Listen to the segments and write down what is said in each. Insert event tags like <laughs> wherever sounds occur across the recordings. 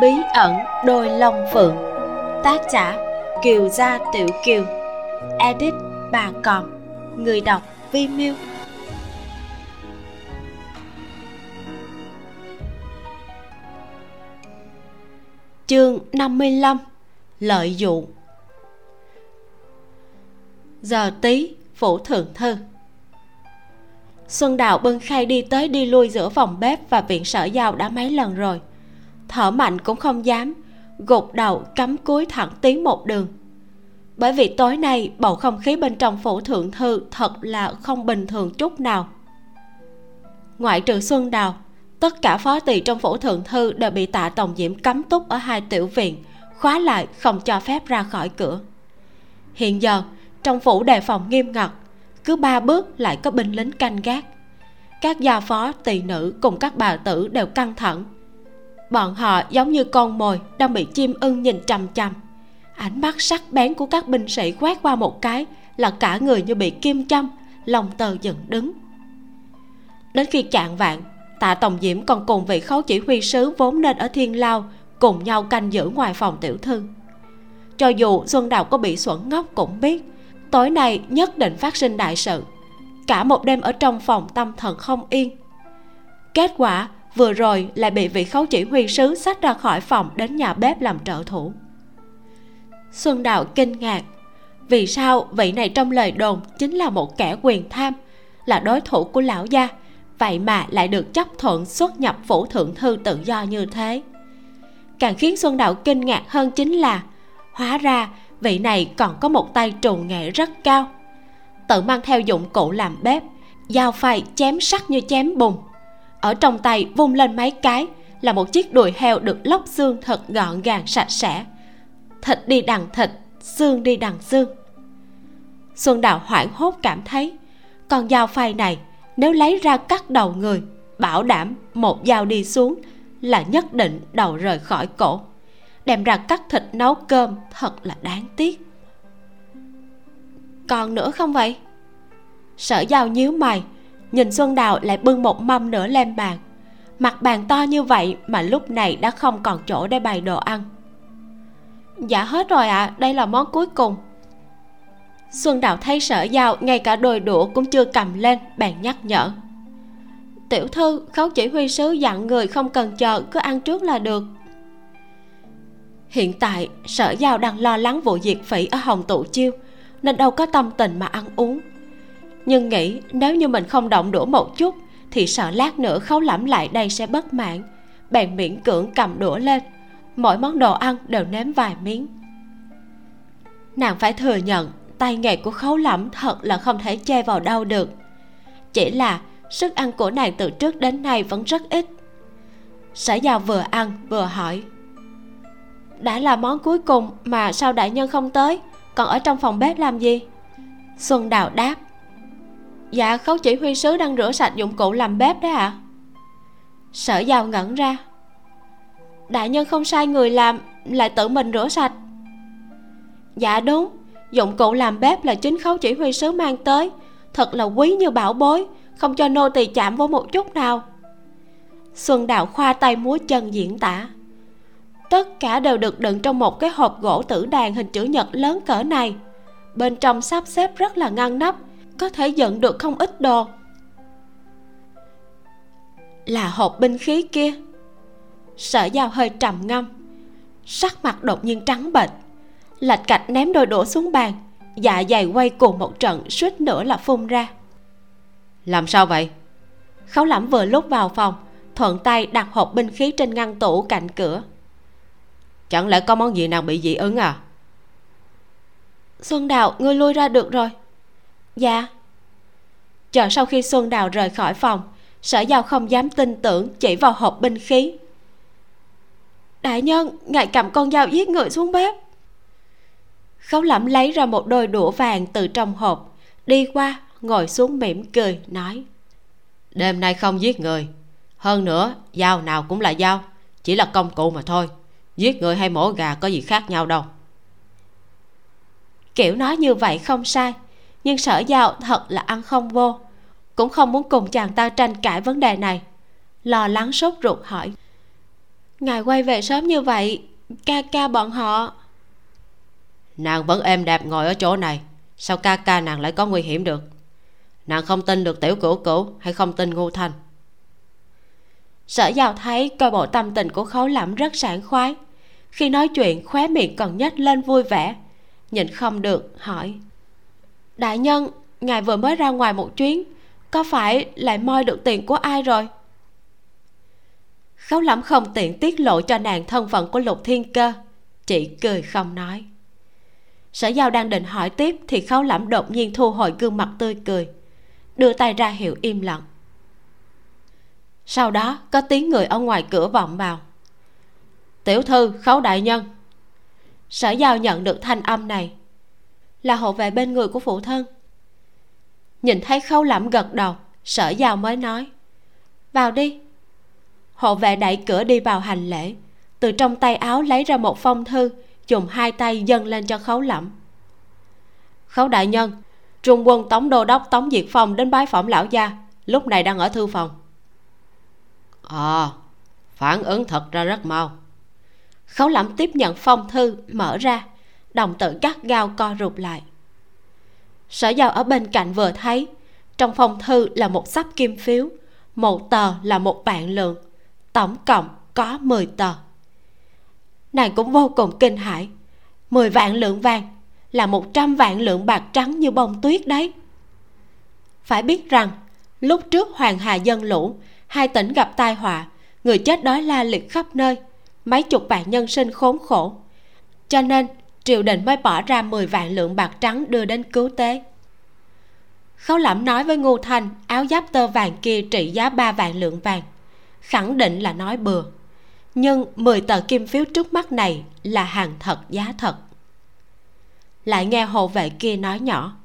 bí ẩn đôi long phượng tác giả, kiều gia tiểu kiều. Edit, bà còn người đọc, vi Miu. Chương 55 lợi dụng. Giờ tí phủ thượng thư. Xuân đào bưng khay đi tới đi lui giữa phòng bếp và viện sở giao đã mấy lần rồi thở mạnh cũng không dám, gục đầu cắm cúi thẳng tiến một đường. Bởi vì tối nay bầu không khí bên trong phủ thượng thư thật là không bình thường chút nào. Ngoại trừ xuân đào, tất cả phó tỳ trong phủ thượng thư đều bị tạ tổng diễm cấm túc ở hai tiểu viện, khóa lại không cho phép ra khỏi cửa. Hiện giờ, trong phủ đề phòng nghiêm ngặt, cứ ba bước lại có binh lính canh gác. Các gia phó, tỳ nữ cùng các bà tử đều căng thẳng bọn họ giống như con mồi đang bị chim ưng nhìn chằm chằm. Ánh mắt sắc bén của các binh sĩ quét qua một cái là cả người như bị kim châm, lòng tờ dựng đứng. Đến khi chạng vạn, tạ tổng diễm còn cùng vị khấu chỉ huy sứ vốn nên ở thiên lao cùng nhau canh giữ ngoài phòng tiểu thư. Cho dù xuân đào có bị xuẩn ngốc cũng biết, tối nay nhất định phát sinh đại sự. Cả một đêm ở trong phòng tâm thần không yên. Kết quả vừa rồi lại bị vị khấu chỉ huy sứ xách ra khỏi phòng đến nhà bếp làm trợ thủ. Xuân đạo kinh ngạc. Vì sao vị này trong lời đồn chính là một kẻ quyền tham, là đối thủ của lão gia, vậy mà lại được chấp thuận xuất nhập phủ thượng thư tự do như thế? Càng khiến xuân đạo kinh ngạc hơn chính là, hóa ra vị này còn có một tay trù nghệ rất cao. Tự mang theo dụng cụ làm bếp, dao phay chém sắt như chém bùn ở trong tay vung lên mấy cái, là một chiếc đùi heo được lóc xương thật gọn gàng, sạch sẽ. Thịt đi đằng thịt, xương đi đằng xương. Xuân đào hoảng hốt cảm thấy, con dao phay này nếu lấy ra cắt đầu người, bảo đảm một dao đi xuống là nhất định đầu rời khỏi cổ. Đem ra cắt thịt nấu cơm thật là đáng tiếc. Còn nữa không vậy? Sở giao nhíu mày nhìn xuân đào lại bưng một mâm nữa lên bàn. Mặt bàn to như vậy mà lúc này đã không còn chỗ để bày đồ ăn. Dạ hết rồi ạ à, đây là món cuối cùng. Xuân đào thấy sở giao ngay cả đôi đũa cũng chưa cầm lên bèn nhắc nhở. Tiểu thư khấu chỉ huy sứ dặn người không cần chờ cứ ăn trước là được. Hiện tại sở giao đang lo lắng vụ diệt phỉ ở hồng tụ chiêu nên đâu có tâm tình mà ăn uống nhưng nghĩ nếu như mình không động đũa một chút, thì sợ lát nữa khấu lẫm lại đây sẽ bất mãn. Bèn miễn cưỡng cầm đũa lên, mỗi món đồ ăn đều nếm vài miếng. Nàng phải thừa nhận, tay nghề của khấu lẫm thật là không thể chê vào đâu được. Chỉ là sức ăn của nàng từ trước đến nay vẫn rất ít. Sở giao vừa ăn vừa hỏi, đã là món cuối cùng mà sao đại nhân không tới? Còn ở trong phòng bếp làm gì? Xuân đào đáp dạ khấu chỉ huy sứ đang rửa sạch dụng cụ làm bếp đấy ạ. À? sở giàu ngẩn ra. Đại nhân không sai người làm, lại tự mình rửa sạch. Dạ đúng. Dụng cụ làm bếp là chính khấu chỉ huy sứ mang tới. Thật là quý như bảo bối, không cho nô tỳ chạm vô một chút nào. Xuân đạo khoa tay múa chân diễn tả. Tất cả đều được đựng trong một cái hộp gỗ tử đàn hình chữ nhật lớn cỡ này. Bên trong sắp xếp rất là ngăn nắp có thể dẫn được không ít đồ là hộp binh khí kia. Sở giao hơi trầm ngâm. Sắc mặt đột nhiên trắng bệch. Lạch cạch ném đôi đũa xuống bàn. Dạ dày quay cùng một trận suýt nữa là phun ra. Làm sao vậy? Khấu lẫm vừa lúc vào phòng thuận tay đặt hộp binh khí trên ngăn tủ cạnh cửa. Chẳng lẽ có món gì nào bị dị ứng à? Xuân đào ngươi lui ra được rồi dạ. Chờ sau khi xuân đào rời khỏi phòng sở giao không dám tin tưởng chỉ vào hộp binh khí. Đại nhân ngài cầm con dao giết người xuống bếp. Khấu lẩm lấy ra một đôi đũa vàng từ trong hộp đi qua ngồi xuống mỉm cười nói. Đêm nay không giết người. Hơn nữa dao nào cũng là dao chỉ là công cụ mà thôi. Giết người hay mổ gà có gì khác nhau đâu. Kiểu nói như vậy không sai nhưng sở giao thật là ăn không vô. Cũng không muốn cùng chàng ta tranh cãi vấn đề này. Lo lắng sốt ruột hỏi. Ngài quay về sớm như vậy ca ca bọn họ. Nàng vẫn êm đẹp ngồi ở chỗ này. Sao ca ca nàng lại có nguy hiểm được? Nàng không tin được tiểu cửu cửu hay không tin ngu thanh? Sở giao thấy coi bộ tâm tình của khấu lẩm rất sảng khoái. Khi nói chuyện khóe miệng còn nhếch lên vui vẻ. Nhìn không được hỏi đại nhân, ngài vừa mới ra ngoài một chuyến. Có phải lại moi được tiền của ai rồi? Khấu lẩm không tiện tiết lộ cho nàng thân phận của lục thiên cơ. Chỉ cười không nói. Sở giao đang định hỏi tiếp thì khấu lẩm đột nhiên thu hồi gương mặt tươi cười, đưa tay ra hiệu im lặng. Sau đó, có tiếng người ở ngoài cửa vọng vào. Tiểu thư, khấu đại nhân. Sở giao nhận được thanh âm này là hộ vệ bên người của phụ thân. Nhìn thấy khấu lẩm gật đầu sở giao mới nói vào đi. Hộ vệ đẩy cửa đi vào hành lễ từ trong tay áo lấy ra một phong thư dùng hai tay dâng lên cho khấu lẩm khấu đại nhân trung quân tống đô đốc tống diệt phong đến bái phỏng lão gia lúc này đang ở thư phòng. À phản ứng thật ra rất mau. Khấu lẩm tiếp nhận phong thư mở ra đồng tử gắt gao co rụt lại. Sở giao ở bên cạnh vừa thấy, trong phong thư là một sắp kim phiếu, một tờ là một vạn lượng, tổng cộng có 10 tờ. Nàng cũng vô cùng kinh hãi. 10 vạn lượng vàng là 100 vạn lượng bạc trắng như bông tuyết đấy. Phải biết rằng, lúc trước hoàng hà dân lũ, hai tỉnh gặp tai họa, người chết đói la liệt khắp nơi, mấy chục vạn nhân sinh khốn khổ. Cho nên triều đình mới bỏ ra 10 vạn lượng bạc trắng đưa đến cứu tế. Khấu lẩm nói với ngô thanh, áo giáp tơ vàng kia trị giá ba vạn lượng vàng. Khẳng định là nói bừa. Nhưng 10 tờ kim phiếu trước mắt này là hàng thật giá thật. Lại nghe hộ vệ kia nói nhỏ.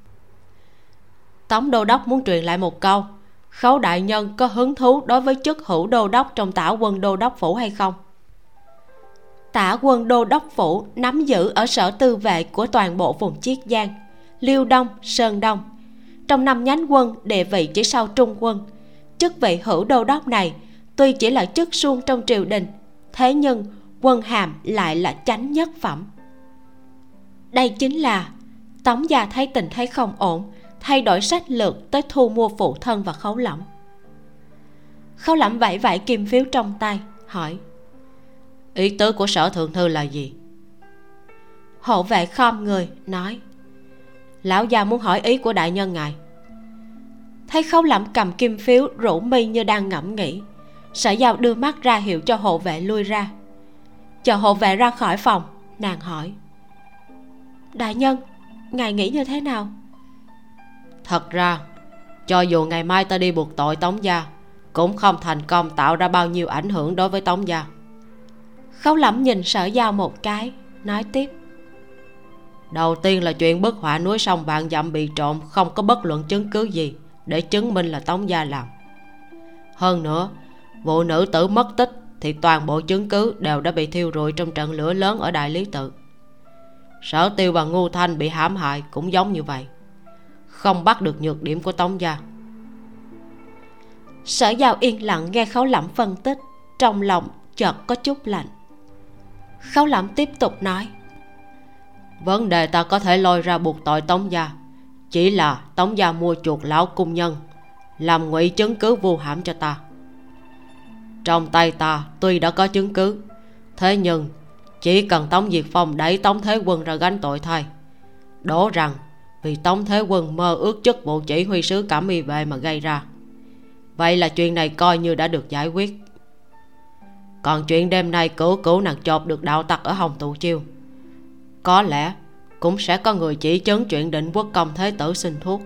Tống đô đốc muốn truyền lại một câu. Khấu đại nhân có hứng thú đối với chức hữu đô đốc trong tảo quân đô đốc phủ hay không? Tả quân đô đốc phủ nắm giữ ở sở tư vệ của toàn bộ vùng chiết giang, liêu đông, sơn đông. Trong năm nhánh quân, địa vị chỉ sau trung quân. Chức vị hữu đô đốc này tuy chỉ là chức suông trong triều đình, thế nhưng quân hàm lại là chánh nhất phẩm. Đây chính là, tống gia thấy tình thế không ổn, thay đổi sách lược tới thu mua phụ thân và khấu lẫm. Khấu lẫm vẫy vẫy kim phiếu trong tay, hỏi ý tứ của sở thượng thư là gì? Hộ vệ khom người, nói, lão già muốn hỏi ý của đại nhân ngài. Thấy khấu lẩm cầm kim phiếu rủ mi như đang ngẫm nghĩ, sở giao đưa mắt ra hiệu cho hộ vệ lui ra. Chờ hộ vệ ra khỏi phòng, nàng hỏi, đại nhân, ngài nghĩ như thế nào? Thật ra, cho dù ngày mai ta đi buộc tội tống gia, cũng không thành công tạo ra bao nhiêu ảnh hưởng đối với tống gia khấu lẩm nhìn sở giao một cái nói tiếp. Đầu tiên là chuyện bức họa núi sông vạn dặm bị trộm không có bất luận chứng cứ gì để chứng minh là tống gia làm hơn nữa vụ nữ tử mất tích thì toàn bộ chứng cứ đều đã bị thiêu rụi trong trận lửa lớn ở đại lý tự. Sở tiêu và ngu thanh bị hãm hại cũng giống như vậy không bắt được nhược điểm của tống gia. Sở giao yên lặng nghe khấu lẩm phân tích trong lòng chợt có chút lạnh khấu lẩm tiếp tục nói. Vấn đề ta có thể lôi ra buộc tội tống gia. Chỉ là tống gia mua chuộc lão cung nhân, làm ngụy chứng cứ vu hãm cho ta. Trong tay ta tuy đã có chứng cứ, thế nhưng chỉ cần tống diệt phong đẩy tống thế quân ra gánh tội thay. Đổ rằng vì tống thế quân mơ ước chức vụ chỉ huy sứ cảm y vệ mà gây ra. Vậy là chuyện này coi như đã được giải quyết còn chuyện đêm nay cứu cứu nàng chộp được đạo tặc ở hồng tụ chiêu. Có lẽ cũng sẽ có người chỉ chứng chuyện định quốc công thế tử xin thuốc.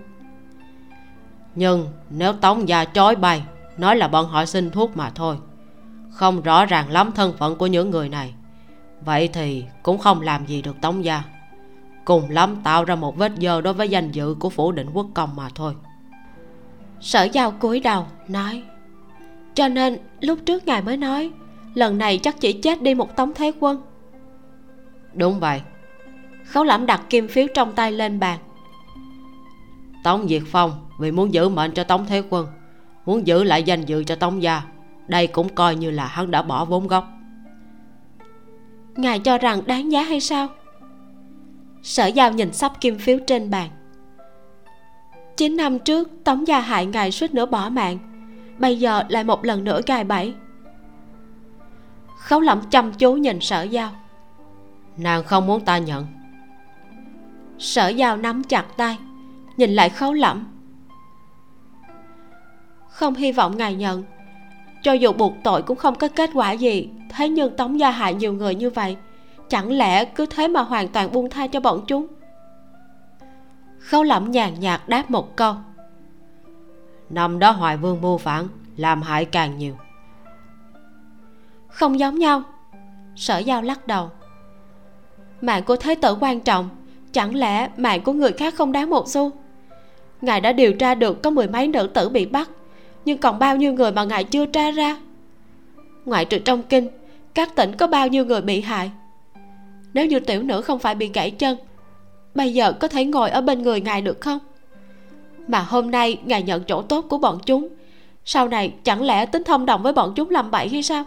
Nhưng nếu tống gia chối bay, nói là bọn họ xin thuốc mà thôi, không rõ ràng lắm thân phận của những người này. Vậy thì cũng không làm gì được tống gia, cùng lắm tạo ra một vết dơ đối với danh dự của phủ định quốc công mà thôi. Sở giao cúi đầu, nói, cho nên lúc trước ngài mới nói lần này chắc chỉ chết đi một tống thế quân. Đúng vậy. Khấu lẩm đặt kim phiếu trong tay lên bàn. Tống diệt phong vì muốn giữ mệnh cho tống thế quân muốn giữ lại danh dự cho tống gia đây cũng coi như là hắn đã bỏ vốn gốc. Ngài cho rằng đáng giá hay sao? Sở giao nhìn sắp kim phiếu trên bàn. Chín năm trước tống gia hại ngài suýt nữa bỏ mạng bây giờ lại một lần nữa gài bẫy khấu lẩm chăm chú nhìn sở giao. Nàng không muốn ta nhận. Sở giao nắm chặt tay nhìn lại khấu lẩm không hy vọng ngài nhận. Cho dù buộc tội cũng không có kết quả gì. Thế nhưng tống gia hại nhiều người như vậy chẳng lẽ cứ thế mà hoàn toàn buông tha cho bọn chúng? Khấu lẩm nhàn nhạt đáp một câu. Năm đó hoài vương mưu phản làm hại càng nhiều không giống nhau. Sở giao lắc đầu. Mạng của thế tử quan trọng, chẳng lẽ mạng của người khác không đáng một xu? Ngài đã điều tra được có mười mấy nữ tử bị bắt, nhưng còn bao nhiêu người mà ngài chưa tra ra? Ngoại trừ trong kinh, các tỉnh có bao nhiêu người bị hại? Nếu như tiểu nữ không phải bị gãy chân, bây giờ có thể ngồi ở bên người ngài được không? Mà hôm nay ngài nhận chỗ tốt của bọn chúng, sau này chẳng lẽ tính thông đồng với bọn chúng làm bậy hay sao?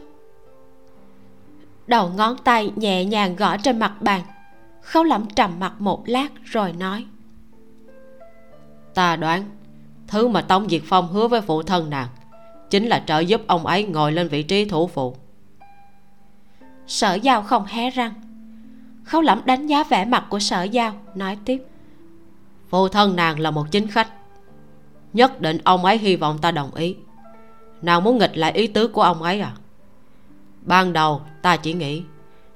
Đầu ngón tay nhẹ nhàng gõ trên mặt bàn. Khấu lẩm trầm mặt một lát rồi nói ta đoán thứ mà tống diệt phong hứa với phụ thân nàng chính là trợ giúp ông ấy ngồi lên vị trí thủ phụ. Sở giao không hé răng. Khấu lẩm đánh giá vẻ mặt của sở giao nói tiếp phụ thân nàng là một chính khách nhất định ông ấy hy vọng ta đồng ý. Nàng muốn nghịch lại ý tứ của ông ấy à ban đầu, ta chỉ nghĩ,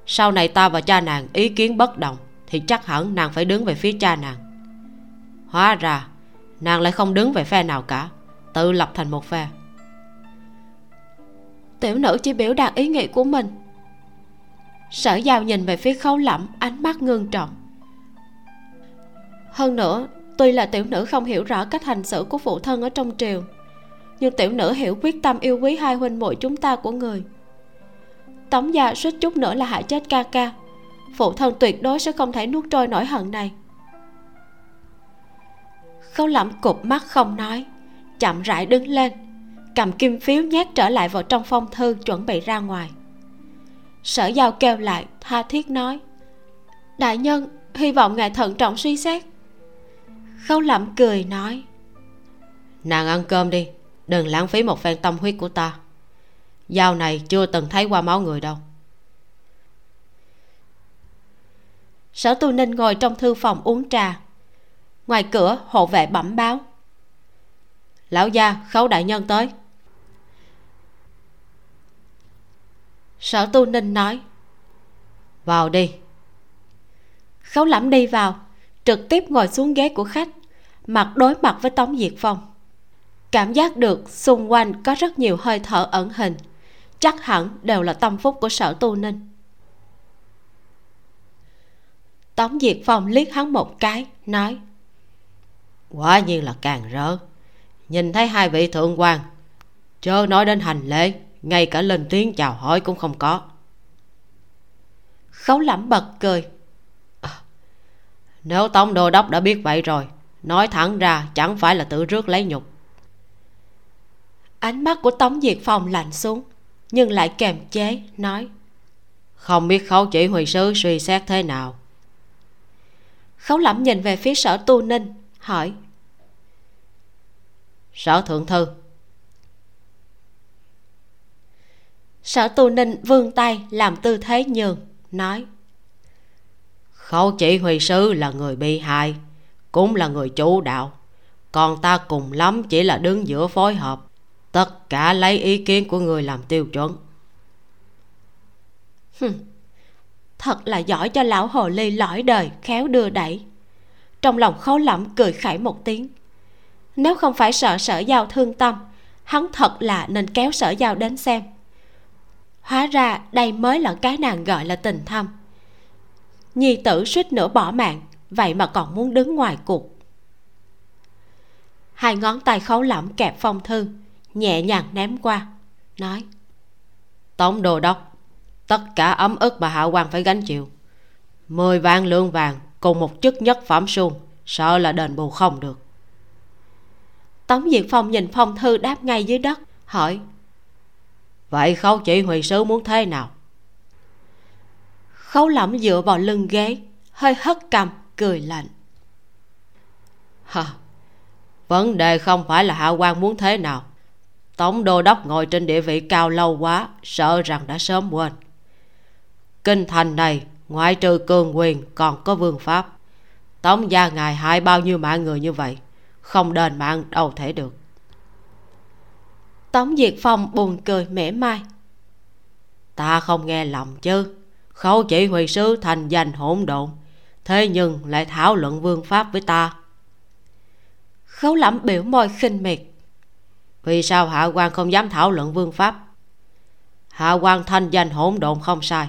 sau này ta và cha nàng ý kiến bất đồng, thì chắc hẳn nàng phải đứng về phía cha nàng. Hóa ra, nàng lại không đứng về phe nào cả, tự lập thành một phe. Tiểu nữ chỉ biểu đạt ý nghĩ của mình. Sở giao nhìn về phía khấu lẩm ánh mắt ngưng trọng. Hơn nữa, tuy là tiểu nữ không hiểu rõ cách hành xử của phụ thân ở trong triều, nhưng tiểu nữ hiểu quyết tâm yêu quý hai huynh muội chúng ta của người tống gia suýt chút nữa là hại chết ca ca. Phụ thân tuyệt đối sẽ không thể nuốt trôi nỗi hận này. Khâu lẩm cụp mắt không nói, chậm rãi đứng lên, cầm kim phiếu nhét trở lại vào trong phong thư chuẩn bị ra ngoài. Sở giao kêu lại, tha thiết nói, đại nhân, hy vọng ngài thận trọng suy xét. Khâu lẩm cười nói, nàng ăn cơm đi, đừng lãng phí một phen tâm huyết của ta dao này chưa từng thấy qua máu người đâu. Sở tu ninh ngồi trong thư phòng uống trà. Ngoài cửa, hộ vệ bẩm báo. Lão gia, khấu đại nhân tới. Sở tu ninh nói, vào đi. Khấu lẩm đi vào, trực tiếp ngồi xuống ghế của khách, mặt đối mặt với tống diệt phong. Cảm giác được xung quanh có rất nhiều hơi thở ẩn hình chắc hẳn đều là tâm phúc của sở tu ninh. Tống diệt phong liếc hắn một cái nói quả nhiên là càng rỡ. Nhìn thấy hai vị thượng quan chớ nói đến hành lễ ngay cả lên tiếng chào hỏi cũng không có. Khấu lẩm bật cười à, nếu tống đô đốc đã biết vậy rồi nói thẳng ra chẳng phải là tự rước lấy nhục. Ánh mắt của tống diệt phong lạnh xuống nhưng lại kềm chế, nói, không biết khấu chỉ huy sứ suy xét thế nào? Khấu lẩm nhìn về phía sở tu ninh, hỏi, sở thượng thư? Sở tu ninh vươn tay làm tư thế nhường, nói, khấu chỉ huy sứ là người bị hại cũng là người chủ đạo, còn ta cùng lắm chỉ là đứng giữa phối hợp tất cả lấy ý kiến của người làm tiêu chuẩn. Thật là giỏi cho lão hồ ly lõi đời, khéo đưa đẩy. Trong lòng khấu lẩm cười khẩy một tiếng. Nếu không phải sợ sở giao thương tâm, hắn thật là nên kéo sở giao đến xem. Hóa ra đây mới là cái nàng gọi là tình thâm. Nhi tử suýt nữa bỏ mạng, vậy mà còn muốn đứng ngoài cuộc. Hai ngón tay khấu lẩm kẹp phong thư nhẹ nhàng ném qua, nói, tống đồ đốc, tất cả ấm ức mà hạ quan phải gánh chịu. Mười vạn lương vàng cùng một chức nhất phẩm suông, sợ là đền bù không được. Tống diệt phong nhìn phong thư đáp ngay dưới đất, hỏi, vậy khấu chỉ huy sứ muốn thế nào? Khấu lẫm dựa vào lưng ghế, hơi hất cầm, cười lạnh. Hả, vấn đề không phải là hạ quan muốn thế nào tổng đô đốc ngồi trên địa vị cao lâu quá sợ rằng đã sớm quên. Kinh thành này ngoại trừ cường quyền còn có vương pháp. Tống gia ngài hại bao nhiêu mạng người như vậy không đền mạng đâu thể được. Tống diệt phong buồn cười mỉa mai. Ta không nghe lầm chứ. Khấu chỉ huy sứ thành danh hỗn độn thế nhưng lại thảo luận vương pháp với ta. Khấu lẩm biểu môi khinh miệt vì sao hạ quan không dám thảo luận vương pháp? Hạ quan thanh danh hỗn độn không sai.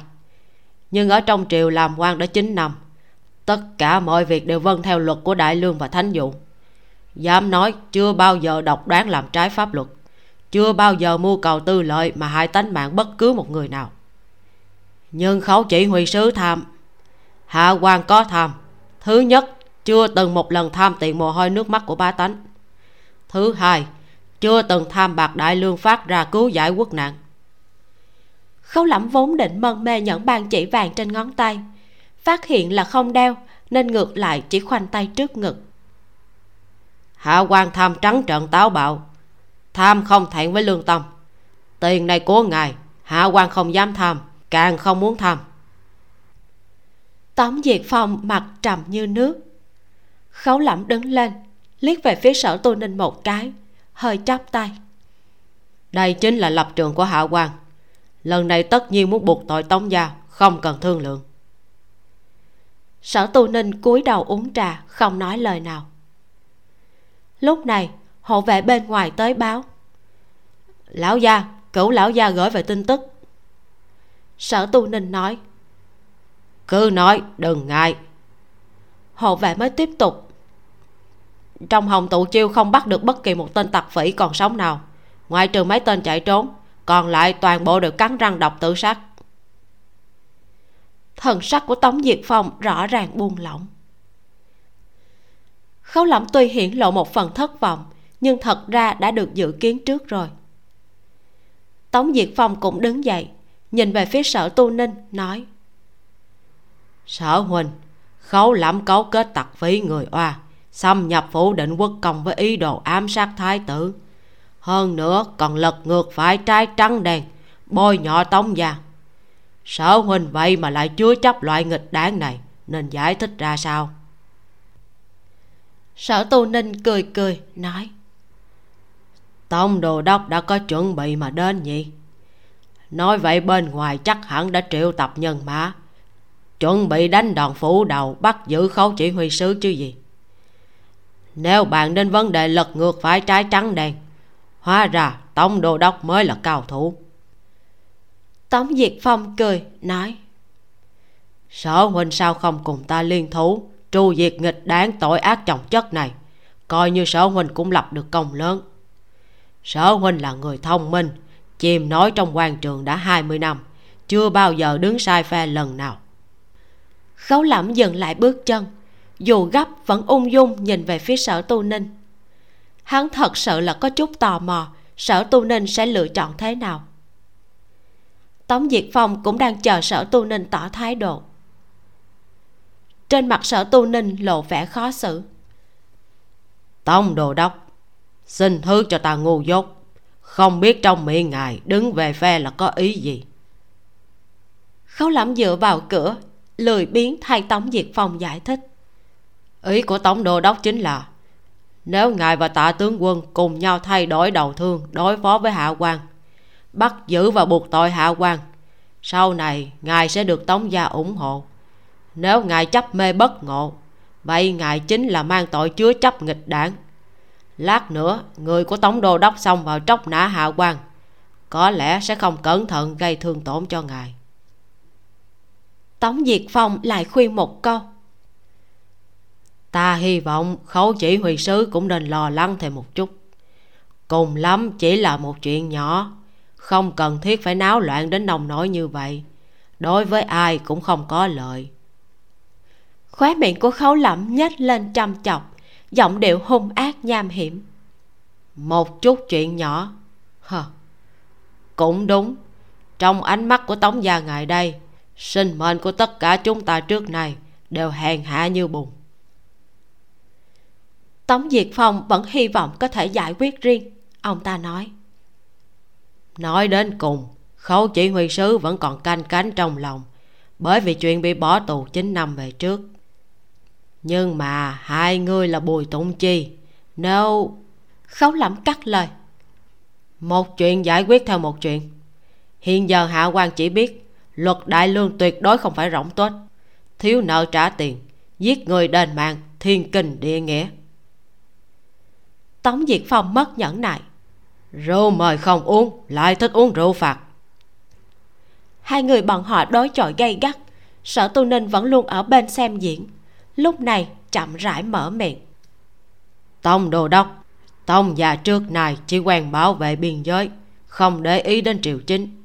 Nhưng ở trong triều làm quan đã 9 năm, tất cả mọi việc đều vâng theo luật của đại lương và thánh dụ. Dám nói chưa bao giờ độc đoán làm trái pháp luật, chưa bao giờ mưu cầu tư lợi mà hại tánh mạng bất cứ một người nào. Nhưng khấu chỉ huy sứ tham, hạ quan có tham. Thứ nhất, chưa từng một lần tham tiền mồ hôi nước mắt của ba tánh. Thứ hai chưa từng tham bạc đại lương phát ra cứu giải quốc nạn. Khấu lẩm vốn định mân mê nhẫn bàn chỉ vàng trên ngón tay. Phát hiện là không đeo, nên ngược lại chỉ khoanh tay trước ngực. Hạ quan tham trắng trợn táo bạo. Tham không thẹn với lương tâm. Tiền này của ngài, hạ quan không dám tham, càng không muốn tham. Tống diệt phong mặt trầm như nước. Khấu lẩm đứng lên, liếc về phía sở tu ninh một cái hơi chắp tay. Đây chính là lập trường của hạ quan lần này tất nhiên muốn buộc tội tống gia, không cần thương lượng. Sở tu ninh cúi đầu uống trà, không nói lời nào. Lúc này, hộ vệ bên ngoài tới báo. Lão gia, cửu lão gia gửi về tin tức. Sở tu ninh nói, cứ nói, đừng ngại. Hộ vệ mới tiếp tục trong hồng tụ chiêu không bắt được bất kỳ một tên tặc phỉ còn sống nào. Ngoại trừ mấy tên chạy trốn, còn lại toàn bộ đều cắn răng độc tự sát thần sắc của tống diệt phong rõ ràng buông lỏng. Khấu lẩm tuy hiển lộ một phần thất vọng, nhưng thật ra đã được dự kiến trước rồi. Tống diệt phong cũng đứng dậy, nhìn về phía sở tu ninh, nói, sở huynh khấu lẩm cấu kết tặc phí người oa xâm nhập phủ định quốc công với ý đồ ám sát thái tử. Hơn nữa còn lật ngược phải trái trắng đen bôi nhọ tống gia. Sở huynh vậy mà lại chứa chấp loại nghịch đáng này nên giải thích ra sao? Sở tu ninh cười cười nói. Tông đồ đốc đã có chuẩn bị mà đến nhỉ? Nói vậy bên ngoài chắc hẳn đã triệu tập nhân mã chuẩn bị đánh đòn phủ đầu bắt giữ khấu chỉ huy sứ chứ gì nếu bạn đến vấn đề lật ngược phải trái trắng đen hóa ra tống đô đốc mới là cao thủ. Tống diệt phong cười nói sở huynh sao không cùng ta liên thủ tru diệt nghịch đáng tội ác trọng chất này coi như sở huynh cũng lập được công lớn. Sở huynh là người thông minh chìm nói trong quan trường đã 20 năm chưa bao giờ đứng sai phe lần nào. Khấu lẩm dừng lại bước chân dù gấp, vẫn ung dung nhìn về phía sở tu ninh. Hắn thật sự là có chút tò mò, sở tu ninh sẽ lựa chọn thế nào? Tống diệt phong cũng đang chờ sở tu ninh tỏ thái độ. Trên mặt sở tu ninh lộ vẻ khó xử. Tống đồ đốc, xin thứ cho ta ngu dốt. Không biết trong miệng ngài đứng về phe là có ý gì? Khấu lẩm dựa vào cửa, lười biến thay tống diệt phong giải thích ý của tổng đô đốc chính là, nếu ngài và tạ tướng quân cùng nhau thay đổi đầu thương đối phó với hạ quan, bắt giữ và buộc tội hạ quan, sau này ngài sẽ được tống gia ủng hộ. Nếu ngài chấp mê bất ngộ, vậy ngài chính là mang tội chứa chấp nghịch đảng. Lát nữa, người của tống đô đốc xong vào tróc nã hạ quan, có lẽ sẽ không cẩn thận gây thương tổn cho ngài. Tống diệt phong lại khuyên một câu ta hy vọng khấu chỉ huy sứ cũng nên lo lắng thêm một chút. Cùng lắm chỉ là một chuyện nhỏ, không cần thiết phải náo loạn đến nông nổi như vậy. Đối với ai cũng không có lợi. Khóe miệng của khấu lẩm nhếch lên chăm chọc, giọng điệu hung ác nham hiểm. Một chút chuyện nhỏ. Hờ, cũng đúng. Trong ánh mắt của tống gia ngài đây, sinh mệnh của tất cả chúng ta trước này đều hèn hạ như bùn tống diệt phong vẫn hy vọng có thể giải quyết riêng ông ta nói. Nói đến cùng khấu chỉ huy sứ vẫn còn canh cánh trong lòng bởi vì chuyện bị bỏ tù 9 năm về trước. Nhưng mà hai người là bùi tụng chi nếu khấu lẩm cắt lời. Một chuyện giải quyết theo một chuyện. Hiện giờ hạ quan chỉ biết luật đại lương tuyệt đối không phải rỗng tuếch thiếu nợ trả tiền giết người đền mạng thiên kinh địa nghĩa tống diệt phong mất nhẫn nại. Rượu mời không uống, lại thích uống rượu phạt. Hai người bọn họ đối chọi gay gắt, sở tu ninh vẫn luôn ở bên xem diễn, lúc này chậm rãi mở miệng. Tông đồ đốc, tông già trước này chỉ quen bảo vệ biên giới, không để ý đến triều chính.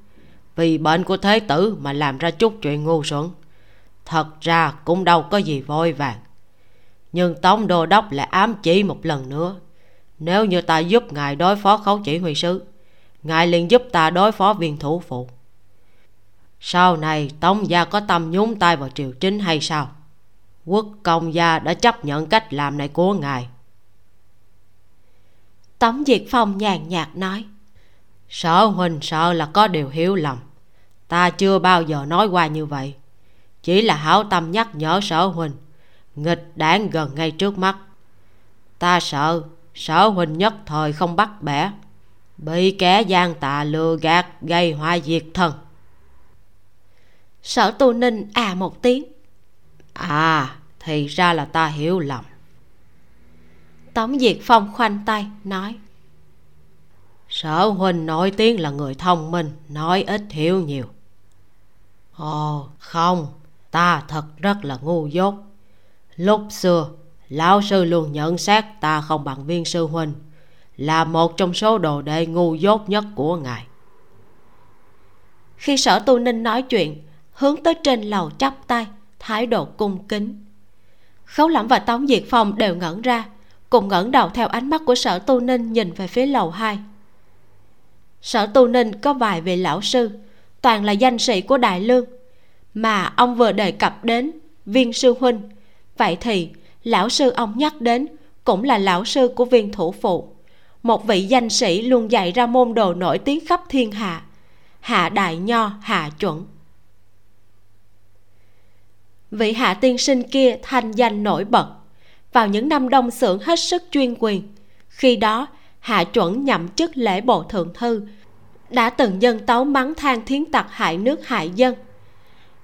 Vì bệnh của thế tử mà làm ra chút chuyện ngu xuẩn, thật ra cũng đâu có gì vội vàng. Nhưng tống đô đốc lại ám chỉ một lần nữa nếu như ta giúp ngài đối phó khấu chỉ huy sứ ngài liền giúp ta đối phó viên thủ phụ. Sau này tống gia có tâm nhúng tay vào triều chính hay sao? Quốc công gia đã chấp nhận cách làm này của ngài. Tống diệt phong nhàn nhạt nói sở huynh sợ là có điều hiểu lầm. Ta chưa bao giờ nói qua như vậy. Chỉ là hảo tâm nhắc nhở sở huynh nghịch đảng gần ngay trước mắt. Ta sợ sở huynh nhất thời không bắt bẻ. Bị kẻ gian tà lừa gạt gây hoa diệt thân sở tu ninh à một tiếng. À thì ra là ta hiểu lầm. Tống diệt phong khoanh tay nói. Sở huynh nổi tiếng là người thông minh nói ít hiểu nhiều. Ồ không ta thật rất là ngu dốt. Lúc xưa lão sư luôn nhận xét ta không bằng viên sư huynh, là một trong số đồ đệ ngu dốt nhất của ngài. Khi sở tu ninh nói chuyện, hướng tới trên lầu chắp tay, thái độ cung kính. Khấu lẫm và tống diệt phong đều ngẩn ra, cùng ngẩng đầu theo ánh mắt của sở tu ninh nhìn về phía lầu hai. Sở tu ninh có vài vị lão sư, toàn là danh sĩ của đại lương, mà ông vừa đề cập đến viên sư huynh, vậy thì lão sư ông nhắc đến cũng là lão sư của viên thủ phụ. Một vị danh sĩ luôn dạy ra môn đồ nổi tiếng khắp thiên hạ. Hạ đại nho, hạ chuẩn. Vị hạ tiên sinh kia thanh danh nổi bật. Vào những năm đông xưởng hết sức chuyên quyền, khi đó hạ chuẩn nhậm chức lễ bộ thượng thư, đã từng dân tấu mắng than thiến tặc hại nước hại dân.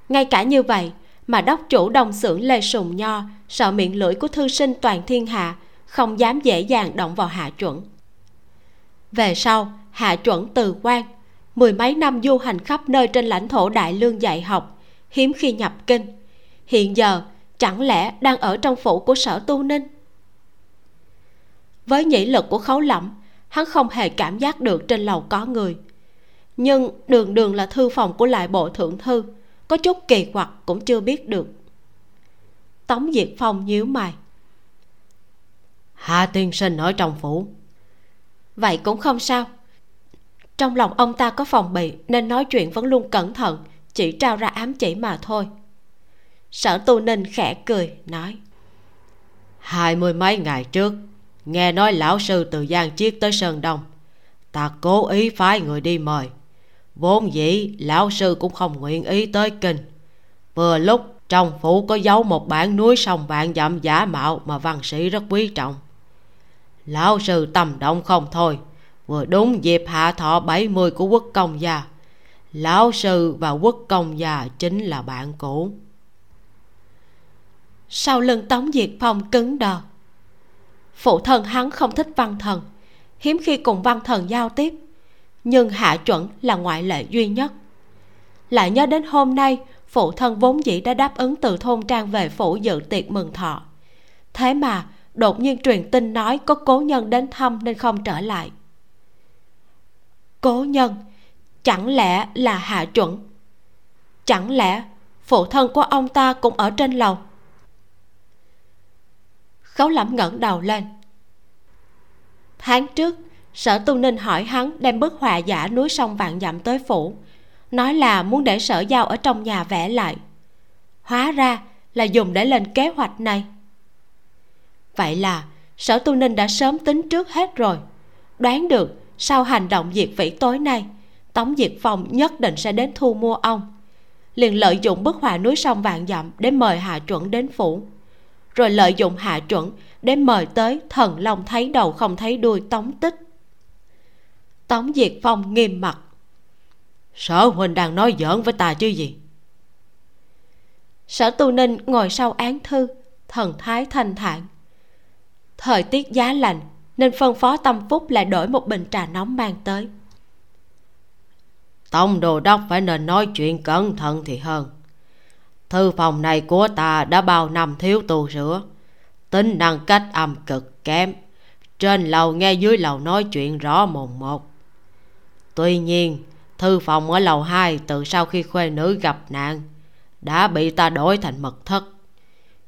Ngay cả như vậy mà đốc chủ đồng xưởng lê sùng nho sợ miệng lưỡi của thư sinh toàn thiên hạ, không dám dễ dàng động vào hạ chuẩn. Về sau, hạ chuẩn từ quan, mười mấy năm du hành khắp nơi trên lãnh thổ đại lương dạy học, hiếm khi nhập kinh. Hiện giờ, chẳng lẽ đang ở trong phủ của sở tu ninh? Với nhĩ lực của khấu lẩm hắn không hề cảm giác được trên lầu có người. Nhưng đường đường là thư phòng của lại bộ thượng thư, có chút kỳ quặc cũng chưa biết được tống diệt phong nhíu mày. Hạ tiên sinh ở trong phủ. Vậy cũng không sao. Trong lòng ông ta có phòng bị nên nói chuyện vẫn luôn cẩn thận chỉ trao ra ám chỉ mà thôi. Sở tu ninh khẽ cười nói. Hai mươi mấy ngày trước nghe nói lão sư từ giang chiết tới sơn đông. Ta cố ý phái người đi mời. Vốn dĩ lão sư cũng không nguyện ý tới kinh. Vừa lúc trong phủ có giấu một bản núi sông vạn dặm giả mạo mà văn sĩ rất quý trọng. Lão sư tâm động không thôi, vừa đúng dịp hạ thọ 70 của quốc công gia. Lão sư và quốc công gia chính là bạn cũ. Sau lưng tống diệt phong cứng đờ. Phụ thân hắn không thích văn thần, hiếm khi cùng văn thần giao tiếp, nhưng hạ chuẩn là ngoại lệ duy nhất. Lại nhớ đến hôm nay phụ thân vốn dĩ đã đáp ứng từ thôn trang về phủ dự tiệc mừng thọ. Thế mà, đột nhiên truyền tin nói có cố nhân đến thăm nên không trở lại. Cố nhân, chẳng lẽ là hạ chuẩn? Chẳng lẽ phụ thân của ông ta cũng ở trên lầu? Khấu lẩm ngẩng đầu lên. Tháng trước, sở tu ninh hỏi hắn đem bức họa giả núi sông vạn dặm tới phủ nói là muốn để sở giao ở trong nhà vẽ lại. Hóa ra là dùng để lên kế hoạch này. Vậy là, sở tu ninh đã sớm tính trước hết rồi. Đoán được sau hành động diệt vĩ tối nay, tống diệt phong nhất định sẽ đến thu mua ông. Liền lợi dụng bức họa núi sông vạn dặm để mời hạ chuẩn đến phủ. Rồi lợi dụng hạ chuẩn để mời tới thần long thấy đầu không thấy đuôi tống tích. Tống diệt phong nghiêm mặt sở huynh đang nói giỡn với ta chứ gì? Sở tu ninh ngồi sau án thư thần thái thanh thản. Thời tiết giá lạnh nên phân phó tâm phúc lại đổi một bình trà nóng mang tới. Tông đồ đốc phải nên nói chuyện cẩn thận thì hơn. Thư phòng này của ta đã bao năm thiếu tu sửa. Tính năng cách âm cực kém. Trên lầu nghe dưới lầu nói chuyện rõ mồn một. Tuy nhiên thư phòng ở lầu hai từ sau khi khuê nữ gặp nạn đã bị ta đổi thành mật thất.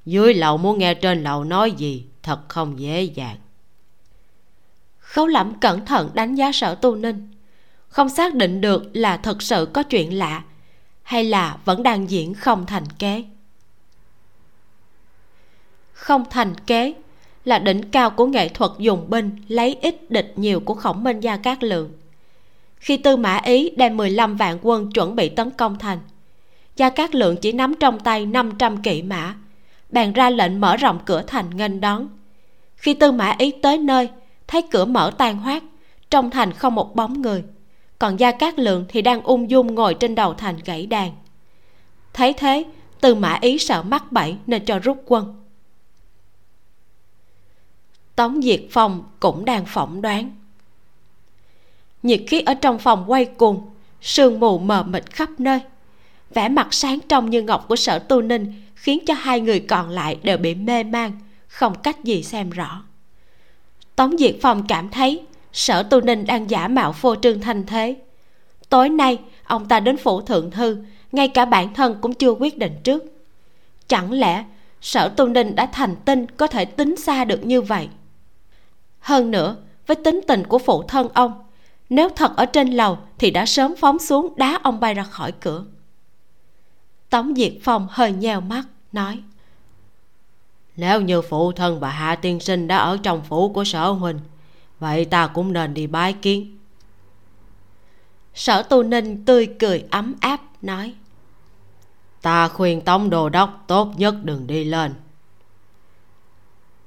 Dưới lầu muốn nghe trên lầu nói gì thật không dễ dàng. Khấu lẩm cẩn thận đánh giá sở tu ninh. Không xác định được là thật sự có chuyện lạ hay là vẫn đang diễn không thành kế. Không thành kế là đỉnh cao của nghệ thuật dùng binh lấy ít địch nhiều của khổng minh gia cát lượng khi tư mã ý đem 15 vạn quân chuẩn bị tấn công thành. Gia cát lượng chỉ nắm trong tay 500 kỵ mã, bèn ra lệnh mở rộng cửa thành nghênh đón. Khi tư mã ý tới nơi, thấy cửa mở tan hoác, trong thành không một bóng người, còn gia cát lượng thì đang ung dung ngồi trên đầu thành gãy đàn. Thấy thế, tư mã ý sợ mắc bẫy nên cho rút quân. Tống diệt phong cũng đang phỏng đoán nhiệt khí ở trong phòng quay cuồng, sương mù mờ mịt khắp nơi. Vẻ mặt sáng trong như ngọc của sở tu ninh khiến cho hai người còn lại đều bị mê man, không cách gì xem rõ. Tống diệt phong cảm thấy sở tu ninh đang giả mạo phô trương thanh thế. Tối nay, ông ta đến phủ thượng thư, ngay cả bản thân cũng chưa quyết định trước. Chẳng lẽ sở tu ninh đã thành tinh có thể tính xa được như vậy? Hơn nữa, với tính tình của phụ thân ông nếu thật ở trên lầu thì đã sớm phóng xuống đá ông bay ra khỏi cửa. Tống diệt phong hơi nheo mắt nói nếu như phụ thân và hạ tiên sinh đã ở trong phủ của sở huynh vậy ta cũng nên đi bái kiến. Sở tu ninh tươi cười ấm áp nói ta khuyên tống đồ đốc tốt nhất đừng đi lên.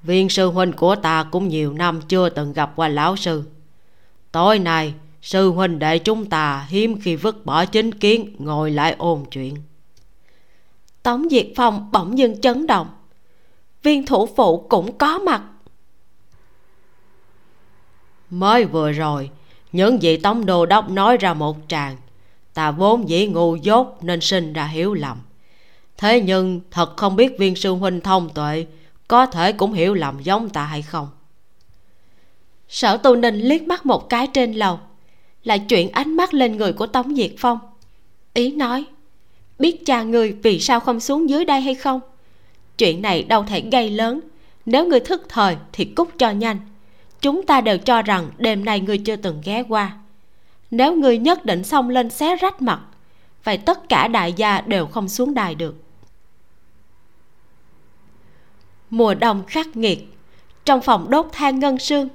Viên sư huynh của ta cũng nhiều năm chưa từng gặp qua lão sư tối nay, sư huynh đệ chúng ta hiếm khi vứt bỏ chính kiến, ngồi lại ôn chuyện. Tống diệt phong bỗng dưng chấn động. Viên thủ phụ cũng có mặt. Mới vừa rồi, những vị tống đô đốc nói ra một tràng. Ta vốn dĩ ngu dốt nên sinh ra hiểu lầm. Thế nhưng thật không biết viên sư huynh thông tuệ có thể cũng hiểu lầm giống ta hay không? Sở tu ninh liếc mắt một cái trên lầu, lại chuyển ánh mắt lên người của tống diệt phong. Ý nói, biết cha người vì sao không xuống dưới đây hay không? Chuyện này đâu thể gây lớn. Nếu người thức thời thì cút cho nhanh. Chúng ta đều cho rằng đêm nay người chưa từng ghé qua. Nếu người nhất định xông lên xé rách mặt, vậy tất cả đại gia đều không xuống đài được. Mùa đông khắc nghiệt, trong phòng đốt than ngân sương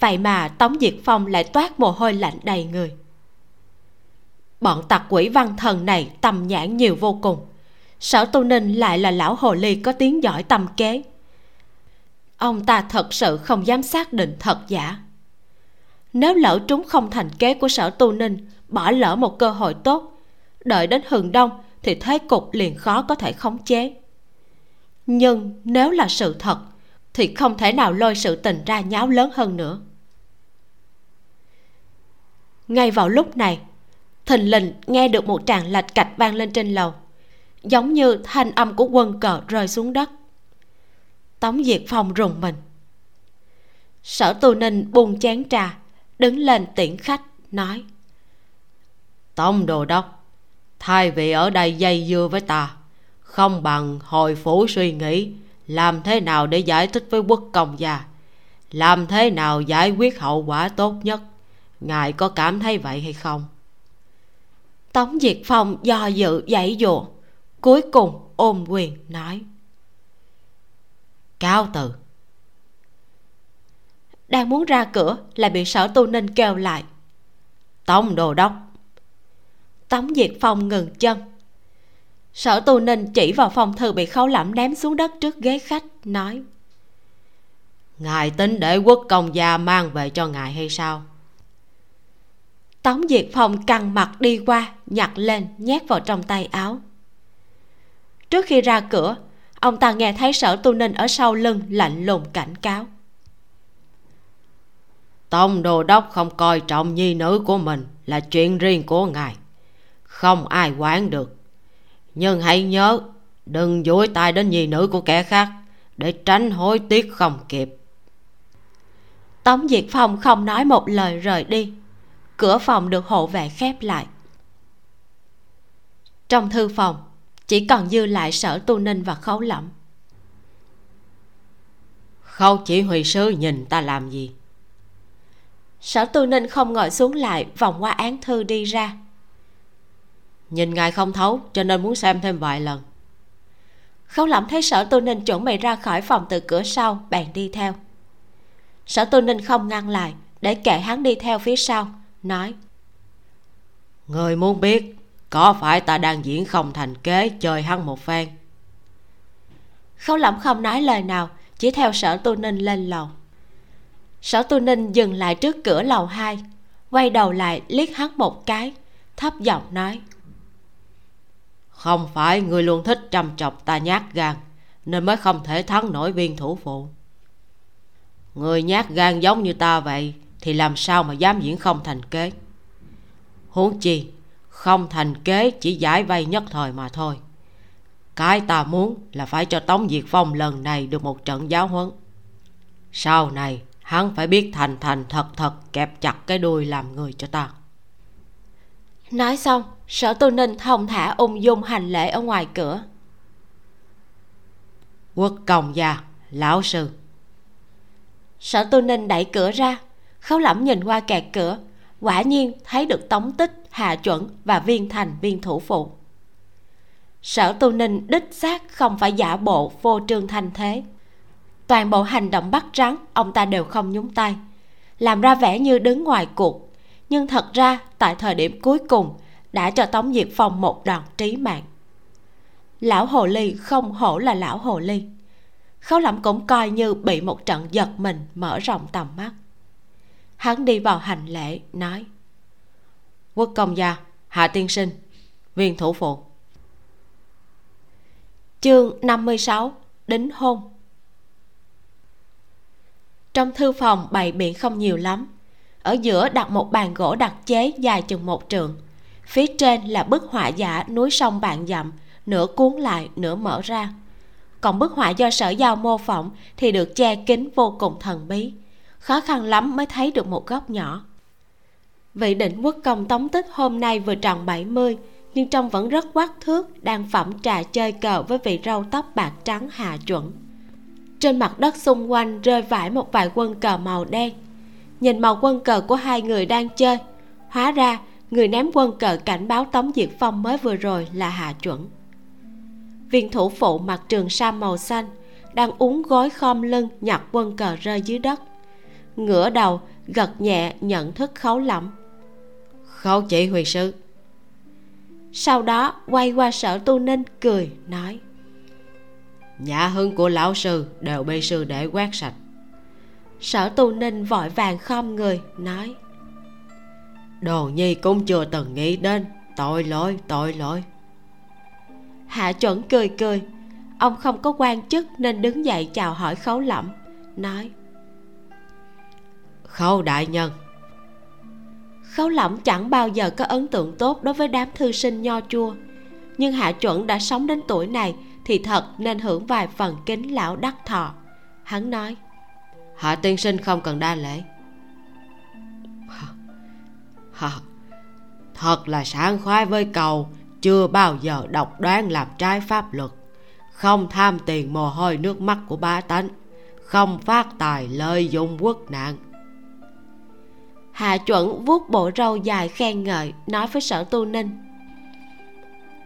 vậy mà tống diệt phong lại toát mồ hôi lạnh đầy người. Bọn tặc quỷ văn thần này tầm nhãn nhiều vô cùng. Sở tu ninh lại là lão hồ ly có tiếng giỏi tâm kế. Ông ta thật sự không dám xác định thật giả. Nếu lỡ trúng không thành kế của sở tu ninh, bỏ lỡ một cơ hội tốt, đợi đến hừng đông thì thế cục liền khó có thể khống chế. Nhưng nếu là sự thật, thì không thể nào lôi sự tình ra nháo lớn hơn nữa ngay vào lúc này thình lình nghe được một tràng lạch cạch vang lên trên lầu, giống như thanh âm của quân cờ rơi xuống đất. Tống diệt phong rùng mình. Sở tu ninh buông chén trà, đứng lên tiễn khách, nói, tống đồ đốc, thay vì ở đây dây dưa với ta, không bằng hồi phủ suy nghĩ, làm thế nào để giải thích với quốc công gia? Làm thế nào giải quyết hậu quả tốt nhất? Ngài có cảm thấy vậy hay không? Tống diệt phong do dự dãy dụa cuối cùng ôm quyền nói. Cáo từ. Đang muốn ra cửa lại bị sở tu ninh kêu lại. Tống đồ đốc. Tống diệt phong ngừng chân. Sở tu ninh chỉ vào phòng thư bị khấu lẫm ném xuống đất trước ghế khách, nói. Ngài tính để quốc công gia mang về cho ngài hay sao? Tống diệt phong căng mặt đi qua nhặt lên nhét vào trong tay áo. Trước khi ra cửa ông ta nghe thấy sở tu ninh ở sau lưng lạnh lùng cảnh cáo. Tông đồ đốc không coi trọng nhi nữ của mình là chuyện riêng của ngài. Không ai quản được. Nhưng hãy nhớ đừng dối tay đến nhi nữ của kẻ khác để tránh hối tiếc không kịp. Tống diệt phong không nói một lời rời đi cửa phòng được hộ vệ khép lại. Trong thư phòng chỉ còn dư lại sở tu ninh và khấu lẫm. Khâu chỉ huy sứ nhìn ta làm gì? Sở tu ninh không ngồi xuống lại vòng qua án thư đi ra. Nhìn ngài không thấu cho nên muốn xem thêm vài lần. Khấu lẩm thấy sở tu ninh chuẩn bị ra khỏi phòng từ cửa sau bèn đi theo. Sở tu ninh không ngăn lại để kệ hắn đi theo phía sau nói, người muốn biết có phải ta đang diễn không thành kế chơi hăng một phen? Khấu lẩm không nói lời nào, chỉ theo sở tu ninh lên lầu. Sở tu ninh dừng lại trước cửa lầu hai, quay đầu lại liếc hắn một cái, thấp giọng nói, không phải người luôn thích chăm chọc ta nhát gan, nên mới không thể thắng nổi viên thủ phụ. Người nhát gan giống như ta vậy thì làm sao mà dám diễn không thành kế? Huống chi không thành kế chỉ giải vay nhất thời mà thôi. Cái ta muốn là phải cho tống diệt phong lần này được một trận giáo huấn. Sau này hắn phải biết thành thành thật thật kẹp chặt cái đuôi làm người cho ta. Nói xong sở tu ninh thông thả ung dung hành lễ ở ngoài cửa. Quốc công gia lão sư. Sở tu ninh đẩy cửa ra khấu lẩm nhìn qua kẹt cửa, quả nhiên thấy được tống tích hạ chuẩn và viên thành, viên thủ phụ. Sở tu ninh đích xác không phải giả bộ vô trương thanh thế. Toàn bộ hành động bắt rắn ông ta đều không nhúng tay. Làm ra vẻ như đứng ngoài cuộc, nhưng thật ra tại thời điểm cuối cùng đã cho tống diệt phong một đòn trí mạng. Lão hồ ly không hổ là lão hồ ly. Khấu lẩm cũng coi như bị một trận giật mình mở rộng tầm mắt hắn đi vào hành lễ, nói, quốc công gia, hạ tiên sinh, viên thủ phụ. Chương 56 đính hôn. Trong thư phòng bày biện không nhiều lắm. Ở giữa đặt một bàn gỗ đặc chế dài chừng một trượng. Phía trên là bức họa giả núi sông bạn dặm, nửa cuốn lại, nửa mở ra. Còn bức họa do sở giao mô phỏng thì được che kín vô cùng thần bí khó khăn lắm mới thấy được một góc nhỏ. Vị định quốc công tống tích hôm nay vừa tròn 70 nhưng trông vẫn rất quát thước, đang phẩm trà chơi cờ với vị râu tóc bạc trắng hạ chuẩn. Trên mặt đất xung quanh rơi vãi một vài quân cờ màu đen. Nhìn màu quân cờ của hai người đang chơi, hóa ra người ném quân cờ cảnh báo tống diệt phong mới vừa rồi là hạ chuẩn. Viên thủ phụ mặc trường sa màu xanh, đang uống gối khom lưng nhặt quân cờ rơi dưới đất ngửa đầu gật nhẹ nhận thức khấu lẩm khấu chỉ huy sứ sau đó quay qua sở tu ninh cười nói. Nhà hưng của lão sư đều bị sư để quét sạch. Sở tu ninh vội vàng khom người nói. Đồ nhi cũng chưa từng nghĩ đến. Tội lỗi tội lỗi. Hạ chuẩn cười cười. Ông không có quan chức nên đứng dậy chào hỏi khấu lẩm nói khấu đại nhân. Khấu lẩm chẳng bao giờ có ấn tượng tốt đối với đám thư sinh nho chua. Nhưng hạ chuẩn đã sống đến tuổi này thì thật nên hưởng vài phần kính lão đắc thọ. Hắn nói hạ tiên sinh không cần đa lễ. Hả? Thật là sảng khoái với cầu chưa bao giờ độc đoán làm trái pháp luật. Không tham tiền mồ hôi nước mắt của ba tánh không phát tài lợi dụng quốc nạn hạ chuẩn vuốt bộ râu dài khen ngợi nói với sở tu ninh.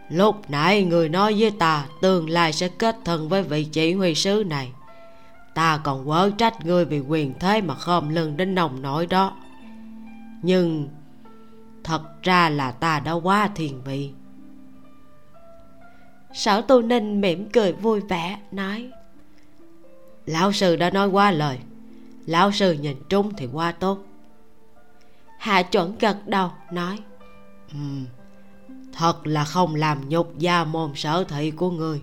Lúc nãy người nói với ta tương lai sẽ kết thân với vị chỉ huy sứ này. Ta còn quở trách ngươi vì quyền thế mà khom lưng đến nồng nổi đó. Nhưng thật ra là ta đã quá thiền vị. Sở tu ninh mỉm cười vui vẻ nói. Lão sư đã nói quá lời. Lão sư nhìn trúng thì quá tốt hạ chuẩn gật đầu nói. Um, thật là không làm nhục gia môn sở thị của người.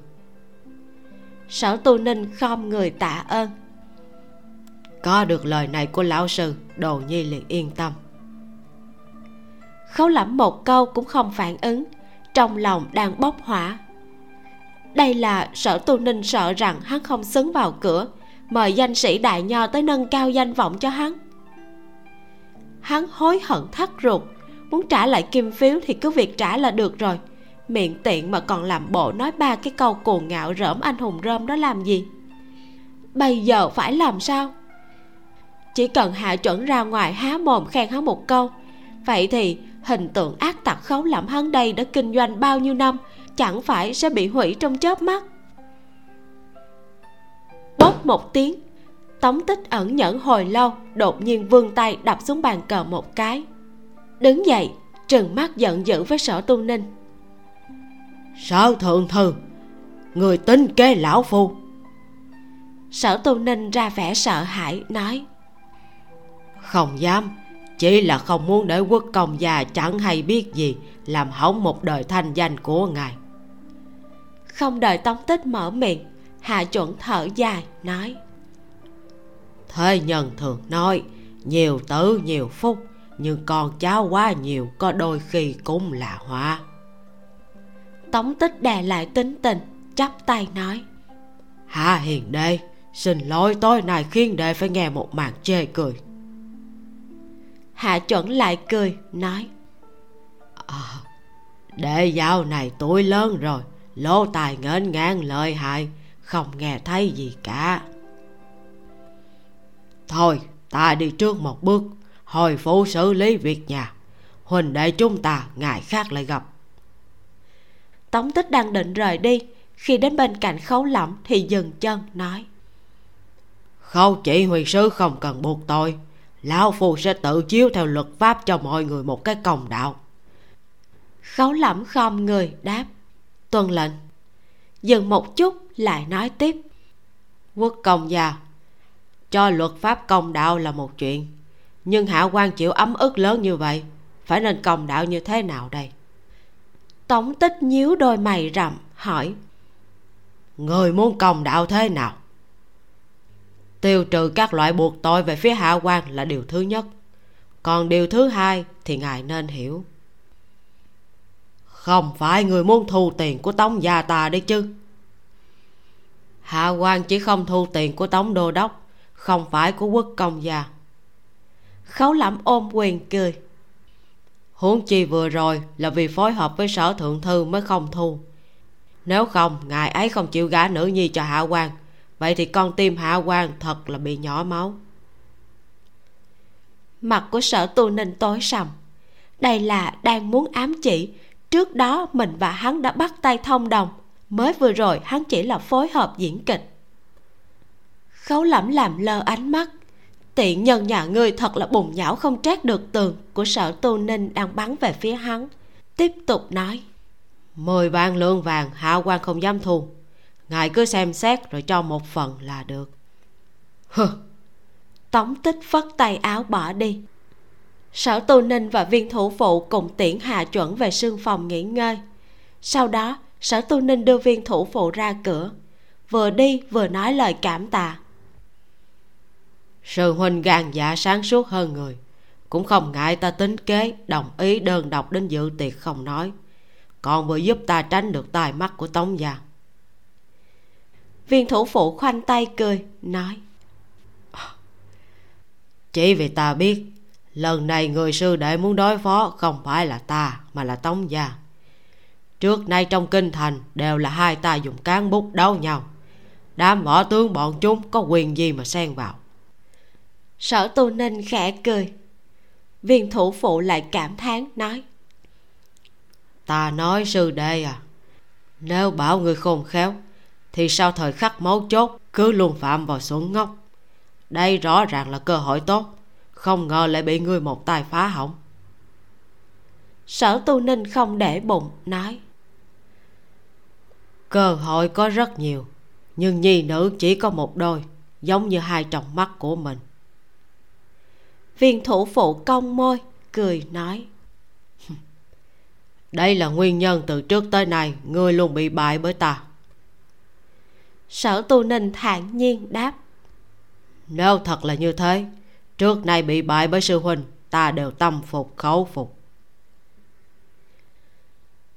Sở tu ninh khom người tạ ơn. Có được lời này của lão sư đồ nhi liền yên tâm. Khấu lẩm một câu cũng không phản ứng trong lòng đang bốc hỏa. Đây là sở tu ninh sợ rằng hắn không xứng vào cửa mời danh sĩ đại nho tới nâng cao danh vọng cho hắn hắn hối hận thắt ruột. Muốn trả lại kim phiếu thì cứ việc trả là được rồi. Miệng tiện mà còn làm bộ nói ba cái câu cuồng ngạo rỡm anh hùng rơm đó làm gì? Bây giờ phải làm sao? Chỉ cần hạ chuẩn ra ngoài há mồm khen hắn một câu. Vậy thì hình tượng ác tặc khấu lẫm hắn đây đã kinh doanh bao nhiêu năm, chẳng phải sẽ bị hủy trong chớp mắt? Bóp một tiếng tống tích ẩn nhẫn hồi lâu đột nhiên vươn tay đập xuống bàn cờ một cái. Đứng dậy trừng mắt giận dữ với sở tu ninh. Sở thượng thư người tính kế lão phu. Sở tu ninh ra vẻ sợ hãi nói. Không dám chỉ là không muốn để quốc công già chẳng hay biết gì làm hỏng một đời thanh danh của ngài. Không đợi tống tích mở miệng hạ chuẩn thở dài nói thế nhân thường nói nhiều tử nhiều phúc nhưng con cháu quá nhiều có đôi khi cũng là họa. Tống tích đè lại tính tình chắp tay nói hạ hiền đệ xin lỗi tối nay khiến đệ phải nghe một màn chê cười. Hạ chuẩn lại cười nói ờ, à, đệ dạo này tuổi lớn rồi lỗ tài nghênh ngang lợi hại không nghe thấy gì cả thôi ta đi trước một bước hồi phủ xử lý việc nhà. Huỳnh đệ chúng ta ngày khác lại gặp. Tống tích đang định rời đi khi đến bên cạnh khấu lẩm thì dừng chân nói. Khâu chỉ huy sứ không cần buộc tôi lão phu sẽ tự chiếu theo luật pháp cho mọi người một cái công đạo. Khấu lẩm khom người đáp. Tuân lệnh. Dừng một chút lại nói tiếp. Quốc công gia cho luật pháp công đạo là một chuyện. Nhưng hạ quan chịu ấm ức lớn như vậy, phải nên công đạo như thế nào đây? Tống tích nhíu đôi mày rậm, hỏi. Người muốn công đạo thế nào? Tiêu trừ các loại buộc tội về phía hạ quan là điều thứ nhất. Còn điều thứ hai thì ngài nên hiểu. Không phải người muốn thu tiền của tống gia ta đấy chứ. Hạ quan chỉ không thu tiền của tống đô đốc không phải của quốc công gia khấu lẩm ôm quyền cười. Huống chi vừa rồi là vì phối hợp với sở thượng thư mới không thu. Nếu không, ngài ấy không chịu gả nữ nhi cho hạ quan vậy thì con tim hạ quan thật là bị nhỏ máu. Mặt của sở tu ninh tối sầm. Đây là đang muốn ám chỉ. Trước đó mình và hắn đã bắt tay thông đồng. Mới vừa rồi hắn chỉ là phối hợp diễn kịch khấu lẩm làm lơ ánh mắt. Tiện nhân nhà ngươi thật là bùng nhão không trát được tường của sở tu ninh đang bắn về phía hắn. Tiếp tục nói. Mười vạn lượng vàng hạ quan không dám thu. Ngài cứ xem xét rồi cho một phần là được. Hừ. Tống tích phất tay áo bỏ đi. Sở tu ninh và viên thủ phụ cùng tiễn hạ chuẩn về sương phòng nghỉ ngơi. Sau đó sở tu ninh đưa viên thủ phụ ra cửa. Vừa đi vừa nói lời cảm tạ sư huynh gan dạ sáng suốt hơn người. Cũng không ngại ta tính kế đồng ý đơn độc đến dự tiệc không nói. Còn vừa giúp ta tránh được tai mắt của tống gia. Viên thủ phụ khoanh tay cười nói. Chỉ vì ta biết lần này người sư đệ muốn đối phó không phải là ta mà là tống gia. Trước nay trong kinh thành đều là hai ta dùng cán bút đấu nhau. Đám võ tướng bọn chúng có quyền gì mà xen vào sở tu ninh khẽ cười. Viên thủ phụ lại cảm thán nói. Ta nói sư đệ à nếu bảo người khôn khéo thì sao thời khắc máu chốt cứ luôn phạm vào xuẩn ngốc. Đây rõ ràng là cơ hội tốt không ngờ lại bị ngươi một tay phá hỏng. Sở tu ninh không để bụng nói. Cơ hội có rất nhiều nhưng nhi nữ chỉ có một đôi giống như hai tròng mắt của mình viên thủ phụ cong môi cười nói. <laughs> Đây là nguyên nhân từ trước tới nay ngươi luôn bị bại bởi ta. Sở tu ninh thản nhiên đáp. Nếu thật là như thế trước nay bị bại bởi sư huynh ta đều tâm phục khẩu phục.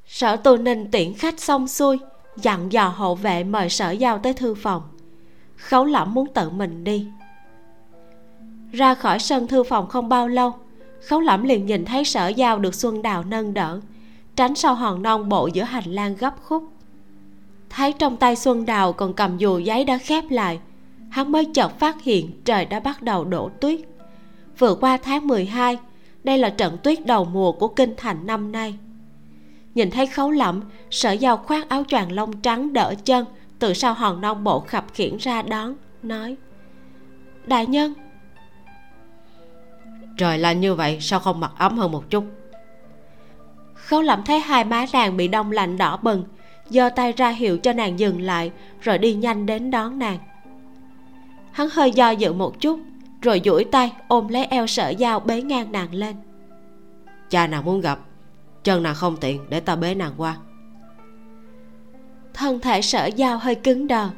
Sở tu ninh tiễn khách xong xuôi dặn dò hộ vệ mời sở giao tới thư phòng. Khấu lẩm muốn tự mình đi ra khỏi sân thư phòng không bao lâu, khấu lẩm liền nhìn thấy sở giao được xuân đào nâng đỡ, tránh sau hòn non bộ giữa hành lang gấp khúc. Thấy trong tay xuân đào còn cầm dù giấy đã khép lại, hắn mới chợt phát hiện trời đã bắt đầu đổ tuyết. Vừa qua tháng 12 đây là trận tuyết đầu mùa của kinh thành năm nay. Nhìn thấy khấu lẩm sở giao khoác áo choàng lông trắng đỡ chân, từ sau hòn non bộ khập khiển ra đón, nói, đại nhân trời lạnh như vậy sao không mặc ấm hơn một chút? Khấu lẩm thấy hai má nàng bị đông lạnh đỏ bừng giơ tay ra hiệu cho nàng dừng lại rồi đi nhanh đến đón nàng. Hắn hơi do dự một chút rồi duỗi tay ôm lấy eo sở dao bế ngang nàng lên. Cha nàng muốn gặp chân nàng không tiện để ta bế nàng qua. Thân thể sở dao hơi cứng đờ.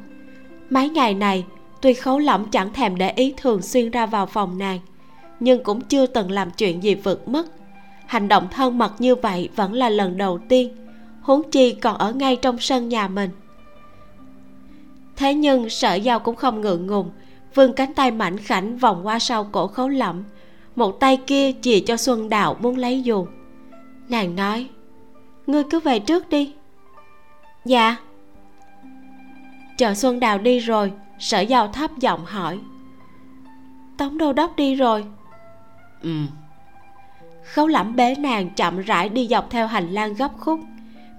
Mấy ngày này tuy khấu lẩm chẳng thèm để ý thường xuyên ra vào phòng nàng nhưng cũng chưa từng làm chuyện gì vượt mất hành động thân mật như vậy vẫn là lần đầu tiên. Huống chi còn ở ngay trong sân nhà mình. Thế nhưng sở giao cũng không ngượng ngùng, vươn cánh tay mảnh khảnh vòng qua sau cổ khấu lẩm một tay kia chỉ cho xuân đạo muốn lấy dù. Nàng nói, ngươi cứ về trước đi. Dạ. Chờ xuân đào đi rồi, sở giao thấp giọng hỏi, tống đô đốc đi rồi ừ. Khấu lẩm bế nàng chậm rãi đi dọc theo hành lang gấp khúc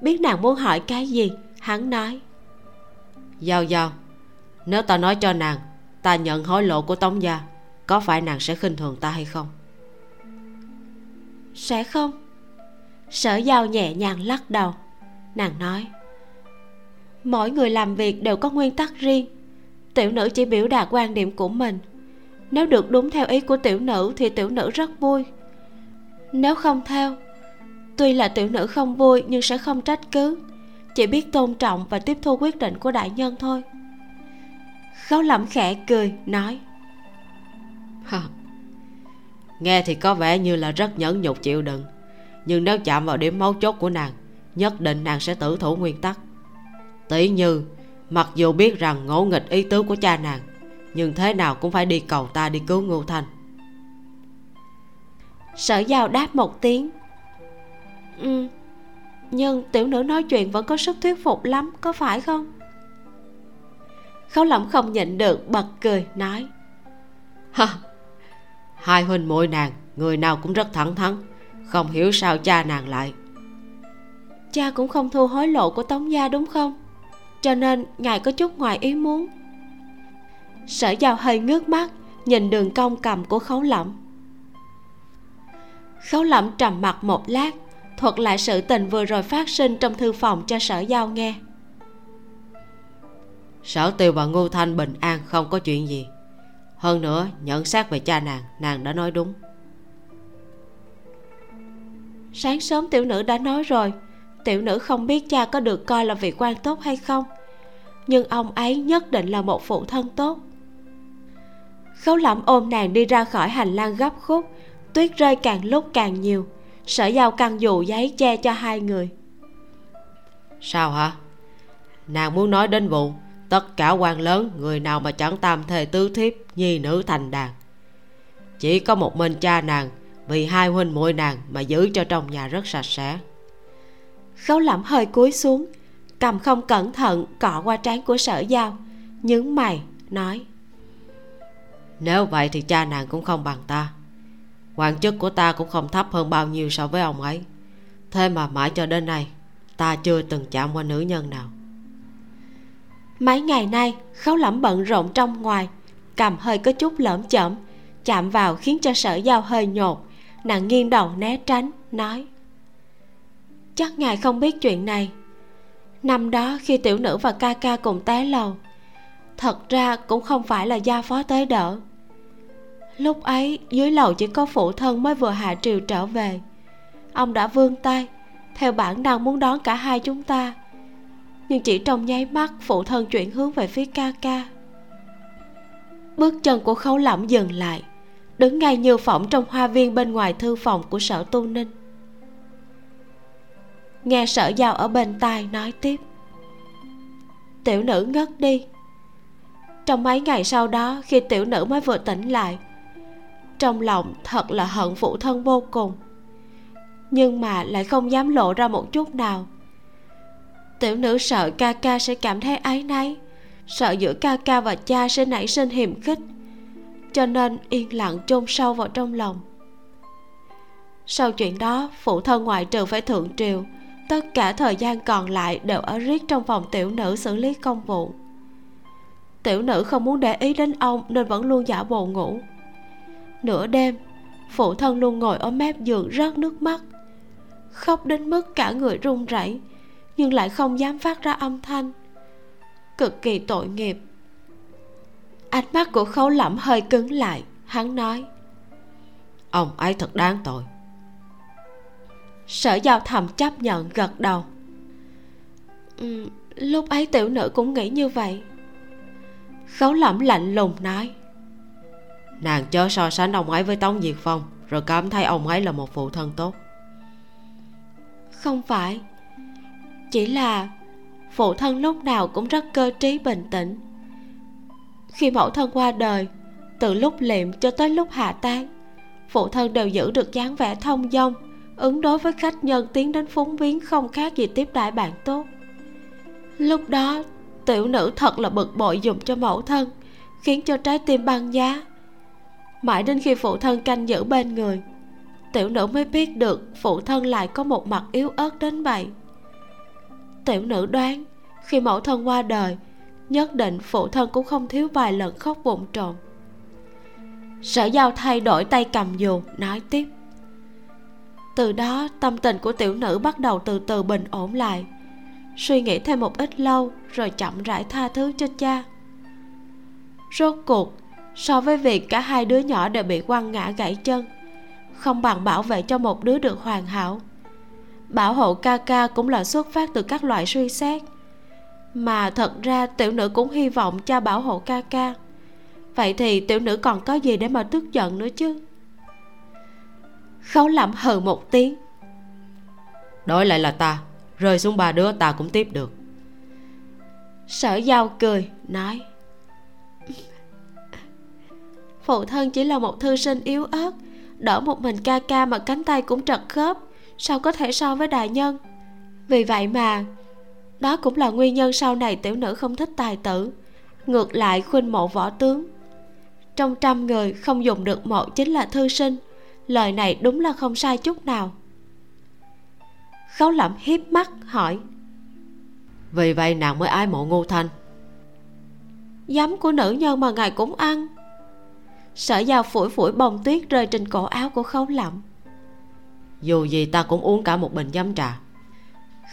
biết nàng muốn hỏi cái gì hắn nói. Giao giao. Nếu ta nói cho nàng ta nhận hối lộ của tống gia có phải nàng sẽ khinh thường ta hay không? Sẽ không. Sở giao nhẹ nhàng lắc đầu. Nàng nói mỗi người làm việc đều có nguyên tắc riêng. Tiểu nữ chỉ biểu đạt quan điểm của mình nếu được đúng theo ý của tiểu nữ thì tiểu nữ rất vui. Nếu không theo, tuy là tiểu nữ không vui nhưng sẽ không trách cứ, chỉ biết tôn trọng và tiếp thu quyết định của đại nhân thôi. Khấu lẩm khẽ cười, nói nghe thì có vẻ như là rất nhẫn nhục chịu đựng, nhưng nếu chạm vào điểm mấu chốt của nàng, nhất định nàng sẽ tử thủ nguyên tắc. Tỷ như, mặc dù biết rằng ngỗ nghịch ý tứ của cha nàng nhưng thế nào cũng phải đi cầu ta đi cứu ngưu thanh. Sở giao đáp một tiếng. Ừ nhưng tiểu nữ nói chuyện vẫn có sức thuyết phục lắm có phải không? Khấu lẩm không nhịn được bật cười nói. Ha hai huynh muội nàng người nào cũng rất thẳng thắn không hiểu sao cha nàng lại. Cha cũng không thu hối lộ của tống gia đúng không? Cho nên ngài có chút ngoài ý muốn sở giao hơi ngước mắt nhìn đường cong cầm của khấu lẩm khấu lẩm trầm mặt một lát thuật lại sự tình vừa rồi phát sinh trong thư phòng cho sở giao nghe. Sở tiêu và ngô thanh bình an không có chuyện gì. Hơn nữa nhận xét về cha nàng nàng đã nói đúng. Sáng sớm tiểu nữ đã nói rồi tiểu nữ không biết cha có được coi là vị quan tốt hay không. Nhưng ông ấy nhất định là một phụ thân tốt khấu lẩm ôm nàng đi ra khỏi hành lang gấp khúc tuyết rơi càng lúc càng nhiều. Sở giao căng dù giấy che cho hai người. Sao hả? Nàng muốn nói đến vụ tất cả quan lớn người nào mà chẳng tam thề tứ thiếp nhi nữ thành đàn. Chỉ có một mình cha nàng vì hai huynh muội nàng mà giữ cho trong nhà rất sạch sẽ. Khấu lẩm hơi cúi xuống cầm không cẩn thận cọ qua trán của sở giao nhướng mày nói nếu vậy thì cha nàng cũng không bằng ta. Quan chức của ta cũng không thấp hơn bao nhiêu so với ông ấy. Thế mà mãi cho đến nay, ta chưa từng chạm qua nữ nhân nào. Mấy ngày nay, khấu lẩm bận rộn trong ngoài, cầm hơi có chút lởm chởm, chạm vào khiến cho sở giao hơi nhột. Nàng nghiêng đầu né tránh, nói, chắc ngài không biết chuyện này. Năm đó khi tiểu nữ và ca ca cùng té lầu, thật ra cũng không phải là gia phó tới đỡ lúc ấy, dưới lầu chỉ có phụ thân mới vừa hạ triều trở về. Ông đã vươn tay, theo bản năng muốn đón cả hai chúng ta. Nhưng chỉ trong nháy mắt, phụ thân chuyển hướng về phía ca ca. Bước chân của khấu lẩm dừng lại, đứng ngay như phỏng trong hoa viên bên ngoài thư phòng của sở tu ninh. Nghe sở giao ở bên tai nói tiếp, tiểu nữ ngất đi. Trong mấy ngày sau đó, khi tiểu nữ mới vừa tỉnh lại trong lòng thật là hận phụ thân vô cùng. Nhưng mà lại không dám lộ ra một chút nào. Tiểu nữ sợ ca ca sẽ cảm thấy áy náy, sợ giữa ca ca và cha sẽ nảy sinh hiềm khích, cho nên yên lặng chôn sâu vào trong lòng. Sau chuyện đó, phụ thân ngoại trừ phải thượng triều, tất cả thời gian còn lại đều ở riết trong phòng tiểu nữ xử lý công vụ. Tiểu nữ không muốn để ý đến ông nên vẫn luôn giả bộ ngủ nửa đêm phụ thân luôn ngồi ở mép giường rớt nước mắt. Khóc đến mức cả người run rẩy nhưng lại không dám phát ra âm thanh. Cực kỳ tội nghiệp. Ánh mắt của khấu lẩm hơi cứng lại hắn nói ông ấy thật đáng tội. Sở giao thầm chấp nhận gật đầu. Ừ, lúc ấy tiểu nữ cũng nghĩ như vậy. Khấu lẩm lạnh lùng nói nàng chớ so sánh ông ấy với tống diệt phong, rồi cảm thấy ông ấy là một phụ thân tốt. Không phải. Chỉ là phụ thân lúc nào cũng rất cơ trí bình tĩnh. Khi mẫu thân qua đời, từ lúc liệm cho tới lúc hạ táng, phụ thân đều giữ được dáng vẻ thông dong, ứng đối với khách nhân tiến đến phúng viếng không khác gì tiếp đại bạn tốt. Lúc đó, tiểu nữ thật là bực bội dùng cho mẫu thân, khiến cho trái tim băng giá mãi đến khi phụ thân canh giữ bên người, tiểu nữ mới biết được phụ thân lại có một mặt yếu ớt đến vậy. Tiểu nữ đoán, khi mẫu thân qua đời, nhất định phụ thân cũng không thiếu vài lần khóc vụn trộm sở giao thay đổi tay cầm dù nói tiếp. Từ đó, tâm tình của tiểu nữ bắt đầu từ từ bình ổn lại. Suy nghĩ thêm một ít lâu, rồi chậm rãi tha thứ cho cha. Rốt cuộc so với việc cả hai đứa nhỏ đều bị quăng ngã gãy chân không bằng bảo vệ cho một đứa được hoàn hảo. Bảo hộ ca ca cũng là xuất phát từ các loại suy xét. Mà thật ra tiểu nữ cũng hy vọng cha bảo hộ ca ca. Vậy thì tiểu nữ còn có gì để mà tức giận nữa chứ? Khấu lẩm hừ một tiếng. Đổi lại là ta rơi xuống ba đứa ta cũng tiếp được. Sở giao cười nói phụ thân chỉ là một thư sinh yếu ớt. Đỡ một mình ca ca mà cánh tay cũng trật khớp sao có thể so với đại nhân? Vì vậy mà đó cũng là nguyên nhân sau này tiểu nữ không thích tài tử. Ngược lại khuynh mộ võ tướng trong trăm người không dùng được một chính là thư sinh lời này đúng là không sai chút nào. Khấu lẩm hiếp mắt hỏi vì vậy nàng mới ái mộ ngô thanh. Giấm của nữ nhân mà ngài cũng ăn sở dao phủi phủi bông tuyết rơi trên cổ áo của khấu lẩm dù gì ta cũng uống cả một bình giấm trà.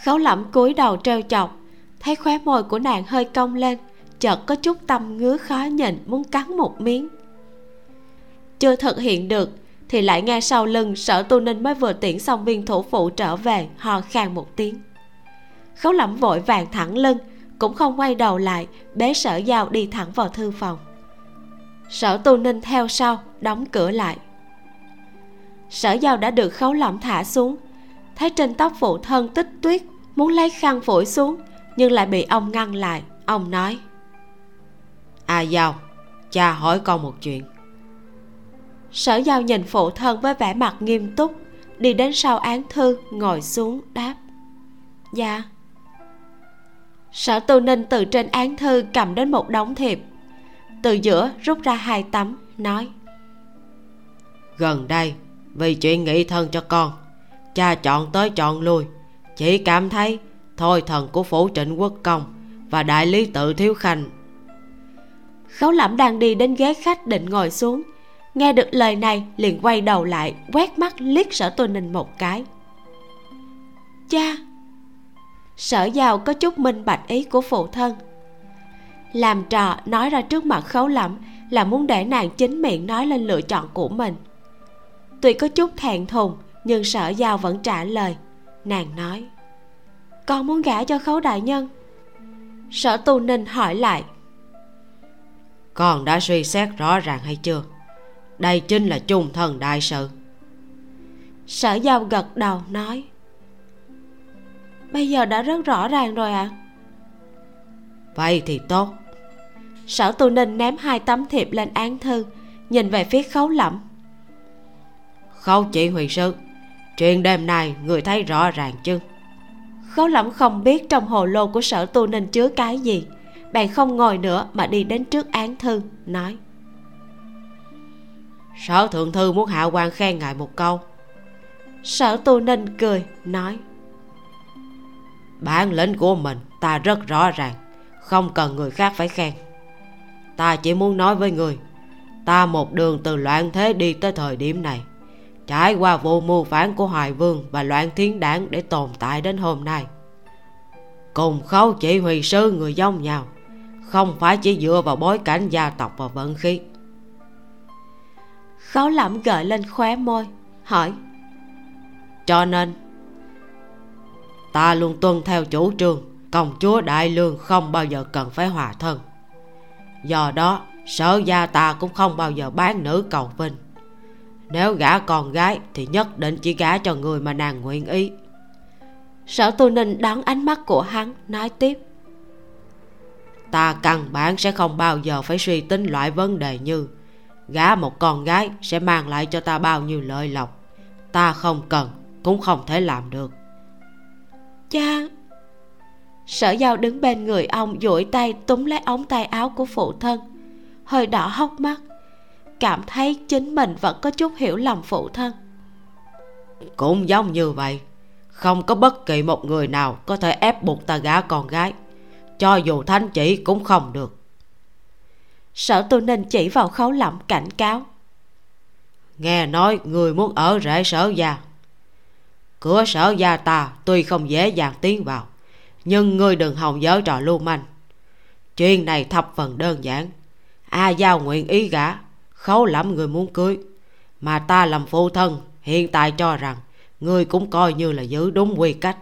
Khấu lẩm cúi đầu trêu chọc thấy khóe môi của nàng hơi cong lên chợt có chút tâm ngứa khó nhìn muốn cắn một miếng. Chưa thực hiện được thì lại nghe sau lưng sở tu ninh mới vừa tiễn xong viên thủ phụ trở về hò khan một tiếng. Khấu lẩm vội vàng thẳng lưng cũng không quay đầu lại bế sở giao đi thẳng vào thư phòng sở tu ninh theo sau đóng cửa lại. Sở giao đã được khấu lẩm thả xuống. Thấy trên tóc phụ thân tích tuyết muốn lấy khăn phổi xuống nhưng lại bị ông ngăn lại. Ông nói à giao cha hỏi con một chuyện. Sở giao nhìn phụ thân với vẻ mặt nghiêm túc đi đến sau án thư ngồi xuống đáp. Dạ. Sở tu ninh từ trên án thư cầm đến một đống thiệp từ giữa rút ra hai tấm nói gần đây vì chuyện nghị thân cho con cha chọn tới chọn lui. Chỉ cảm thấy thôi thần của phủ trịnh quốc công và đại lý tự thiếu khanh. Khấu lẩm đang đi đến ghế khách định ngồi xuống. Nghe được lời này liền quay đầu lại quét mắt liếc sở tu ninh một cái. Cha. Sở giàu có chút minh bạch ý của phụ thân làm trò nói ra trước mặt khấu lẩm là muốn để nàng chính miệng nói lên lựa chọn của mình. Tuy có chút thẹn thùng nhưng sở giao vẫn trả lời. Nàng nói con muốn gả cho khấu đại nhân. Sở tu ninh hỏi lại con đã suy xét rõ ràng hay chưa? Đây chính là chung thần đại sự. Sở giao gật đầu nói bây giờ đã rất rõ ràng rồi ạ. À? vậy thì tốt sở tu ninh ném hai tấm thiệp lên án thư nhìn về phía khấu lẩm khấu chỉ huyền sư chuyện đêm nay người thấy rõ ràng chứ? Khấu lẩm không biết trong hồ lô của sở tu ninh chứa cái gì. Bèn không ngồi nữa mà đi đến trước án thư nói. Sở thượng thư muốn hạ quan khen ngài một câu. Sở tu ninh cười nói. Bản lĩnh của mình ta rất rõ ràng không cần người khác phải khen ta chỉ muốn nói với người ta một đường từ loạn thế đi tới thời điểm này. Trải qua vụ mưu phản của hoài vương và loạn thiên đảng để tồn tại đến hôm nay. Cùng khấu chỉ huy sư người giống nhau không phải chỉ dựa vào bối cảnh gia tộc và vận khí. Khấu lẩm gợi lên khóe môi hỏi. Cho nên ta luôn tuân theo chủ trương công chúa đại lương không bao giờ cần phải hòa thân do đó sở gia ta cũng không bao giờ bán nữ cầu vinh. Nếu gả con gái thì nhất định chỉ gả cho người mà nàng nguyện ý. Sở tu ninh đón ánh mắt của hắn nói tiếp. Ta căn bản sẽ không bao giờ phải suy tính loại vấn đề như gả một con gái sẽ mang lại cho ta bao nhiêu lợi lộc. Ta không cần cũng không thể làm được. Cha sở giao đứng bên người ông duỗi tay túm lấy ống tay áo của phụ thân. Hơi đỏ hốc mắt. Cảm thấy chính mình vẫn có chút hiểu lầm phụ thân. Cũng giống như vậy không có bất kỳ một người nào có thể ép buộc ta gả con gái. Cho dù thánh chỉ cũng không được. Sở tu ninh chỉ vào khấu lẩm cảnh cáo. Nghe nói người muốn ở rễ sở gia. Cửa sở gia ta tuy không dễ dàng tiến vào nhưng ngươi đừng hòng giới trò lưu manh. Chuyện này thập phần đơn giản. A giao nguyện ý gả, khấu lắm người muốn cưới. Mà ta làm phụ thân, hiện tại cho rằng ngươi cũng coi như là giữ đúng quy cách.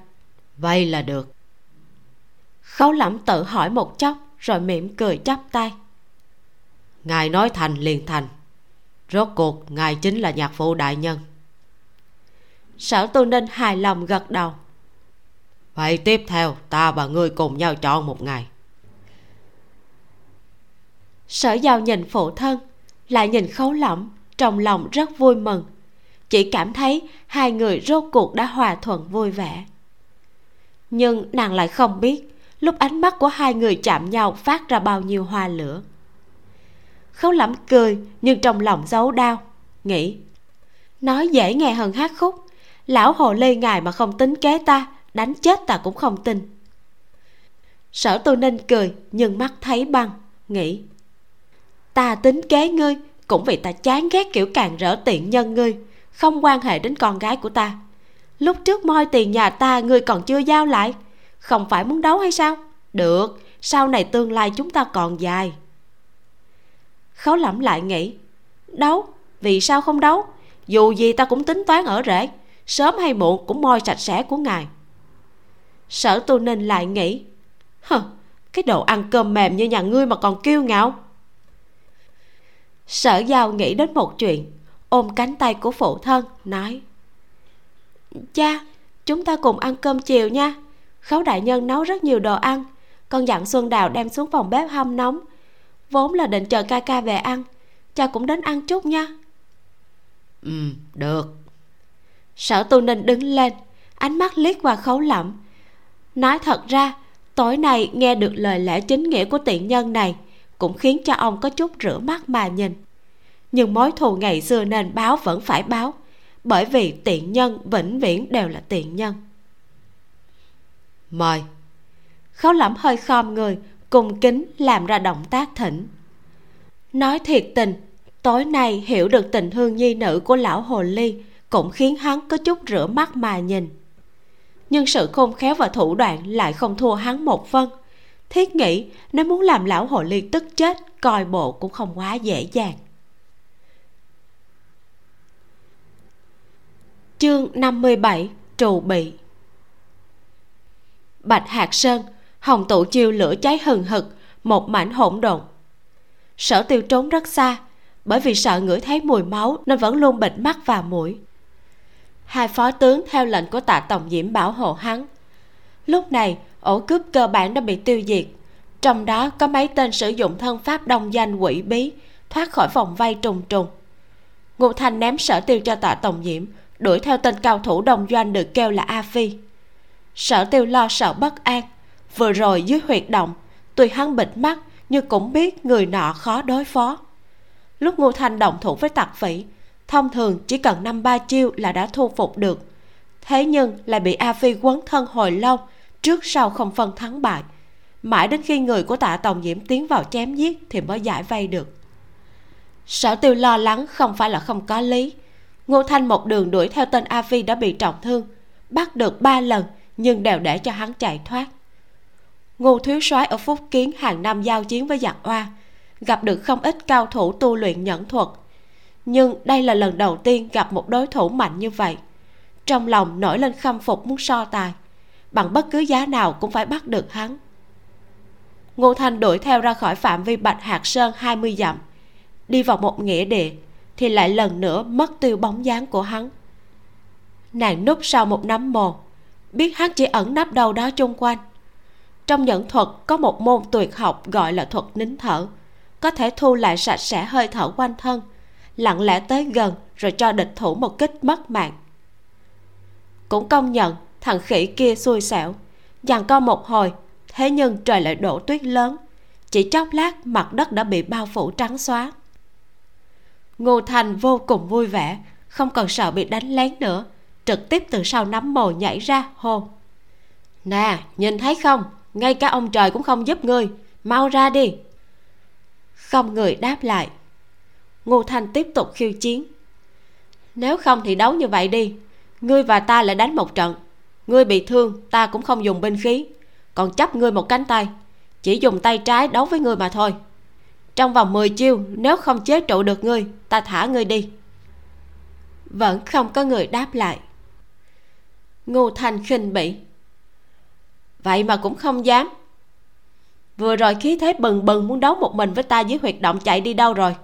Vậy là được. Khấu lẩm tự hỏi một chốc, rồi mỉm cười chắp tay. Ngài nói thành liền thành. Rốt cuộc, ngài chính là nhạc phụ đại nhân. Sở tu ninh hài lòng gật đầu vậy tiếp theo, ta và ngươi cùng nhau chọn một ngày. Sở giao nhìn phụ thân, lại nhìn khấu lỏng trong lòng rất vui mừng. Chỉ cảm thấy hai người rốt cuộc đã hòa thuận vui vẻ. Nhưng nàng lại không biết lúc ánh mắt của hai người chạm nhau phát ra bao nhiêu hoa lửa. Khấu lẩm cười, nhưng trong lòng giấu đau, nghĩ, nói dễ nghe hơn hát khúc, lão hồ lê ngài mà không tính kế ta đánh chết ta cũng không tin. Sở tô ninh cười, nhưng mắt thấy băng, nghĩ, ta tính kế ngươi cũng vì ta chán ghét kiểu càng rỡ tiện nhân ngươi, không quan hệ đến con gái của ta. Lúc trước moi tiền nhà ta, ngươi còn chưa giao lại, không phải muốn đấu hay sao? Được, sau này tương lai chúng ta còn dài. Khấu lẩm lại nghĩ, đấu, vì sao không đấu? Dù gì ta cũng tính toán ở rễ, sớm hay muộn cũng moi sạch sẽ của ngài sở tu ninh lại nghĩ. Hờ cái đồ ăn cơm mềm như nhà ngươi mà còn kiêu ngạo. Sở giao nghĩ đến một chuyện ôm cánh tay của phụ thân nói cha chúng ta cùng ăn cơm chiều nha. Khấu đại nhân nấu rất nhiều đồ ăn. Con dặn xuân đào đem xuống phòng bếp hâm nóng. Vốn là định chờ ca ca về ăn. Cha cũng đến ăn chút nha. Ừ được. Sở tu ninh đứng lên ánh mắt liếc qua khấu lẩm nói thật ra, tối nay nghe được lời lẽ chính nghĩa của tiện nhân này cũng khiến cho ông có chút rửa mắt mà nhìn. Nhưng mối thù ngày xưa nên báo vẫn phải báo, bởi vì tiện nhân vĩnh viễn đều là tiện nhân. Mời. Khấu lẩm hơi khom người cùng kính làm ra động tác thỉnh. Nói thiệt tình, tối nay hiểu được tình thương nhi nữ của lão hồ ly cũng khiến hắn có chút rửa mắt mà nhìn nhưng sự khôn khéo và thủ đoạn lại không thua hắn một phân thiết nghĩ, nếu muốn làm lão hồ ly tức chết, coi bộ cũng không quá dễ dàng. Chương 57 trù bị bạch hạt sơn, hồng tụ chiêu lửa cháy hừng hực, một mảnh hỗn độn. Sở tiêu trốn rất xa, bởi vì sợ ngửi thấy mùi máu nên vẫn luôn bịt mắt và mũi hai phó tướng theo lệnh của tạ tổng diễm bảo hộ hắn. Lúc này, ổ cướp cơ bản đã bị tiêu diệt. Trong đó có mấy tên sử dụng thân pháp đông danh quỷ bí, thoát khỏi vòng vây trùng trùng. Ngô thanh ném sở tiêu cho tạ tổng diễm, đuổi theo tên cao thủ đồng doanh được kêu là a phi. Sở tiêu lo sợ bất an, vừa rồi dưới huyệt động, tuy hắn bịt mắt, nhưng cũng biết người nọ khó đối phó. Lúc ngô thanh động thủ với tặc phỉ thông thường chỉ cần năm ba chiêu là đã thu phục được. Thế nhưng lại bị a phi quấn thân hồi lâu, trước sau không phân thắng bại. Mãi đến khi người của tạ tòng diễm tiến vào chém giết thì mới giải vây được. Sở tiêu lo lắng không phải là không có lý. Ngô thanh một đường đuổi theo tên a phi đã bị trọng thương, bắt được ba lần nhưng đều để cho hắn chạy thoát. Ngô thiếu soái ở phúc kiến hàng năm giao chiến với giặc oa, gặp được không ít cao thủ tu luyện nhẫn thuật nhưng đây là lần đầu tiên gặp một đối thủ mạnh như vậy. Trong lòng nổi lên khâm phục muốn so tài, bằng bất cứ giá nào cũng phải bắt được hắn. Ngô thanh đuổi theo ra khỏi phạm vi bạch hạt sơn 20 dặm, đi vào một nghĩa địa thì lại lần nữa mất tiêu bóng dáng của hắn. Nàng núp sau một nắm mồ, biết hắn chỉ ẩn nấp đâu đó chung quanh. Trong nhẫn thuật có một môn tuyệt học gọi là thuật nín thở, có thể thu lại sạch sẽ hơi thở quanh thân lặng lẽ tới gần rồi cho địch thủ một kích mất mạng. Cũng công nhận, thằng khỉ kia xui xẻo. Dàn co một hồi, thế nhưng trời lại đổ tuyết lớn. Chỉ chốc lát, mặt đất đã bị bao phủ trắng xóa. Ngô thành vô cùng vui vẻ, không còn sợ bị đánh lén nữa, trực tiếp từ sau nắm mồi nhảy ra, hô. Nè, nhìn thấy không? Ngay cả ông trời cũng không giúp ngươi. Mau ra đi. Không người đáp lại ngô thanh tiếp tục khiêu chiến. Nếu không thì đấu như vậy đi. Ngươi và ta lại đánh một trận. Ngươi bị thương, ta cũng không dùng binh khí. Còn chấp ngươi một cánh tay, chỉ dùng tay trái đấu với ngươi mà thôi. Trong vòng 10 chiêu, nếu không chế trụ được ngươi, ta thả ngươi đi. Vẫn không có người đáp lại. Ngô thanh khinh bỉ. Vậy mà cũng không dám. Vừa rồi khí thế bừng bừng muốn đấu một mình với ta dưới huyệt động chạy đi đâu rồi?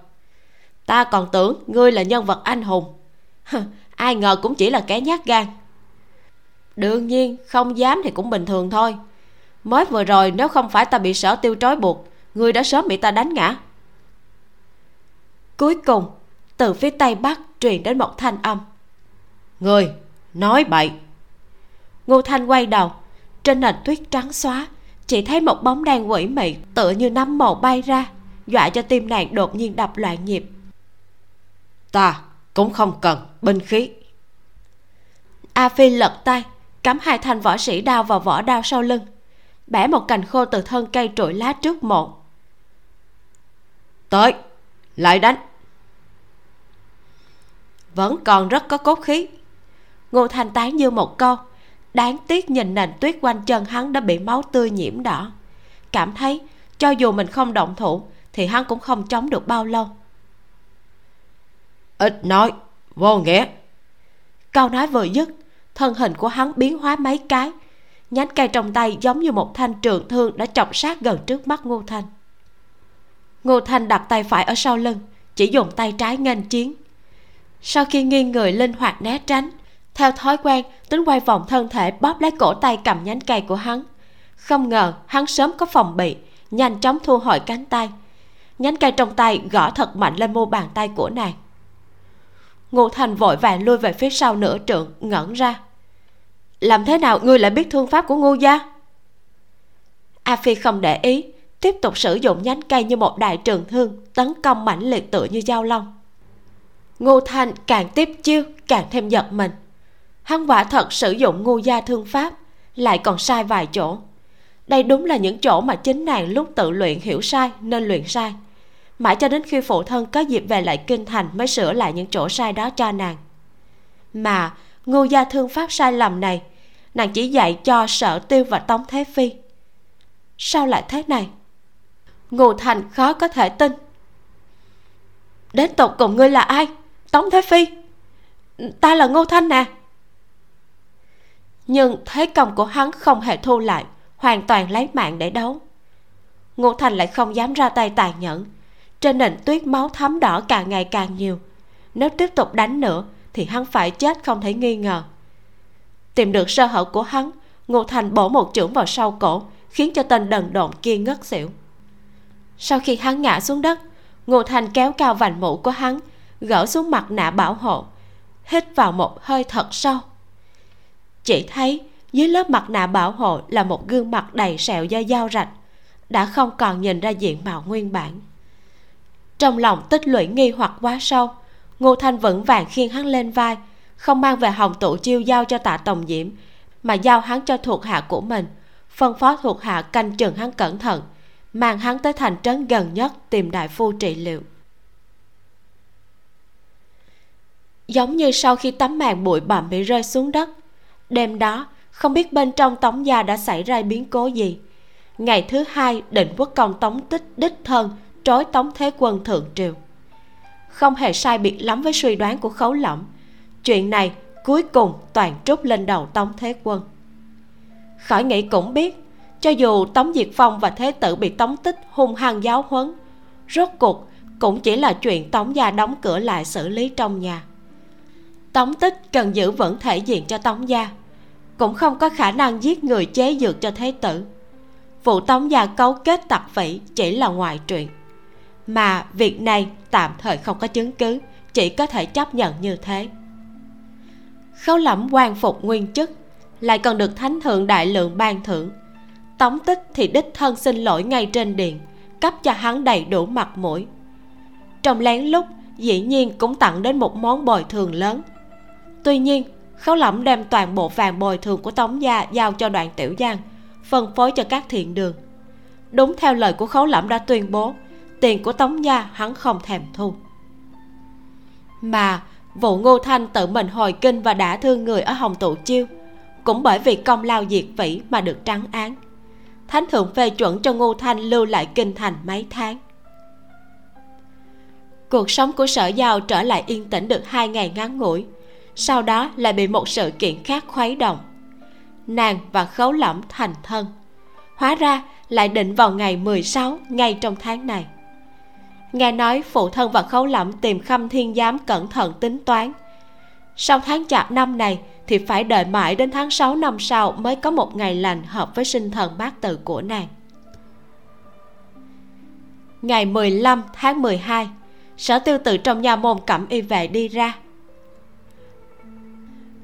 Ta còn tưởng ngươi là nhân vật anh hùng. Ai ngờ cũng chỉ là kẻ nhát gan. Đương nhiên, không dám thì cũng bình thường thôi. Mới vừa rồi, nếu không phải ta bị sở tiêu trói buộc, ngươi đã sớm bị ta đánh ngã. Cuối cùng, từ phía tây bắc truyền đến một thanh âm. Người nói bậy. Ngô thanh quay đầu, trên nền tuyết trắng xóa, chỉ thấy một bóng đen quỷ mị tựa như nắm màu bay ra, dọa cho tim nàng đột nhiên đập loạn nhịp ta cũng không cần binh khí. A phi lật tay, cắm hai thanh võ sĩ đao vào vỏ đao sau lưng, bẻ một cành khô từ thân cây trụi lá trước mộ. Tới, lại đánh. Vẫn còn rất có cốt khí. Ngô thanh tán như một câu đáng tiếc nhìn nền tuyết quanh chân hắn đã bị máu tươi nhiễm đỏ. Cảm thấy cho dù mình không động thủ, thì hắn cũng không chống được bao lâu ít nói, vô nghĩa. Câu nói vừa dứt, thân hình của hắn biến hóa mấy cái. Nhánh cây trong tay giống như một thanh trường thương đã chọc sát gần trước mắt ngô thanh. Ngô thanh đặt tay phải ở sau lưng, chỉ dùng tay trái nghênh chiến. Sau khi nghiêng người linh hoạt né tránh, theo thói quen, tính quay vòng thân thể bóp lấy cổ tay cầm nhánh cây của hắn. Không ngờ, hắn sớm có phòng bị, nhanh chóng thu hồi cánh tay. Nhánh cây trong tay gõ thật mạnh lên mu bàn tay của nàng ngô thành vội vàng lui về phía sau nửa trượng, ngẩn ra. Làm thế nào ngươi lại biết thương pháp của ngô gia? A phi không để ý, tiếp tục sử dụng nhánh cây như một đại trường thương, tấn công mãnh liệt tựa như dao long. Ngô thanh càng tiếp chiêu, càng thêm giật mình. Hắn quả thật sử dụng ngô gia thương pháp, lại còn sai vài chỗ. Đây đúng là những chỗ mà chính nàng lúc tự luyện hiểu sai nên luyện sai mãi cho đến khi phụ thân có dịp về lại kinh thành mới sửa lại những chỗ sai đó cho nàng. Mà, ngô gia thương pháp sai lầm này, nàng chỉ dạy cho sở tiêu và tống thế phi. Sao lại thế này? Ngô thành khó có thể tin. Đến tột cùng ngươi là ai? Tống thế phi? Ta là ngô thanh nè. Nhưng thế công của hắn không hề thu lại, hoàn toàn lấy mạng để đấu. Ngô thành lại không dám ra tay tàn nhẫn trên nền tuyết máu thấm đỏ càng ngày càng nhiều. Nếu tiếp tục đánh nữa, thì hắn phải chết không thể nghi ngờ. Tìm được sơ hở của hắn, ngô thành bổ một chưởng vào sau cổ, khiến cho tên đần độn kia ngất xỉu. Sau khi hắn ngã xuống đất, ngô thành kéo cao vành mũ của hắn, gỡ xuống mặt nạ bảo hộ, hít vào một hơi thật sâu. Chỉ thấy dưới lớp mặt nạ bảo hộ là một gương mặt đầy sẹo do dao rạch, đã không còn nhìn ra diện mạo nguyên bản trong lòng tích lũy nghi hoặc quá sâu, ngô thanh vững vàng khiêng hắn lên vai, không mang về hồng tụ chiêu giao cho tạ tổng diễm, mà giao hắn cho thuộc hạ của mình, phân phó thuộc hạ canh chừng hắn cẩn thận, mang hắn tới thành trấn gần nhất tìm đại phu trị liệu. Giống như sau khi tấm màn bụi bặm bị rơi xuống đất, đêm đó, không biết bên trong tống gia đã xảy ra biến cố gì. Ngày thứ hai định quốc công tống tích đích thân trói tống thế quân thượng triều. Không hề sai biệt lắm với suy đoán của khấu lẫm chuyện này cuối cùng toàn trút lên đầu tống thế quân. Khỏi nghĩ cũng biết, cho dù tống diệt phong và thế tử bị tống tích hung hăng giáo huấn, rốt cuộc cũng chỉ là chuyện tống gia đóng cửa lại xử lý trong nhà. Tống tích cần giữ vững thể diện cho tống gia, cũng không có khả năng giết người chế dược cho thế tử. Vụ tống gia cấu kết tặc phỉ chỉ là ngoại truyện mà việc này tạm thời không có chứng cứ, chỉ có thể chấp nhận như thế. Khấu lẫm quan phục nguyên chức, lại còn được thánh thượng đại lượng ban thưởng. Tống tích thì đích thân xin lỗi ngay trên điện, cấp cho hắn đầy đủ mặt mũi. Trong lén lúc, dĩ nhiên cũng tặng đến một món bồi thường lớn. Tuy nhiên, khấu lẫm đem toàn bộ vàng bồi thường của tống gia giao cho đoạn tiểu giang, phân phối cho các thiện đường. Đúng theo lời của khấu lẫm đã tuyên bố tiền của tống gia hắn không thèm thu. Mà vụ ngô thanh tự mình hồi kinh và đã thương người ở hồng tụ chiêu, cũng bởi vì công lao diệt vĩ mà được trắng án. Thánh thượng phê chuẩn cho ngô thanh lưu lại kinh thành mấy tháng. Cuộc sống của sở giao trở lại yên tĩnh được hai ngày ngắn ngủi, sau đó lại bị một sự kiện khác khuấy động. Nàng và khấu lẫm thành thân, hóa ra lại định vào ngày 16 ngay trong tháng này nghe nói phụ thân và khấu lẫm tìm khâm thiên giám cẩn thận tính toán. Sau tháng chạp năm này thì phải đợi mãi đến tháng 6 năm sau mới có một ngày lành hợp với sinh thần bát tự của nàng. Ngày 15 tháng 12 sở tiêu tự trong nhà môn cẩm y vệ đi ra.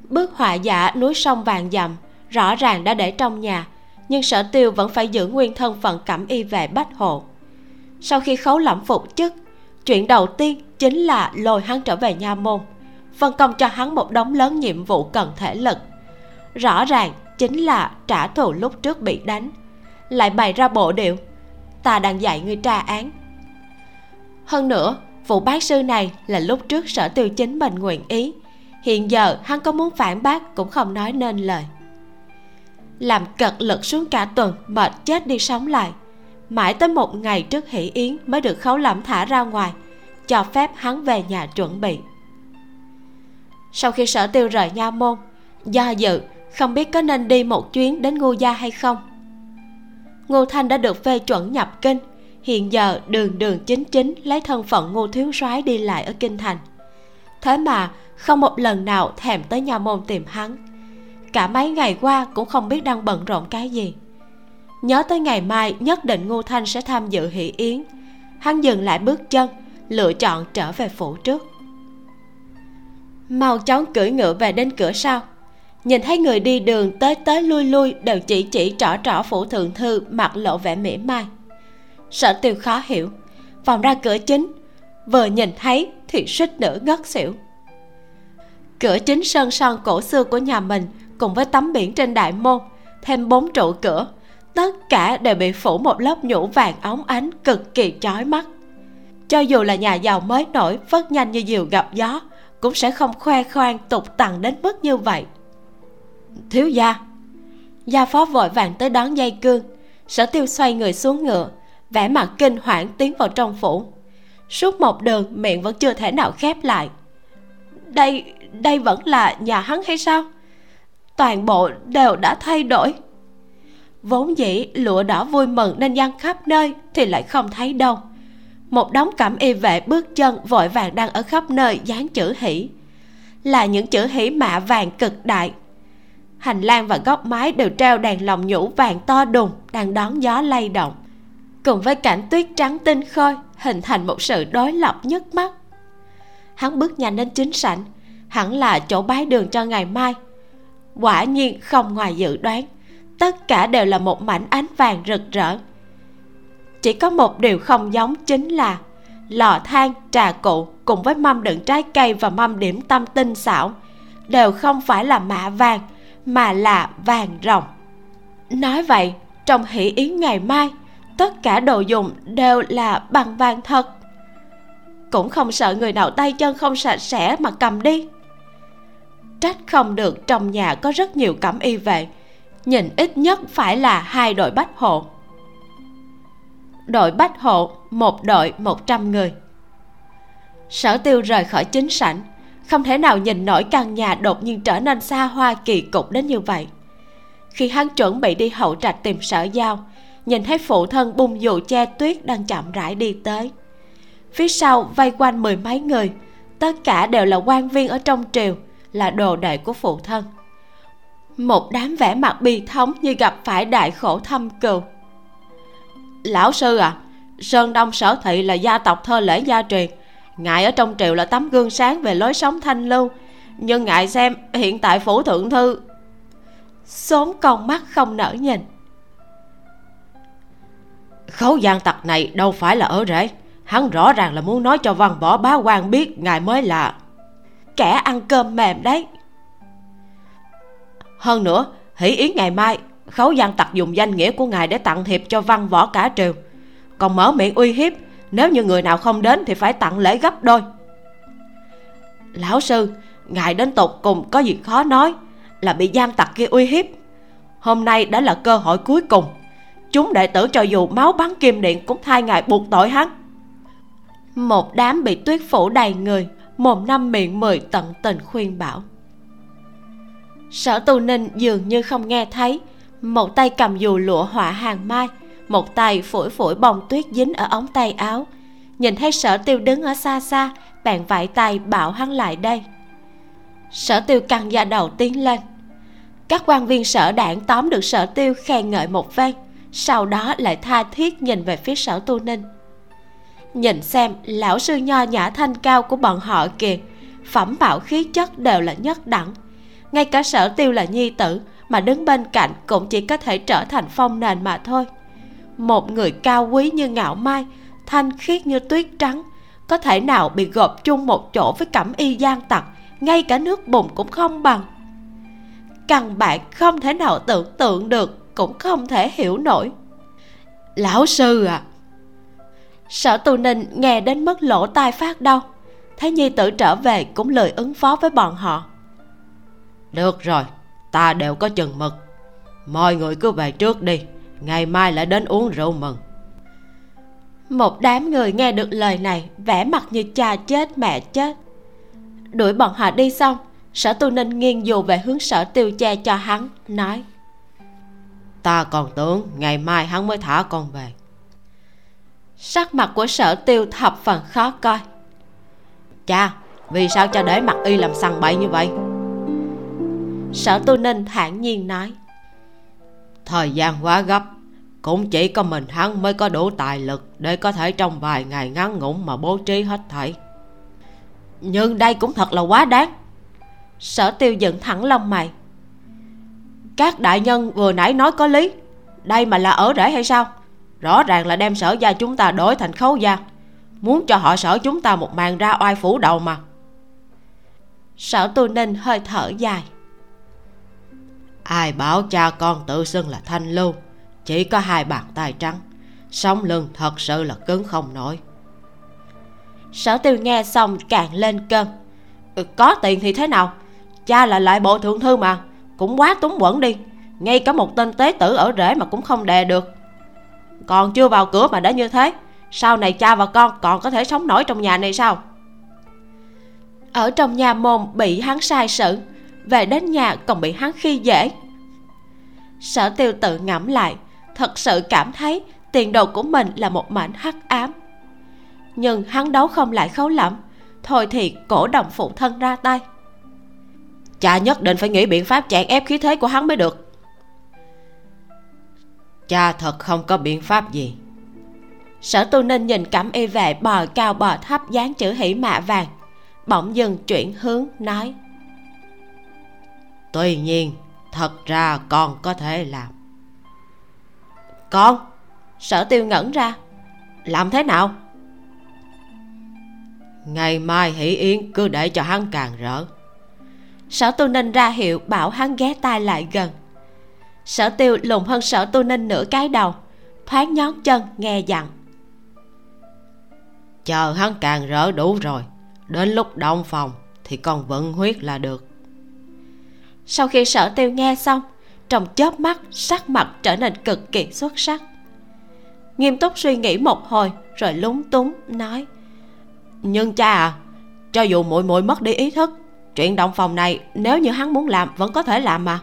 Bức họa giả núi sông vàng dặm, rõ ràng đã để trong nhà, nhưng sở tiêu vẫn phải giữ nguyên thân phận cẩm y vệ bách hộ sau khi khấu lẩm phục chức, chuyện đầu tiên chính là lôi hắn trở về nha môn, phân công cho hắn một đống lớn nhiệm vụ cần thể lực. Rõ ràng chính là trả thù lúc trước bị đánh. Lại bày ra bộ điệu, ta đang dạy ngươi tra án. Hơn nữa, vụ bác sư này là lúc trước sở tiêu chính mình nguyện ý. Hiện giờ hắn có muốn phản bác cũng không nói nên lời. Làm cật lực xuống cả tuần, mệt chết đi sống lại mãi tới một ngày trước hỷ yến mới được khấu lẩm thả ra ngoài, cho phép hắn về nhà chuẩn bị. Sau khi sở tiêu rời nha môn, do dự, không biết có nên đi một chuyến đến ngô gia hay không. Ngô thanh đã được phê chuẩn nhập kinh, hiện giờ đường đường chính chính lấy thân phận ngô thiếu soái đi lại ở kinh thành. Thế mà không một lần nào thèm tới nhà môn tìm hắn. Cả mấy ngày qua cũng không biết đang bận rộn cái gì nhớ tới ngày mai nhất định ngô thanh sẽ tham dự hỷ yến. Hắn dừng lại bước chân, lựa chọn trở về phủ trước. Mau chóng cưỡi ngựa về đến cửa sau. Nhìn thấy người đi đường tới tới lui lui đều chỉ chỉ trỏ trỏ phủ thượng thư, mặt lộ vẻ mỉa mai. Sở tiêu khó hiểu, vòng ra cửa chính, vừa nhìn thấy thì suýt nữa ngất xỉu. Cửa chính sơn son cổ xưa của nhà mình cùng với tấm biển trên đại môn, thêm bốn trụ cửa tất cả đều bị phủ một lớp nhũ vàng óng ánh cực kỳ chói mắt. Cho dù là nhà giàu mới nổi vất nhanh như diều gặp gió, cũng sẽ không khoe khoang tục tằng đến mức như vậy. Thiếu gia gia phó vội vàng tới đón dây cương. Sở tiêu xoay người xuống ngựa, vẻ mặt kinh hoảng tiến vào trong phủ. Suốt một đường, miệng vẫn chưa thể nào khép lại. Đây đây vẫn là nhà hắn hay sao? Toàn bộ đều đã thay đổi vốn dĩ, lụa đỏ vui mừng nên dăng khắp nơi thì lại không thấy đâu một đống cẩm y vệ bước chân vội vàng đang ở khắp nơi dán chữ hỷ. Là những chữ hỷ mạ vàng cực đại. Hành lang và góc mái đều treo đèn lồng nhũ vàng to đùng, đang đón gió lay động. Cùng với cảnh tuyết trắng tinh khôi, hình thành một sự đối lập nhức mắt. Hắn bước nhanh đến chính sảnh. Hẳn là chỗ bái đường cho ngày mai. Quả nhiên không ngoài dự đoán tất cả đều là một mảnh ánh vàng rực rỡ. Chỉ có một điều không giống chính là lò than, trà cụ cùng với mâm đựng trái cây và mâm điểm tâm tinh xảo đều không phải là mạ vàng, mà là vàng rồng. Nói vậy, trong hỷ yến ngày mai, tất cả đồ dùng đều là bằng vàng thật. Cũng không sợ người nào tay chân không sạch sẽ mà cầm đi. Trách không được trong nhà có rất nhiều cẩm y vệ nhìn ít nhất phải là hai đội bách hộ. Đội bách hộ, một đội một trăm người. Sở tiêu rời khỏi chính sảnh, không thể nào nhìn nổi căn nhà đột nhiên trở nên xa hoa kỳ cục đến như vậy. Khi hắn chuẩn bị đi hậu trạch tìm sở giao, nhìn thấy phụ thân bung dù che tuyết đang chậm rãi đi tới. Phía sau vây quanh mười mấy người, tất cả đều là quan viên ở trong triều, là đồ đệ của phụ thân một đám vẻ mặt bi thống như gặp phải đại khổ thâm cừu. Lão sư à sơn đông sở thị là gia tộc thơ lễ gia truyền. Ngài ở trong triều là tấm gương sáng về lối sống thanh lưu. Nhưng ngài xem hiện tại phủ thượng thư. Xốn con mắt không nở nhìn. Khấu gian tặc này đâu phải là ở rễ hắn rõ ràng là muốn nói cho văn võ bá quan biết ngài mới là kẻ ăn cơm mềm đấy hơn nữa, hỷ yến ngày mai, khấu gian tặc dùng danh nghĩa của ngài để tặng thiệp cho văn võ cả triều. Còn mở miệng uy hiếp, nếu như người nào không đến thì phải tặng lễ gấp đôi. Lão sư, ngài đến tục cùng có gì khó nói, là bị gian tặc kia uy hiếp. Hôm nay đã là cơ hội cuối cùng. Chúng đệ tử cho dù máu bắn kim điện cũng thay ngài buộc tội hắn. Một đám bị tuyết phủ đầy người, mồm năm miệng mười tận tình khuyên bảo sở tu ninh dường như không nghe thấy. Một tay cầm dù lụa họa hàng mai, một tay phủi phủi bông tuyết dính ở ống tay áo. Nhìn thấy sở tiêu đứng ở xa xa bạn vẫy tay bảo hắn lại đây. Sở tiêu căng da đầu tiến lên. Các quan viên sở đảng tóm được sở tiêu khen ngợi một phen, sau đó lại tha thiết nhìn về phía sở tu ninh. Nhìn xem, lão sư nho nhã thanh cao của bọn họ kìa, phẩm bảo khí chất đều là nhất đẳng ngay cả sở tiêu là nhi tử mà đứng bên cạnh cũng chỉ có thể trở thành phong nền mà thôi. Một người cao quý như ngạo mai, thanh khiết như tuyết trắng, có thể nào bị gộp chung một chỗ với cẩm y gian tặc, ngay cả nước bùn cũng không bằng. Căn bản không thể nào tưởng tượng được, cũng không thể hiểu nổi. Lão sư à sở tù ninh nghe đến mức lỗ tai phát đau. Thấy nhi tử trở về cũng lời ứng phó với bọn họ được rồi ta đều có chừng mực. Mọi người cứ về trước đi ngày mai lại đến uống rượu mừng. Một đám người nghe được lời này vẻ mặt như cha chết mẹ chết. Đuổi bọn họ đi xong sở tu ninh nghiêng dù về hướng sở tiêu che cho hắn nói. Ta còn tưởng ngày mai hắn mới thả con về. Sắc mặt của sở tiêu thập phần khó coi. Cha vì sao cha để mặt y làm sằng bậy như vậy sở tu ninh thản nhiên nói. Thời gian quá gấp cũng chỉ có mình hắn mới có đủ tài lực để có thể trong vài ngày ngắn ngủn mà bố trí hết thảy. Nhưng đây cũng thật là quá đáng. Sở tiêu dựng thẳng lông mày. Các đại nhân vừa nãy nói có lý. Đây mà là ở rễ hay sao? Rõ ràng là đem sở gia chúng ta đổi thành khấu gia. Muốn cho họ sở chúng ta một màn ra oai phủ đầu mà. Sở tu ninh hơi thở dài ai bảo cha con tự xưng là thanh lưu chỉ có hai bàn tay trắng sống lưng thật sự là cứng không nổi. Sở tiêu nghe xong càng lên cơn. Ừ, có tiền thì thế nào? Cha là lại bộ thượng thư mà cũng quá túng quẩn đi. Ngay cả một tên tế tử ở rễ mà cũng không đè được. Còn chưa vào cửa mà đã như thế sau này cha và con còn có thể sống nổi trong nhà này sao? Ở trong nhà môn bị hắn sai sự về đến nhà còn bị hắn khi dễ. Sở tiêu tự ngẫm lại thật sự cảm thấy tiền đồ của mình là một mảnh hắc ám. Nhưng hắn đấu không lại khấu lẫm thôi thì cổ đồng phụ thân ra tay. Cha nhất định phải nghĩ biện pháp chèn ép khí thế của hắn mới được. Cha thật không có biện pháp gì. Sở tu ninh nhìn cẩm y vệ bò cao bò thấp dáng chữ hỉ mạ vàng bỗng dừng chuyển hướng nói tuy nhiên, thật ra con có thể làm. Con, sở tiêu ngẩn ra, làm thế nào? Ngày mai hỷ yến cứ để cho hắn càng rỡ. Sở tu ninh ra hiệu bảo hắn ghé tai lại gần. Sở tiêu lùn hơn sở tu ninh nửa cái đầu, thoáng nhón chân nghe dặn. Chờ hắn càng rỡ đủ rồi, đến lúc động phòng thì còn vận huyết là được sau khi sở tiêu nghe xong, trong chớp mắt, sắc mặt trở nên cực kỳ xuất sắc. Nghiêm túc suy nghĩ một hồi, rồi lúng túng, nói, nhưng cha à cho dù muội muội mất đi ý thức, chuyện động phòng này nếu như hắn muốn làm vẫn có thể làm mà.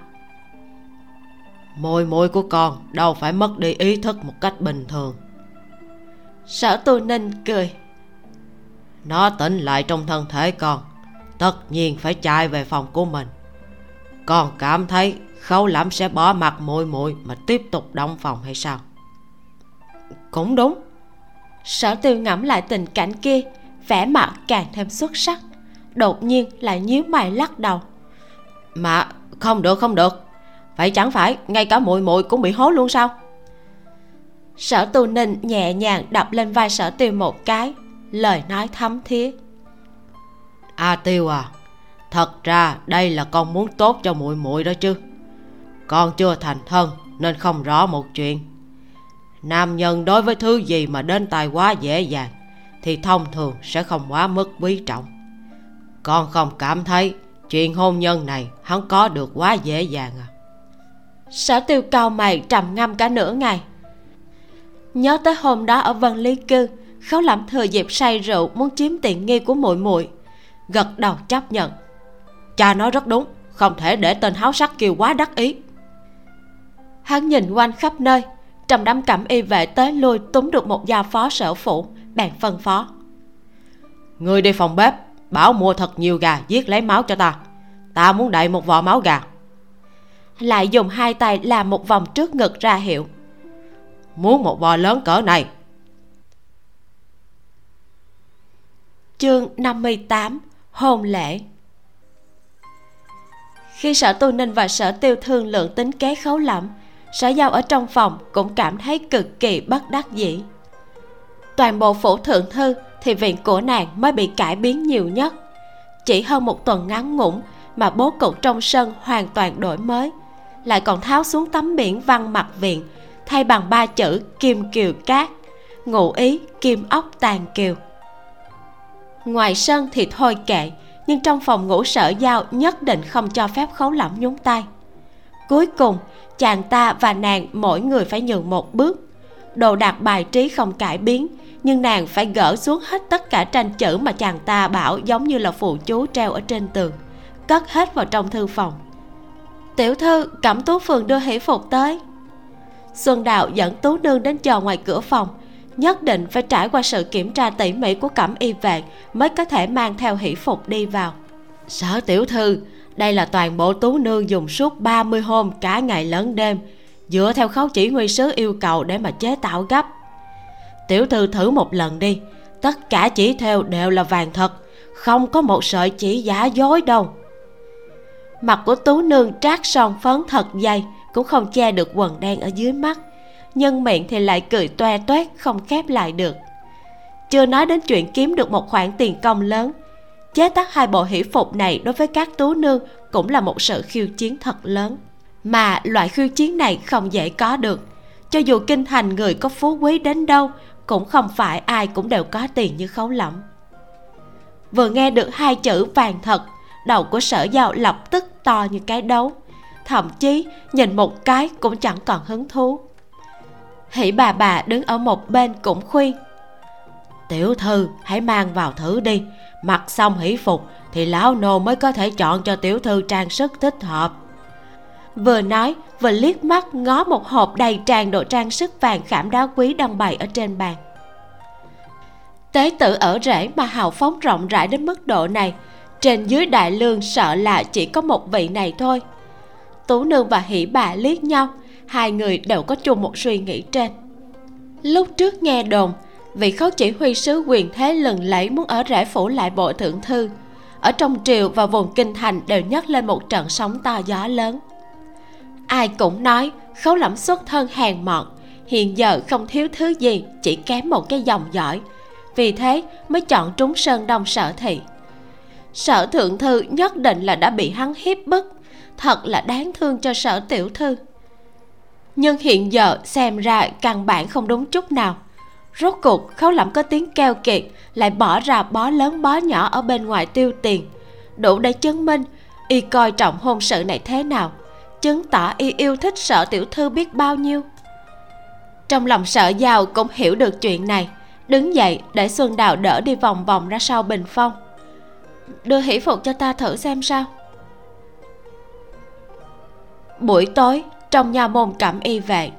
Môi môi của con đâu phải mất đi ý thức một cách bình thường. Sở tu ninh cười. Nó tỉnh lại trong thân thể con, tất nhiên phải chạy về phòng của mình con cảm thấy khấu lắm sẽ bỏ mặt muội muội mà tiếp tục đóng phòng hay sao? Cũng đúng. Sở tiêu ngẫm lại tình cảnh kia vẻ mặt càng thêm xuất sắc đột nhiên lại nhíu mày lắc đầu. Mà không được không được. Vậy chẳng phải ngay cả muội muội cũng bị hố luôn sao? Sở tu ninh nhẹ nhàng đập lên vai sở tiêu một cái lời nói thấm thía. A à, tiêu à thật ra, đây là con muốn tốt cho muội muội đó chứ. Con chưa thành thân, nên không rõ một chuyện. Nam nhân đối với thứ gì mà đến tài quá dễ dàng, thì thông thường sẽ không quá mức quý trọng. Con không cảm thấy chuyện hôn nhân này hắn có được quá dễ dàng à. Sở tiêu cao mày trầm ngâm cả nửa ngày. Nhớ tới hôm đó ở vân lý cư, khấu lẩm thừa dịp say rượu muốn chiếm tiện nghi của muội muội, gật đầu chấp nhận cha nói rất đúng, không thể để tên háo sắc kiều quá đắc ý. Hắn nhìn quanh khắp nơi, trong đám cẩm y vệ tới lui túm được một gia phó sở phụ, bèn phân phó. Người đi phòng bếp, bảo mua thật nhiều gà, giết lấy máu cho ta. Ta muốn đậy một vò máu gà. Lại dùng hai tay làm một vòng trước ngực ra hiệu. Muốn một vò lớn cỡ này. Chương 58 hôn lễ khi sở tu ninh và sở tiêu thương lượng tính kế khấu lẩm sở giao ở trong phòng cũng cảm thấy cực kỳ bất đắc dĩ. Toàn bộ phủ thượng thư thì viện của nàng mới bị cải biến nhiều nhất. Chỉ hơn một tuần ngắn ngủn mà bố cục trong sân hoàn toàn đổi mới. Lại còn tháo xuống tấm biển văn mặt viện, thay bằng ba chữ kim kiều cát, ngụ ý kim ốc tàn kiều. Ngoài sân thì thôi kệ nhưng trong phòng ngủ sở giao nhất định không cho phép khấu lỏng nhúng tay. Cuối cùng, chàng ta và nàng mỗi người phải nhường một bước. Đồ đạc bài trí không cải biến, nhưng nàng phải gỡ xuống hết tất cả tranh chữ mà chàng ta bảo giống như là phụ chú treo ở trên tường, cất hết vào trong thư phòng. Tiểu thư, cẩm tú phường đưa hỷ phục tới. Xuân đạo dẫn tú nương đến chờ ngoài cửa phòng nhất định phải trải qua sự kiểm tra tỉ mỉ của cẩm y vệ mới có thể mang theo hỷ phục đi vào. Sở tiểu thư, đây là toàn bộ tú nương dùng suốt 30 hôm cả ngày lẫn đêm, dựa theo khấu chỉ huy sứ yêu cầu để mà chế tạo gấp. Tiểu thư thử một lần đi, tất cả chỉ theo đều là vàng thật, không có một sợi chỉ giả dối đâu. Mặt của tú nương trát son phấn thật dày, cũng không che được quần đen ở dưới mắt nhưng miệng thì lại cười toe toét, không khép lại được. Chưa nói đến chuyện kiếm được một khoản tiền công lớn, chế tác hai bộ hỷ phục này đối với các tú nương cũng là một sự khiêu chiến thật lớn. Mà loại khiêu chiến này không dễ có được, cho dù kinh thành người có phú quý đến đâu, cũng không phải ai cũng đều có tiền như khấu lẫm. Vừa nghe được hai chữ vàng thật, đầu của sở giao lập tức to như cái đấu, thậm chí nhìn một cái cũng chẳng còn hứng thú hỷ bà bà đứng ở một bên cũng khuyên. Tiểu thư, hãy mang vào thử đi. Mặc xong hỷ phục thì lão nô mới có thể chọn cho tiểu thư trang sức thích hợp. Vừa nói, vừa liếc mắt ngó một hộp đầy tràn đồ trang sức vàng khảm đá quý đang bày ở trên bàn. Tế tử ở rễ mà hào phóng rộng rãi đến mức độ này, trên dưới đại lương sợ là chỉ có một vị này thôi. Tú nương và hỷ bà liếc nhau hai người đều có chung một suy nghĩ trên. Lúc trước nghe đồn, vị khấu chỉ huy sứ quyền thế lừng lẫy muốn ở rễ phủ lại bộ thượng thư. Ở trong triều và vùng kinh thành đều nhấc lên một trận sóng to gió lớn. Ai cũng nói khấu lẫm xuất thân hèn mọn, hiện giờ không thiếu thứ gì, chỉ kém một cái dòng giỏi vì thế mới chọn trúng sơn đông sở thị. Sở thượng thư nhất định là đã bị hắn hiếp bức, thật là đáng thương cho sở tiểu thư nhưng hiện giờ xem ra căn bản không đúng chút nào. Rốt cuộc, khấu lẩm có tiếng keo kiệt, lại bỏ ra bó lớn bó nhỏ ở bên ngoài tiêu tiền. Đủ để chứng minh y coi trọng hôn sự này thế nào, chứng tỏ y yêu thích sở tiểu thư biết bao nhiêu. Trong lòng sợ giàu cũng hiểu được chuyện này, đứng dậy để xuân đào đỡ đi vòng vòng ra sau bình phong. Đưa hỷ phục cho ta thử xem sao. Buổi tối trong nhà môn cẩm y vệ.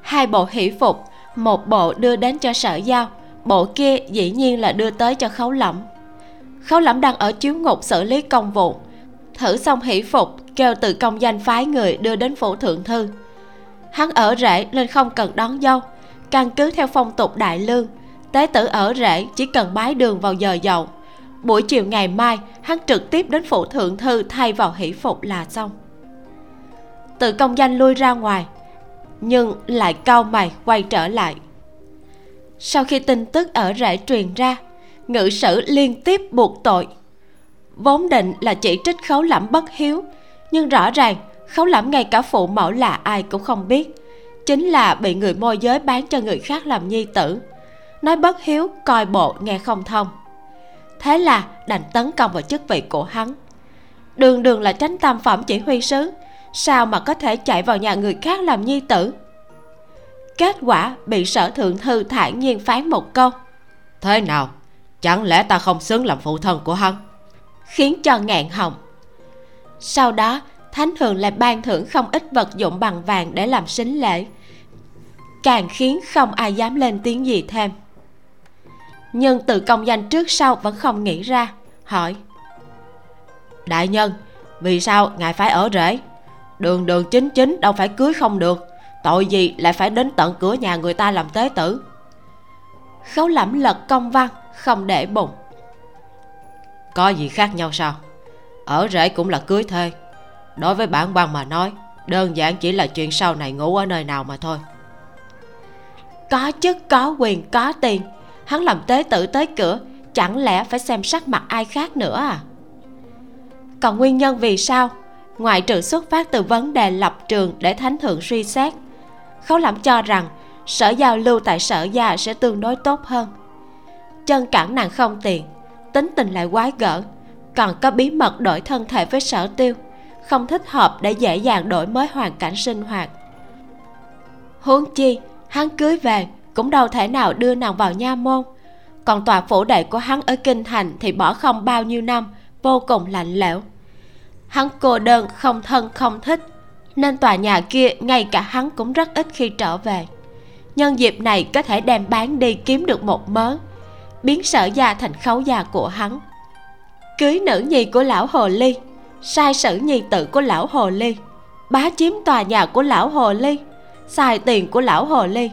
Hai bộ hỷ phục, một bộ đưa đến cho sở giao, bộ kia dĩ nhiên là đưa tới cho khấu lẫm. Khấu lẫm đang ở chiếu ngục xử lý công vụ. Thử xong hỷ phục, kêu từ công danh phái người đưa đến phủ thượng thư. Hắn ở rễ nên không cần đón dâu, căn cứ theo phong tục đại lương, tế tử ở rễ chỉ cần bái đường vào giờ dậu. Buổi chiều ngày mai, hắn trực tiếp đến phủ thượng thư thay vào hỷ phục là xong tự công danh lui ra ngoài, nhưng lại cau mày quay trở lại. Sau khi tin tức ở rễ truyền ra, ngự sử liên tiếp buộc tội. Vốn định là chỉ trích khấu lẫm bất hiếu, nhưng rõ ràng khấu lẫm ngay cả phụ mẫu là ai cũng không biết. Chính là bị người môi giới bán cho người khác làm nhi tử. Nói bất hiếu, coi bộ nghe không thông. Thế là đành tấn công vào chức vị của hắn. Đường đường là tránh tam phẩm chỉ huy sứ sao mà có thể chạy vào nhà người khác làm nhi tử? Kết quả bị sở thượng thư thản nhiên phán một câu. Thế nào? Chẳng lẽ ta không xứng làm phụ thân của hắn? Khiến cho ngạn họng. Sau đó thánh thường lại ban thưởng không ít vật dụng bằng vàng để làm sính lễ. Càng khiến không ai dám lên tiếng gì thêm. Nhưng từ công danh trước sau vẫn không nghĩ ra hỏi. Đại nhân vì sao ngài phải ở rễ đường đường chính chính đâu phải cưới không được. Tội gì lại phải đến tận cửa nhà người ta làm tế tử? Khấu lẩm lật công văn, không để bụng. Có gì khác nhau sao? Ở rễ cũng là cưới thê. Đối với bản quan mà nói, đơn giản chỉ là chuyện sau này ngủ ở nơi nào mà thôi. Có chức, có quyền, có tiền. Hắn làm tế tử tới cửa, chẳng lẽ phải xem sắc mặt ai khác nữa à? Còn nguyên nhân vì sao? Ngoại trừ xuất phát từ vấn đề lập trường để thánh thượng suy xét, khấu lẩm cho rằng sở giao lưu tại sở gia sẽ tương đối tốt hơn. Chân cản nàng không tiền tính tình lại quái gở, còn có bí mật đổi thân thể với sở tiêu, không thích hợp để dễ dàng đổi mới hoàn cảnh sinh hoạt. Huống chi, hắn cưới về cũng đâu thể nào đưa nàng vào nha môn, còn tòa phủ đệ của hắn ở kinh thành thì bỏ không bao nhiêu năm, vô cùng lạnh lẽo hắn cô đơn, không thân, không thích. Nên tòa nhà kia, ngay cả hắn cũng rất ít khi trở về. Nhân dịp này, có thể đem bán đi kiếm được một mớ. Biến sở gia thành khấu gia của hắn. Cưới nữ nhi của lão hồ ly. Sai sử nhi tử của lão hồ ly. Bá chiếm tòa nhà của lão hồ ly. Xài tiền của lão hồ ly.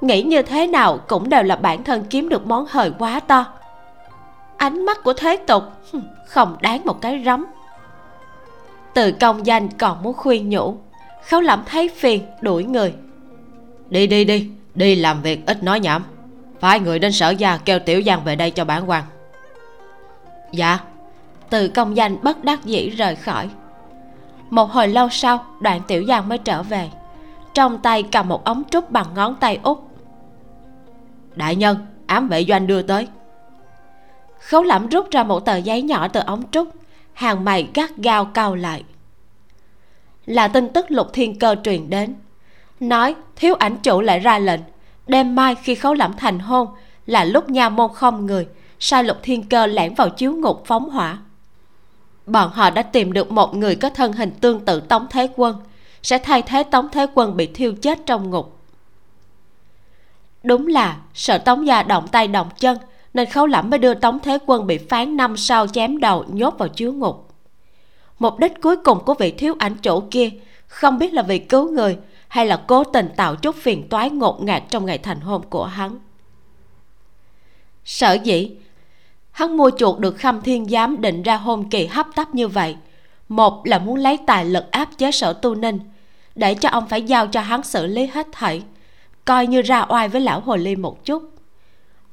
Nghĩ như thế nào cũng đều là bản thân kiếm được món hời quá to. Ánh mắt của thế tục không đáng một cái rắm từ công danh còn muốn khuyên nhủ. Khấu lẩm thấy phiền đuổi người. Đi đi đi đi làm việc ít nói nhảm. Phải người đến sở gia kêu tiểu giang về đây cho bản quan dạ. Từ công danh bất đắc dĩ rời khỏi. Một hồi lâu sau đoạn tiểu giang mới trở về. Trong tay cầm một ống trúc bằng ngón tay út. Đại nhân ám vệ doanh đưa tới. Khấu lẩm rút ra một tờ giấy nhỏ từ ống trúc hàng mày gắt gao cau lại. Là tin tức lục thiên cơ truyền đến. Nói thiếu ảnh chủ lại ra lệnh, đêm mai khi khấu lẩm thành hôn là lúc nha môn không người, sai lục thiên cơ lẻn vào chiếu ngục phóng hỏa. Bọn họ đã tìm được một người có thân hình tương tự tống thế quân, sẽ thay thế tống thế quân bị thiêu chết trong ngục. Đúng là sợ tống gia động tay động chân nên khấu lẫm mới đưa tống thế quân bị phán năm sau chém đầu nhốt vào chứa ngục. Mục đích cuối cùng của vị thiếu ảnh chủ kia, không biết là vì cứu người hay là cố tình tạo chút phiền toái ngột ngạt trong ngày thành hôn của hắn. Sở dĩ, hắn mua chuột được khâm thiên giám định ra hôn kỳ hấp tấp như vậy, một là muốn lấy tài lực áp chế sở tu ninh, để cho ông phải giao cho hắn xử lý hết thảy, coi như ra oai với lão hồ ly một chút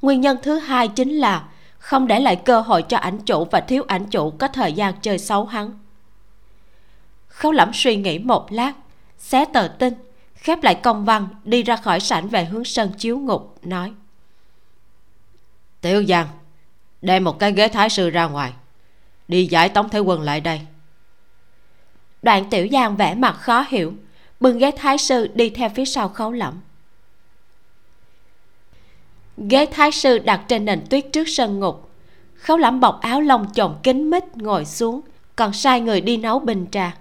nguyên nhân thứ hai chính là không để lại cơ hội cho ảnh chủ và thiếu ảnh chủ có thời gian chơi xấu hắn. Khấu lẫm suy nghĩ một lát, xé tờ tin, khép lại công văn, đi ra khỏi sảnh về hướng sân chiếu ngục, nói. Tiểu giang, đem một cái ghế thái sư ra ngoài, đi giải tống thế quân lại đây. Đoạn tiểu giang vẻ mặt khó hiểu, bưng ghế thái sư đi theo phía sau khấu lẫm ghế thái sư đặt trên nền tuyết trước sân ngục. Khấu lẩm bọc áo lông chồng kín mít ngồi xuống, còn sai người đi nấu bình trà.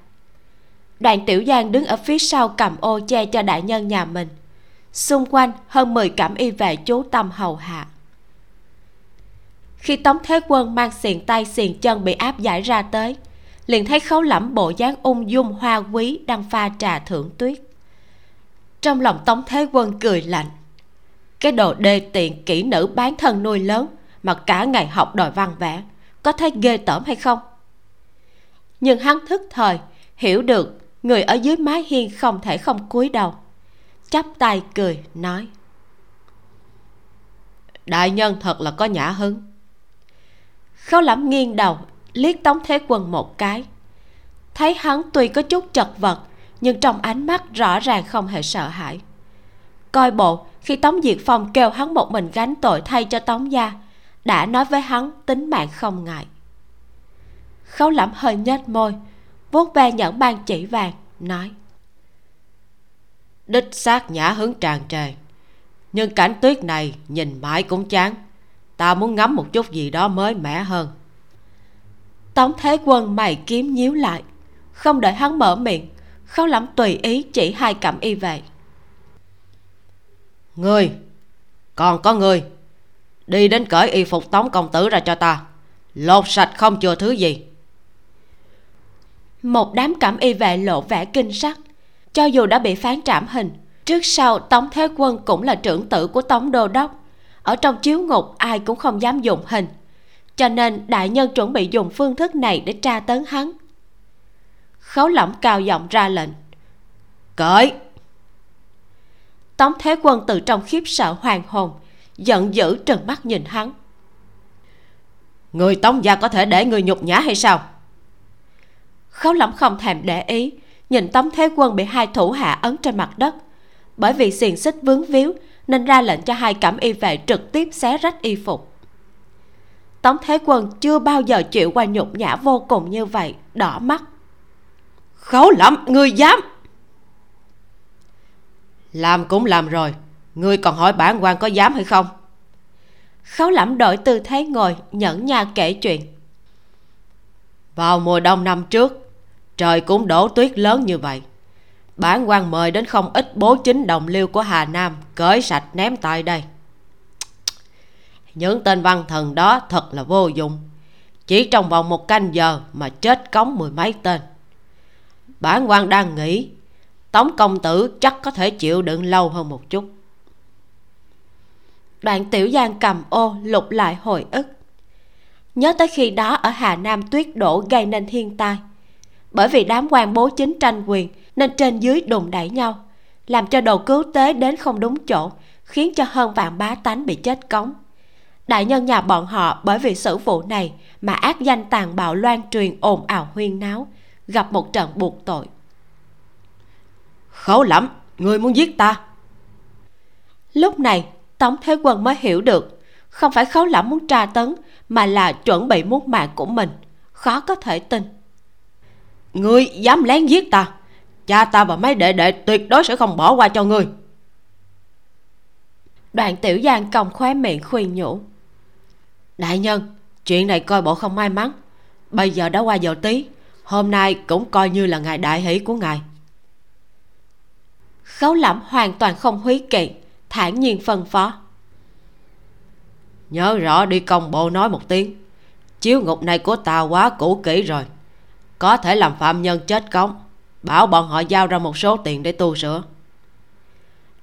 Đoàn tiểu giang đứng ở phía sau cầm ô che cho đại nhân nhà mình. Xung quanh hơn 10 cảm y vệ chú tâm hầu hạ. Khi tống thế quân mang xiềng tay xiềng chân bị áp giải ra tới, liền thấy khấu lẩm bộ dáng ung dung hoa quý đang pha trà thưởng tuyết. Trong lòng tống thế quân cười lạnh cái đồ đê tiện kỹ nữ bán thân nuôi lớn mà cả ngày học đòi văn vẽ, có thấy ghê tởm hay không? Nhưng hắn thức thời, hiểu được người ở dưới mái hiên không thể không cúi đầu, chắp tay cười, nói, đại nhân thật là có nhã hứng. Khấu lắm nghiêng đầu, liếc tống thế quân một cái. Thấy hắn tuy có chút chật vật, nhưng trong ánh mắt rõ ràng không hề sợ hãi. Coi bộ khi tống diệt phong kêu hắn một mình gánh tội thay cho tống gia, đã nói với hắn tính mạng không ngại. Khấu lẩm hơi nhếch môi, vuốt ve nhẫn ban chỉ vàng, nói, đích xác nhã hứng tràn trề, nhưng cảnh tuyết này nhìn mãi cũng chán. Ta muốn ngắm một chút gì đó mới mẻ hơn. Tống thế quân mày kiếm nhíu lại, không đợi hắn mở miệng, khấu lắm tùy ý chỉ hai cẩm y về người. Còn có người. Đi đến cởi y phục tống công tử ra cho ta. Lột sạch không chừa thứ gì. Một đám cẩm y vệ lộ vẻ kinh sắc. Cho dù đã bị phán trảm hình trước sau tống thế quân cũng là trưởng tử của tống đô đốc. Ở trong chiếu ngục ai cũng không dám dùng hình. Cho nên đại nhân chuẩn bị dùng phương thức này để tra tấn hắn. Khấu lỏng cao giọng ra lệnh. Cởi tống thế quân từ trong khiếp sợ hoàng hồn giận dữ trừng mắt nhìn hắn. Người tống gia có thể để người nhục nhã hay sao? Khấu lỏng không thèm để ý nhìn tống thế quân bị hai thủ hạ ấn trên mặt đất. Bởi vì xiềng xích vướng víu nên ra lệnh cho hai cẩm y vệ trực tiếp xé rách y phục. Tống thế quân chưa bao giờ chịu qua nhục nhã vô cùng như vậy đỏ mắt. Khấu lắm ngươi dám làm cũng làm rồi. Ngươi còn hỏi bản quan có dám hay không? Khấu lẩm đổi tư thế ngồi nhẫn nha kể chuyện. Vào mùa đông năm trước trời cũng đổ tuyết lớn như vậy. Bản quan mời đến không ít bố chính đồng liêu của hà nam cởi sạch ném tại đây. Những tên văn thần đó thật là vô dụng. Chỉ trong vòng một canh giờ mà chết cống mười mấy tên. Bản quan đang nghĩ tống công tử chắc có thể chịu đựng lâu hơn một chút. Đoạn tiểu giang cầm ô lục lại hồi ức. Nhớ tới khi đó ở hà nam tuyết đổ gây nên thiên tai. Bởi vì đám quan bố chính tranh quyền nên trên dưới đùng đẩy nhau, làm cho đồ cứu tế đến không đúng chỗ, khiến cho hơn vạn bá tánh bị chết cống. Đại nhân nhà bọn họ bởi vì sự vụ này mà ác danh tàn bạo loan truyền ồn ào huyên náo, gặp một trận buộc tội khó lắm, người muốn giết ta. Lúc này, tống thế quân mới hiểu được, không phải khấu lẫm muốn tra tấn, mà là chuẩn bị muốn mạng của mình. Khó có thể tin. Ngươi dám lén giết ta, cha ta và mấy đệ đệ tuyệt đối sẽ không bỏ qua cho ngươi. Đoạn tiểu giang còng khóe miệng khuyên nhủ. Đại nhân, chuyện này coi bộ không may mắn. Bây giờ đã qua giờ tí, hôm nay cũng coi như là ngày đại hỷ của ngài khấu lẫm hoàn toàn không húy kỵ thản nhiên phân phó. Nhớ rõ đi công bộ nói một tiếng. Chiếu ngục này của ta quá cũ kỹ rồi. Có thể làm phạm nhân chết cống bảo bọn họ giao ra một số tiền để tu sửa.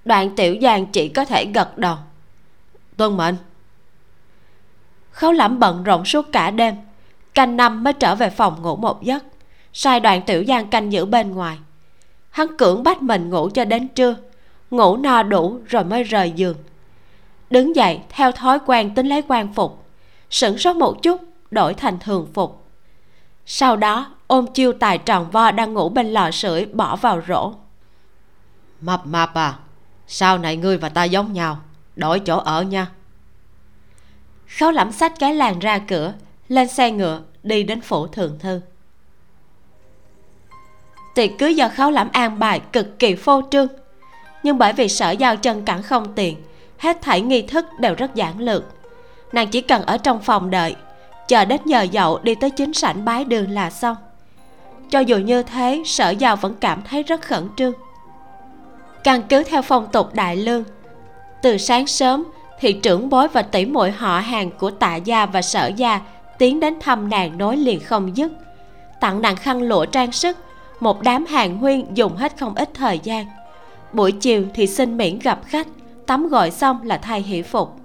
Đoạn tiểu giang chỉ có thể gật đầu. Tuân mệnh. Khấu lẩm bận rộn suốt cả đêm canh năm mới trở về phòng ngủ một giấc. Sai đoạn tiểu giang canh giữ bên ngoài hắn cưỡng bắt mình ngủ cho đến trưa. Ngủ no đủ rồi mới rời giường. Đứng dậy theo thói quen tính lấy quan phục. Sửng sốt một chút đổi thành thường phục. Sau đó ôm chiêu tài tròn vo đang ngủ bên lò sưởi bỏ vào rổ. Mập mạp à sau này ngươi và ta giống nhau đổi chỗ ở nha. Khấu lẩm sách cái làng ra cửa lên xe ngựa đi đến phủ thượng thư tiệc cưới do khấu lãm an bài cực kỳ phô trương. Nhưng bởi vì sở giao chân cẳng không tiền, hết thảy nghi thức đều rất giản lược. Nàng chỉ cần ở trong phòng đợi, chờ đến giờ dậu đi tới chính sảnh bái đường là xong. Cho dù như thế, sở giao vẫn cảm thấy rất khẩn trương. Căn cứ theo phong tục đại lương, từ sáng sớm thì trưởng bối và tỷ muội họ hàng của tạ gia và sở gia tiến đến thăm nàng nối liền không dứt, tặng nàng khăn lụa trang sức một đám hàng huyên dùng hết không ít thời gian. Buổi chiều thì xin miễn gặp khách tắm gội xong là thay hỷ phục.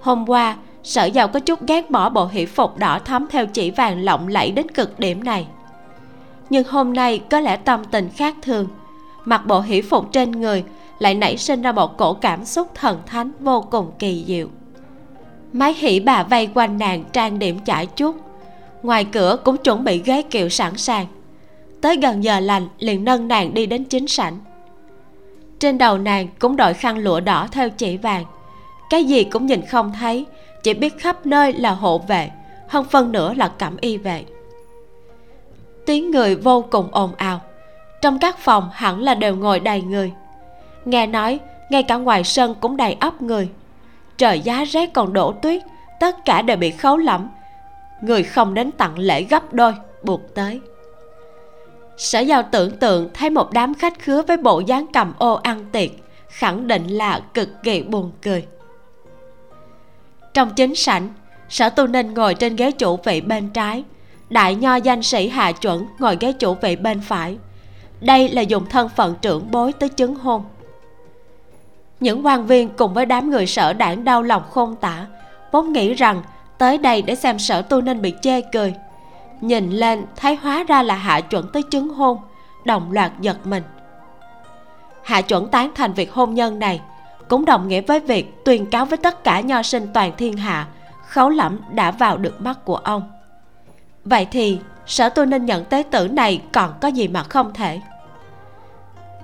Hôm qua, sở giàu có chút ghét bỏ bộ hỷ phục đỏ thắm theo chỉ vàng lộng lẫy đến cực điểm này. Nhưng hôm nay có lẽ tâm tình khác thường, mặc bộ hỷ phục trên người lại nảy sinh ra một cổ cảm xúc thần thánh vô cùng kỳ diệu. Mái hỷ bà vây quanh nàng trang điểm chải chút ngoài cửa cũng chuẩn bị ghế kiệu sẵn sàng tới gần giờ lành liền nâng nàng đi đến chính sảnh. Trên đầu nàng cũng đội khăn lụa đỏ theo chỉ vàng. Cái gì cũng nhìn không thấy, chỉ biết khắp nơi là hộ vệ, hơn phân nữa là cẩm y vệ. Tiếng người vô cùng ồn ào. Trong các phòng hẳn là đều ngồi đầy người. Nghe nói, ngay cả ngoài sân cũng đầy ấp người. Trời giá rét còn đổ tuyết, tất cả đều bị khấu lẫm. Người không đến tặng lễ gấp đôi, buộc tới sở giao tưởng tượng thấy một đám khách khứa với bộ dáng cầm ô ăn tiệc, khẳng định là cực kỳ buồn cười. Trong chính sảnh, sở tu ninh ngồi trên ghế chủ vị bên trái, đại nho danh sĩ hạ chuẩn ngồi ghế chủ vị bên phải. Đây là dùng thân phận trưởng bối tới chứng hôn. Những quan viên cùng với đám người sở đảng đau lòng khôn tả, vốn nghĩ rằng tới đây để xem sở tu ninh bị chê cười nhìn lên thấy hóa ra là hạ chuẩn tới chứng hôn. Đồng loạt giật mình. Hạ chuẩn tán thành việc hôn nhân này, cũng đồng nghĩa với việc tuyên cáo với tất cả nho sinh toàn thiên hạ khấu lẫm đã vào được mắt của ông. Vậy thì, sở tôi nên nhận tế tử này còn có gì mà không thể?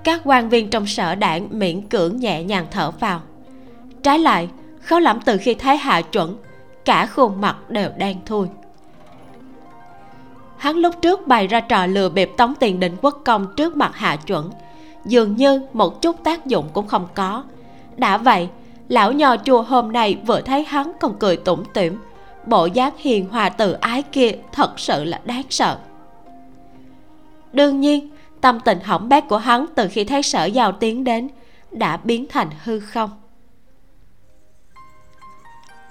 Các quan viên trong sở đảng miễn cưỡng nhẹ nhàng thở vào. Trái lại khấu lẫm từ khi thấy hạ chuẩn, cả khuôn mặt đều đen thui hắn lúc trước bày ra trò lừa bịp tống tiền định quốc công trước mặt hạ chuẩn. Dường như một chút tác dụng cũng không có. Đã vậy, lão nho chùa hôm nay vừa thấy hắn còn cười tủm tỉm. Bộ dáng hiền hòa từ ái kia thật sự là đáng sợ. Đương nhiên, tâm tình hỏng bét của hắn từ khi thấy sở giao tiến đến đã biến thành hư không.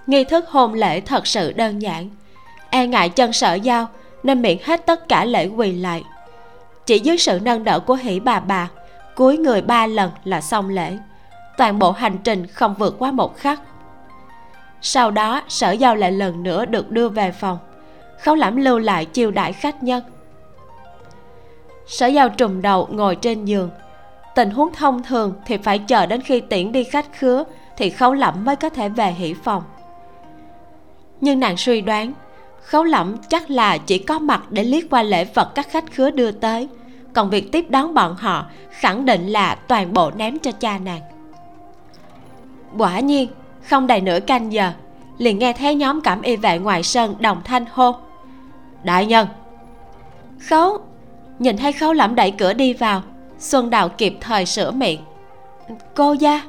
Nghi thức hôn lễ thật sự đơn giản. E ngại chân sở giao nên miễn hết tất cả lễ quỳ lại. Chỉ dưới sự nâng đỡ của hỷ bà bà cúi người ba lần là xong lễ. Toàn bộ hành trình không vượt quá một khắc. Sau đó, sở giao lại lần nữa được đưa về phòng. Khấu lẩm lưu lại chiêu đãi khách nhân. Sở giao trùm đầu ngồi trên giường. Tình huống thông thường thì phải chờ đến khi tiễn đi khách khứa thì khấu lẩm mới có thể về hỷ phòng. Nhưng nàng suy đoán khấu lẩm chắc là chỉ có mặt để liếc qua lễ vật các khách khứa đưa tới. Còn việc tiếp đón bọn họ khẳng định là toàn bộ ném cho cha nàng. Quả nhiên, không đầy nửa canh giờ, liền nghe thấy nhóm cảm y vệ ngoài sân đồng thanh hô. Đại nhân! Khấu! Nhìn thấy khấu lẩm đẩy cửa đi vào, xuân đào kịp thời sửa miệng. Cô gia!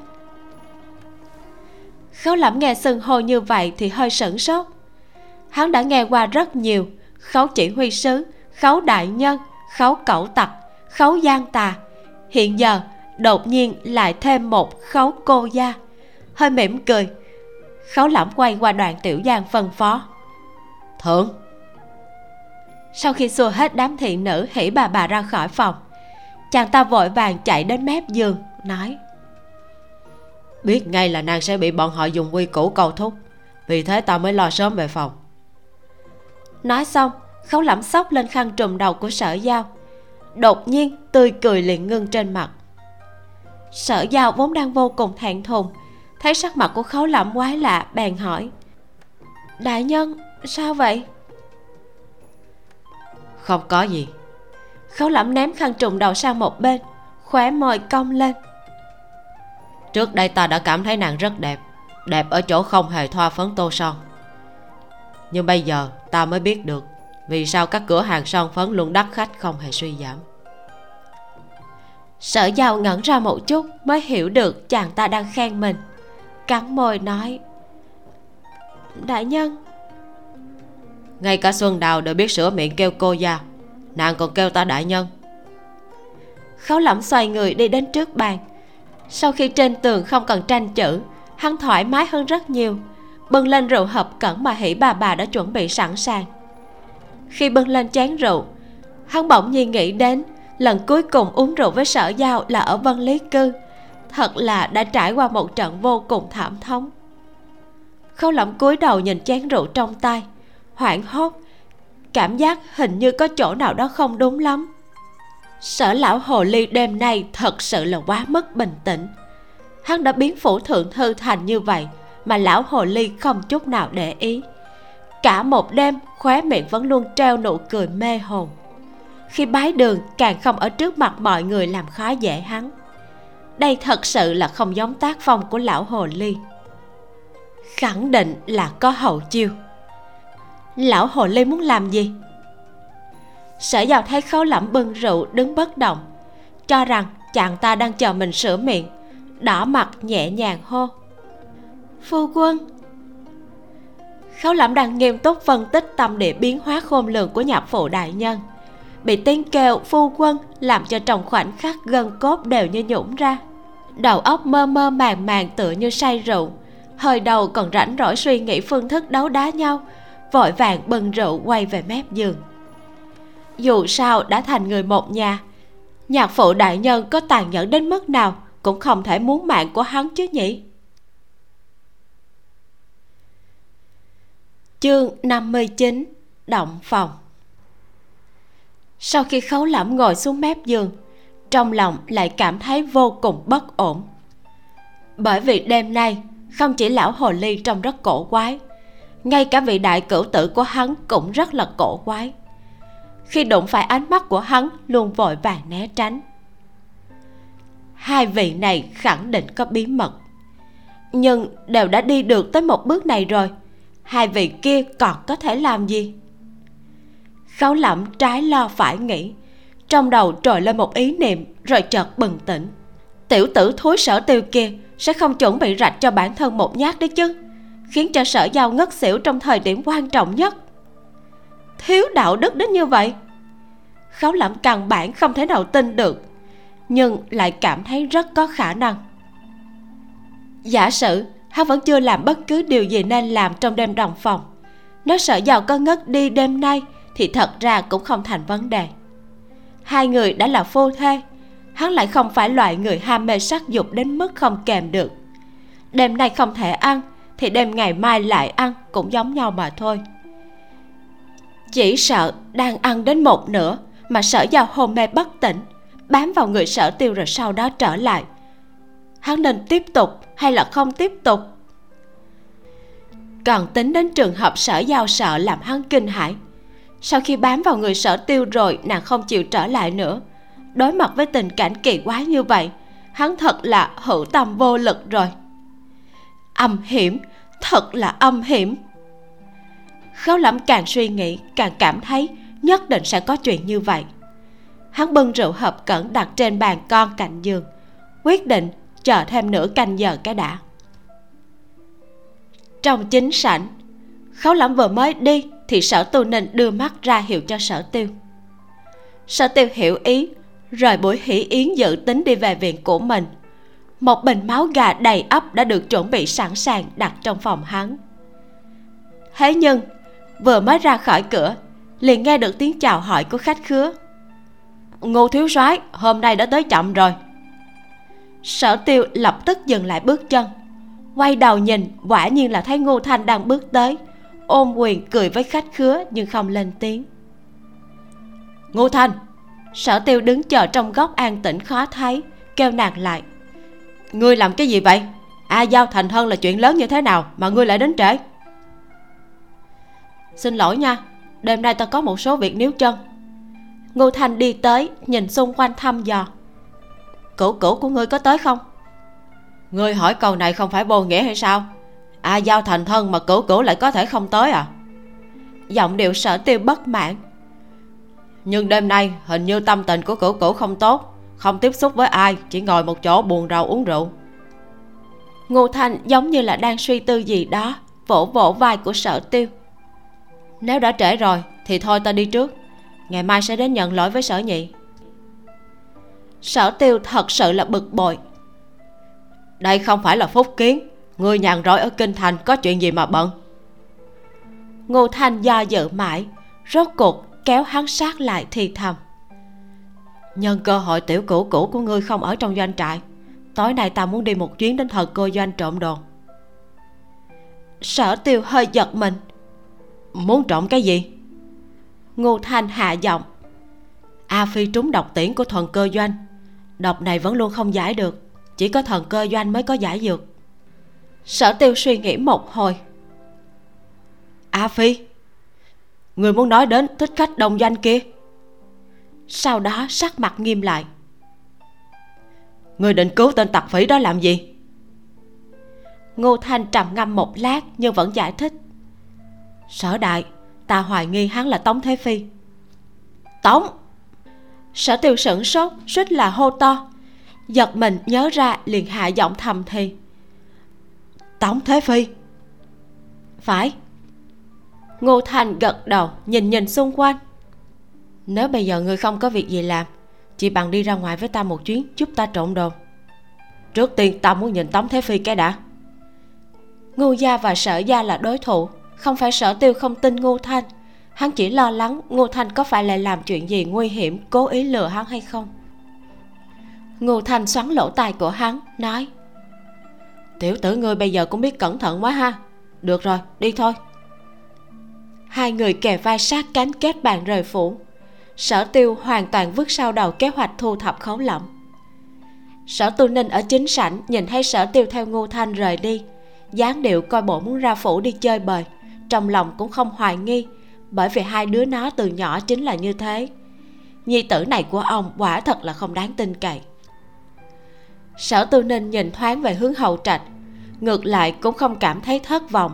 Khấu lẩm nghe xưng hô như vậy thì hơi sửng sốt hắn đã nghe qua rất nhiều. Khấu chỉ huy sứ, khấu đại nhân, khấu cẩu tặc, khấu gian tà. Hiện giờ, đột nhiên lại thêm một khấu cô gia. Hơi mỉm cười. Khấu lẩm quay qua đoàn tiểu giang phân phó. Thượng! Sau khi xua hết đám thiện nữ, hỉ bà bà ra khỏi phòng. Chàng ta vội vàng chạy đến mép giường, nói. Biết ngay là nàng sẽ bị bọn họ dùng quy củ cầu thúc. Vì thế ta mới lo sớm về phòng nói xong khấu lẩm sóc lên khăn trùm đầu của sở giao. Đột nhiên tươi cười liền ngưng trên mặt. Sở giao vốn đang vô cùng thẹn thùng thấy sắc mặt của khấu lẩm quái lạ bèn hỏi. Đại nhân sao vậy? Không có gì. Khấu lẩm ném khăn trùm đầu sang một bên khóe môi cong lên. Trước đây ta đã cảm thấy nàng rất đẹp. Đẹp ở chỗ không hề thoa phấn tô son. Nhưng bây giờ ta mới biết được vì sao các cửa hàng son phấn luôn đắt khách không hề suy giảm. Sở giao ngẩn ra một chút mới hiểu được chàng ta đang khen mình. Cắn môi nói, đại nhân. Ngay cả xuân đào đều biết sửa miệng kêu cô già nàng còn kêu ta đại nhân. Khấu lẩm xoay người đi đến trước bàn. Sau khi trên tường không cần tranh chữ, hắn thoải mái hơn rất nhiều bưng lên rượu hợp cẩn mà hỉ bà bà đã chuẩn bị sẵn sàng. Khi bưng lên chén rượu, hắn bỗng nhiên nghĩ đến lần cuối cùng uống rượu với sở giao là ở vân lý cư. Thật là đã trải qua một trận vô cùng thảm thống. Khâu lẩm cúi đầu nhìn chén rượu trong tay, hoảng hốt, cảm giác hình như có chỗ nào đó không đúng lắm. Sở lão hồ ly đêm nay thật sự là quá mất bình tĩnh. Hắn đã biến phủ thượng thư thành như vậy mà lão hồ ly không chút nào để ý. Cả một đêm, khóe miệng vẫn luôn treo nụ cười mê hồn. Khi bái đường, càng không ở trước mặt mọi người làm khó dễ hắn. Đây thật sự là không giống tác phong của lão hồ ly. Khẳng định là có hậu chiêu. Lão hồ ly muốn làm gì? Sở giàu thấy khấu lẩm bưng rượu đứng bất động, cho rằng chàng ta đang chờ mình sửa miệng, đỏ mặt nhẹ nhàng hô phu quân. Khấu lẩm đang nghiêm túc phân tích tâm địa biến hóa khôn lường của nhạc phụ đại nhân. Bị tiếng kêu phu quân làm cho trong khoảnh khắc gân cốt đều như nhũng ra. Đầu óc mơ mơ màng màng tựa như say rượu. Hơi đầu còn rảnh rỗi suy nghĩ phương thức đấu đá nhau. Vội vàng bưng rượu quay về mép giường. Dù sao đã thành người một nhà, nhạc phụ đại nhân có tàn nhẫn đến mức nào cũng không thể muốn mạng của hắn chứ nhỉ? Chương 59 động phòng. Sau khi khấu lẩm ngồi xuống mép giường, trong lòng lại cảm thấy vô cùng bất ổn. Bởi vì đêm nay, không chỉ lão hồ ly trông rất cổ quái, ngay cả vị đại cửu tử của hắn cũng rất là cổ quái. Khi đụng phải ánh mắt của hắn, luôn vội vàng né tránh. Hai vị này khẳng định có bí mật, nhưng đều đã đi được tới một bước này rồi hai vị kia còn có thể làm gì? Khấu lẩm trái lo phải nghĩ, trong đầu trồi lên một ý niệm rồi chợt bừng tỉnh. Tiểu tử thối sở tiêu kia sẽ không chuẩn bị rạch cho bản thân một nhát đấy chứ, khiến cho sở giao ngất xỉu trong thời điểm quan trọng nhất. Thiếu đạo đức đến như vậy? Khấu lẩm căn bản không thể nào tin được, nhưng lại cảm thấy rất có khả năng. Giả sử hắn vẫn chưa làm bất cứ điều gì nên làm trong đêm đồng phòng. Nếu sợ giàu có ngất đi đêm nay thì thật ra cũng không thành vấn đề. Hai người đã là phu thê, hắn lại không phải loại người ham mê sắc dục đến mức không kèm được. Đêm nay không thể ăn thì đêm ngày mai lại ăn cũng giống nhau mà thôi. Chỉ sợ đang ăn đến một nửa mà sở giao hôn mê bất tỉnh, bám vào người sở tiêu rồi sau đó trở lại. Hắn nên tiếp tục hay là không tiếp tục? Còn tính đến trường hợp sở giao sợ làm hắn kinh hãi, sau khi bám vào người sở tiêu rồi nàng không chịu trở lại nữa. Đối mặt với tình cảnh kỳ quái như vậy, hắn thật là hữu tâm vô lực rồi. Âm hiểm, thật là âm hiểm. Khấu lẩm càng suy nghĩ, càng cảm thấy nhất định sẽ có chuyện như vậy. Hắn bưng rượu hợp cẩn đặt trên bàn con cạnh giường, quyết định chờ thêm nửa canh giờ cái đã. Trong chính sảnh, khấu lắm vừa mới đi thì sở tu ninh đưa mắt ra hiệu cho sở tiêu. Sở tiêu hiểu ý, rời buổi hỷ yến dự tính đi về viện của mình. Một bình máu gà đầy ắp đã được chuẩn bị sẵn sàng đặt trong phòng hắn. Thế nhưng, vừa mới ra khỏi cửa, liền nghe được tiếng chào hỏi của khách khứa. Ngô thiếu soái, hôm nay đã tới chậm rồi sở tiêu lập tức dừng lại bước chân. Quay đầu nhìn, quả nhiên là thấy ngô thanh đang bước tới. Ôm quyền cười với khách khứa nhưng không lên tiếng. Ngô thanh, sở tiêu đứng chờ trong góc an tĩnh khó thấy, kêu nàng lại. Ngươi làm cái gì vậy? A giao thành thân là chuyện lớn như thế nào mà ngươi lại đến trễ? Xin lỗi nha, đêm nay ta có một số việc níu chân. Ngô thanh đi tới, nhìn xung quanh thăm dò cửu cửu của ngươi có tới không? Ngươi hỏi câu này không phải vô nghĩa hay sao? A giao thành thân mà cửu cửu lại có thể không tới à? Giọng điệu sở tiêu bất mãn. Nhưng đêm nay, hình như tâm tình của cửu cửu không tốt. Không tiếp xúc với ai, chỉ ngồi một chỗ buồn rầu uống rượu. Ngô thanh giống như là đang suy tư gì đó, vỗ vỗ vai của sở tiêu. Nếu đã trễ rồi, thì thôi ta đi trước. Ngày mai sẽ đến nhận lỗi với sở nhị sở tiêu thật sự là bực bội. Đây không phải là phúc kiến. Người nhàn rỗi ở kinh thành có chuyện gì mà bận? Ngô thanh do dự mãi, rốt cuộc kéo hắn sát lại thì thầm. Nhân cơ hội tiểu cũ cũ của ngươi không ở trong doanh trại, tối nay ta muốn đi một chuyến đến thần cô doanh trộm đồ. Sở tiêu hơi giật mình. Muốn trộm cái gì? Ngô thanh hạ giọng. A phi trúng độc tiễn của thần cơ doanh độc này vẫn luôn không giải được. Chỉ có thần cơ doanh mới có giải dược. Sở tiêu suy nghĩ một hồi. A phi, người muốn nói đến thích khách đồng doanh kia. Sau đó sắc mặt nghiêm lại. Người định cứu tên tặc phỉ đó làm gì? Ngô thanh trầm ngâm một lát nhưng vẫn giải thích. Sở đại, ta hoài nghi hắn là tống thế phi. Tống! Sở tiêu sửng sốt, suýt là hô to. Giật mình nhớ ra liền hạ giọng thầm thì. Tống thế phi. Phải. Ngô thành gật đầu, nhìn nhìn xung quanh. Nếu bây giờ ngươi không có việc gì làm, chỉ bằng đi ra ngoài với ta một chuyến, giúp ta trộn đồ. Trước tiên ta muốn nhìn tống thế phi cái đã. Ngô gia và sở gia là đối thủ, không phải sở tiêu không tin ngô thanh hắn chỉ lo lắng ngô thanh có phải lại làm chuyện gì nguy hiểm, cố ý lừa hắn hay không. Ngô thanh xoắn lỗ tai của hắn, nói, tiểu tử ngươi bây giờ cũng biết cẩn thận quá ha. Được rồi, đi thôi. Hai người kề vai sát cánh kết bàn rời phủ. Sở tiêu hoàn toàn vứt sau đầu kế hoạch thu thập khấu lỏng sở tu ninh ở chính sảnh nhìn thấy sở tiêu theo ngô thanh rời đi, dáng điệu coi bộ muốn ra phủ đi chơi bời, trong lòng cũng không hoài nghi bởi vì hai đứa nó từ nhỏ chính là như thế. Nhi tử này của ông quả thật là không đáng tin cậy. Sở tư ninh nhìn thoáng về hướng hậu trạch, ngược lại cũng không cảm thấy thất vọng.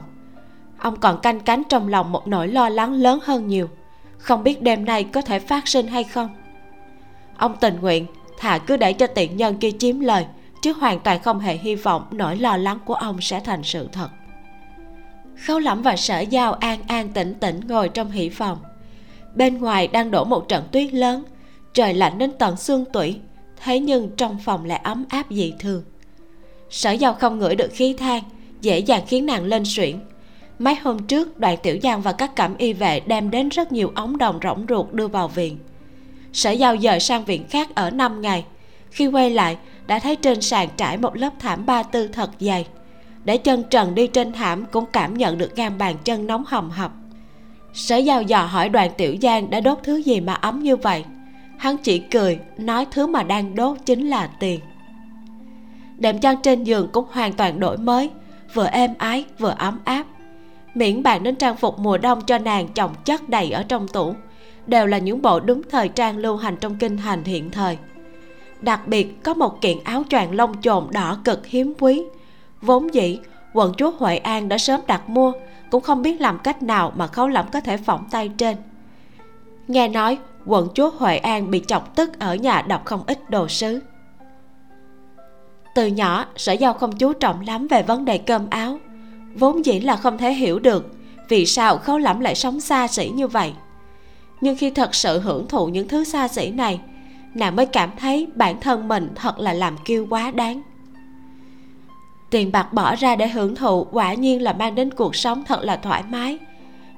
Ông còn canh cánh trong lòng một nỗi lo lắng lớn hơn nhiều, không biết đêm nay có thể phát sinh hay không. Ông tình nguyện, thà cứ để cho tiện nhân kia chiếm lời, chứ hoàn toàn không hề hy vọng nỗi lo lắng của ông sẽ thành sự thật khấu lẩm và sở giao an an tĩnh tĩnh ngồi trong hỷ phòng. Bên ngoài đang đổ một trận tuyết lớn, trời lạnh đến tận xương tủy, thế nhưng trong phòng lại ấm áp dị thường. Sở giao không ngửi được khí than, dễ dàng khiến nàng lên suyễn. Mấy hôm trước, đoàn tiểu giang và các cẩm y vệ đem đến rất nhiều ống đồng rỗng ruột đưa vào viện. Sở giao dời sang viện khác ở 5 ngày. Khi quay lại, đã thấy trên sàn trải một lớp thảm ba tư thật dày để chân trần đi trên thảm cũng cảm nhận được gan bàn chân nóng hầm hập. Sở giao dò hỏi đoàn tiểu giang đã đốt thứ gì mà ấm như vậy. Hắn chỉ cười, nói thứ mà đang đốt chính là tiền. Đệm chăn trên giường cũng hoàn toàn đổi mới, vừa êm ái, vừa ấm áp. Miễn bạn đến trang phục mùa đông cho nàng chồng chất đầy ở trong tủ, đều là những bộ đúng thời trang lưu hành trong kinh thành hiện thời. Đặc biệt, có một kiện áo choàng lông chồn đỏ cực hiếm quý vốn dĩ, quận chúa huệ an đã sớm đặt mua, cũng không biết làm cách nào mà khấu lẫm có thể phỏng tay trên. Nghe nói, quận chúa huệ an bị chọc tức ở nhà đọc không ít đồ sứ. Từ nhỏ, sở giao không chú trọng lắm về vấn đề cơm áo. Vốn dĩ là không thể hiểu được vì sao khấu lẫm lại sống xa xỉ như vậy. Nhưng khi thật sự hưởng thụ những thứ xa xỉ này, nàng mới cảm thấy bản thân mình thật là làm kiêu quá đáng tiền bạc bỏ ra để hưởng thụ quả nhiên là mang đến cuộc sống thật là thoải mái.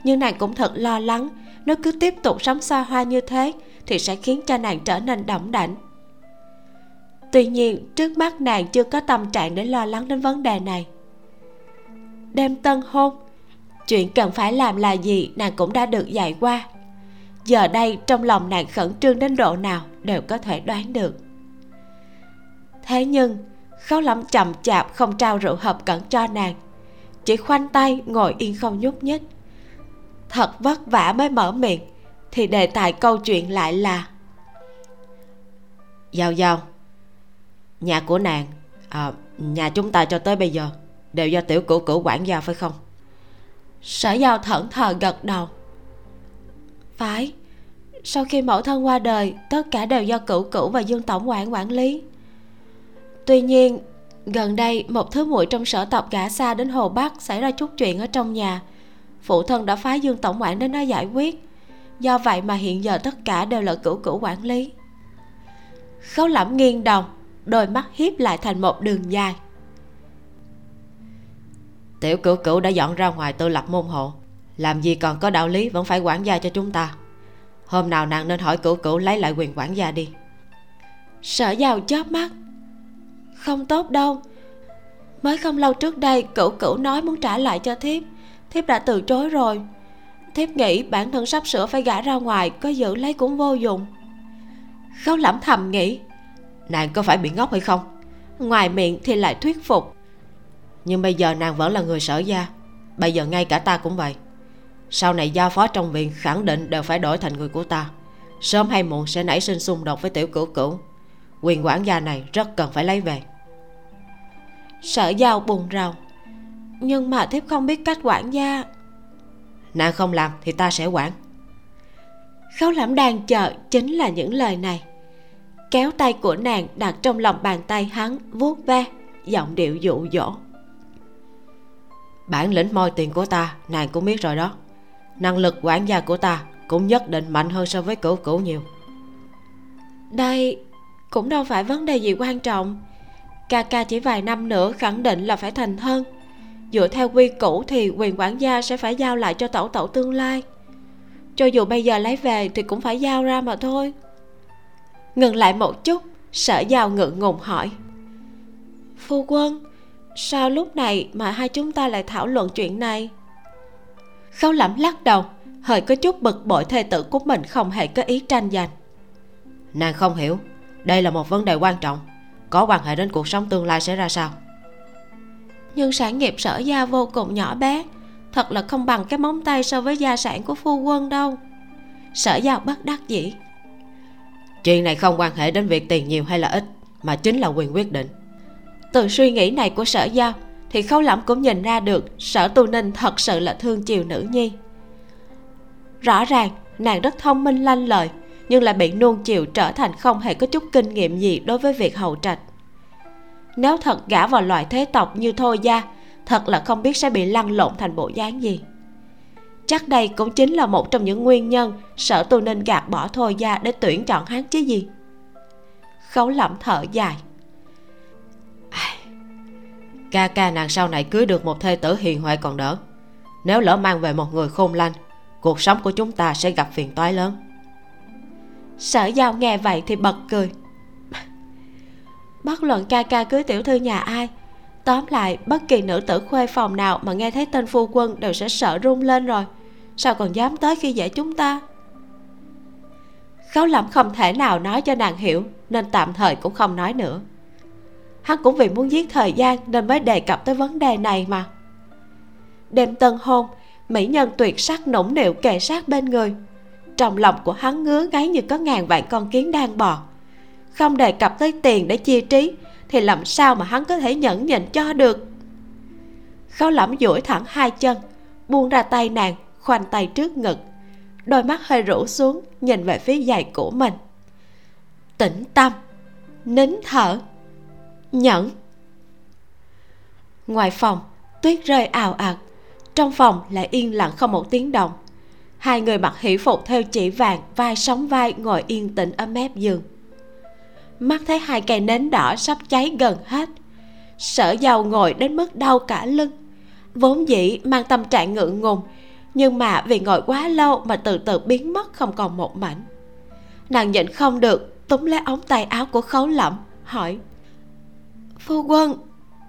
Nhưng nàng cũng thật lo lắng, nếu cứ tiếp tục sống xa hoa như thế thì sẽ khiến cho nàng trở nên đỏng đảnh. Tuy nhiên, trước mắt nàng chưa có tâm trạng để lo lắng đến vấn đề này. Đêm tân hôn, chuyện cần phải làm là gì nàng cũng đã được dạy qua. Giờ đây trong lòng nàng khẩn trương đến độ nào đều có thể đoán được. Thế nhưng khấu lắm chậm chạp không trao rượu hợp cẩn cho nàng. Chỉ khoanh tay ngồi yên không nhúc nhích. Thật vất vả mới mở miệng thì đề tài câu chuyện lại là giao giao nhà của nàng à, nhà chúng ta cho tới bây giờ đều do tiểu cửu cửu quản gia phải không? Sở giao thẫn thờ gật đầu. Phải sau khi mẫu thân qua đời tất cả đều do cửu cửu và dương tổng quản quản lý tuy nhiên gần đây một thứ muội trong sở tộc gã xa đến hồ bắc xảy ra chút chuyện ở trong nhà. Phụ thân đã phái dương tổng quản đến đó giải quyết. Do vậy mà hiện giờ tất cả đều là cửu cửu quản lý. Khấu lẩm nghiêng đầu đôi mắt hiếp lại thành một đường dài. Tiểu cửu cửu đã dọn ra ngoài tư lập môn hộ. Làm gì còn có đạo lý vẫn phải quản gia cho chúng ta. Hôm nào nàng nên hỏi cửu cửu lấy lại quyền quản gia đi. Sở giàu chớp mắt không tốt đâu. Mới không lâu trước đây, cửu cửu nói muốn trả lại cho thiếp. Thiếp đã từ chối rồi. Thiếp nghĩ bản thân sắp sửa phải gả ra ngoài, có giữ lấy cũng vô dụng. Khấu lẩm thầm nghĩ, nàng có phải bị ngốc hay không? Ngoài miệng thì lại thuyết phục, nhưng bây giờ nàng vẫn là người sở gia, bây giờ ngay cả ta cũng vậy. Sau này giao phó trong viện khẳng định đều phải đổi thành người của ta. Sớm hay muộn sẽ nảy sinh xung đột với tiểu cửu cửu. Quyền quản gia này rất cần phải lấy về sở giao buồn rầu nhưng mà thiếp không biết cách quản gia. Nàng không làm thì ta sẽ quản. Khấu lẩm đang chờ chính là những lời này. Kéo tay của nàng đặt trong lòng bàn tay hắn vuốt ve giọng điệu dụ dỗ. Bản lĩnh moi tiền của ta nàng cũng biết rồi đó. Năng lực quản gia của ta cũng nhất định mạnh hơn so với cửu cửu nhiều. Đây cũng đâu phải vấn đề gì quan trọng ca ca chỉ vài năm nữa khẳng định là phải thành thân. Dựa theo quy củ thì quyền quản gia sẽ phải giao lại cho tẩu tẩu tương lai. Cho dù bây giờ lấy về thì cũng phải giao ra mà thôi. Ngừng lại một chút, sở giao ngượng ngùng hỏi. Phu quân, sao lúc này mà hai chúng ta lại thảo luận chuyện này? Khấu lẩm lắc đầu, hơi có chút bực bội thê tử của mình không hề có ý tranh giành. Nàng không hiểu, đây là một vấn đề quan trọng có quan hệ đến cuộc sống tương lai sẽ ra sao? Nhưng sản nghiệp sở gia vô cùng nhỏ bé thật là không bằng cái móng tay so với gia sản của phu quân đâu. Sở giao bất đắc dĩ. Chuyện này không quan hệ đến việc tiền nhiều hay là ít mà chính là quyền quyết định. Từ suy nghĩ này của sở giao thì khấu lẩm cũng nhìn ra được sở tu ninh thật sự là thương chiều nữ nhi. Rõ ràng nàng rất thông minh lanh lợi nhưng lại bị nuông chiều trở thành không hề có chút kinh nghiệm gì đối với việc hầu trạch. Nếu thật gả vào loại thế tộc như thôi gia, thật là không biết sẽ bị lăn lộn thành bộ dáng gì. Chắc đây cũng chính là một trong những nguyên nhân sở tu nên gạt bỏ thôi gia để tuyển chọn hắn chứ gì. Khấu lẩm thở dài. Ca ca nàng sau này cưới được một thê tử hiền huệ còn đỡ. Nếu lỡ mang về một người khôn lanh, cuộc sống của chúng ta sẽ gặp phiền toái lớn sở giao nghe vậy thì bật cười. Bất luận ca ca cưới tiểu thư nhà ai, tóm lại bất kỳ nữ tử khuê phòng nào mà nghe thấy tên phu quân đều sẽ sợ run lên rồi. Sao còn dám tới khi dễ chúng ta? Khấu lẩm không thể nào nói cho nàng hiểu, nên tạm thời cũng không nói nữa. Hắn cũng vì muốn giết thời gian nên mới đề cập tới vấn đề này mà. Đêm tân hôn, mỹ nhân tuyệt sắc nũng nịu kề sát bên người trong lòng của hắn ngứa ngáy như có ngàn vạn con kiến đang bò. Không đề cập tới tiền để chia trí, thì làm sao mà hắn có thể nhẫn nhịn cho được? Khấu lẫm duỗi thẳng hai chân, buông ra tay nàng, khoanh tay trước ngực. Đôi mắt hơi rũ xuống, nhìn về phía giày của mình. Tĩnh tâm, nín thở, nhẫn. Ngoài phòng, tuyết rơi ào ạt, trong phòng lại yên lặng không một tiếng động hai người mặc hỷ phục theo chỉ vàng, vai sóng vai, ngồi yên tĩnh ở mép giường. Mắt thấy hai cây nến đỏ sắp cháy gần hết. Sở giàu ngồi đến mức đau cả lưng. Vốn dĩ mang tâm trạng ngượng ngùng, nhưng mà vì ngồi quá lâu mà từ từ biến mất không còn một mảnh. Nàng nhịn không được, túm lấy ống tay áo của khấu lẩm hỏi, phu quân,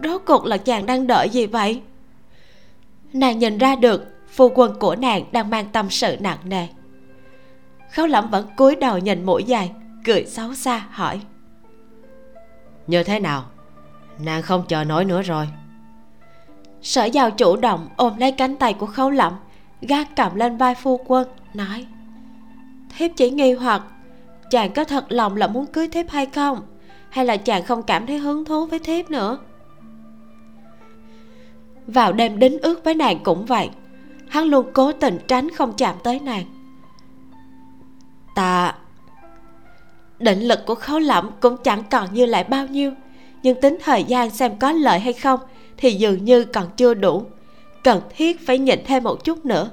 rốt cuộc là chàng đang đợi gì vậy? Nàng nhìn ra được phu quân của nàng đang mang tâm sự nặng nề. Khấu lẩm vẫn cúi đầu nhìn mũi dài cười xấu xa hỏi. Như thế nào? Nàng không chờ nổi nữa rồi. Sở giao chủ động ôm lấy cánh tay của khấu lẩm gác cầm lên vai phu quân nói. Thiếp chỉ nghi hoặc chàng có thật lòng là muốn cưới thiếp hay không? Hay là chàng không cảm thấy hứng thú với thiếp nữa? Vào đêm đính ước với nàng cũng vậy hắn luôn cố tình tránh không chạm tới nàng. Ta, định lực của khấu lẩm cũng chẳng còn như lại bao nhiêu, nhưng tính thời gian xem có lợi hay không thì dường như còn chưa đủ. Cần thiết phải nhịn thêm một chút nữa.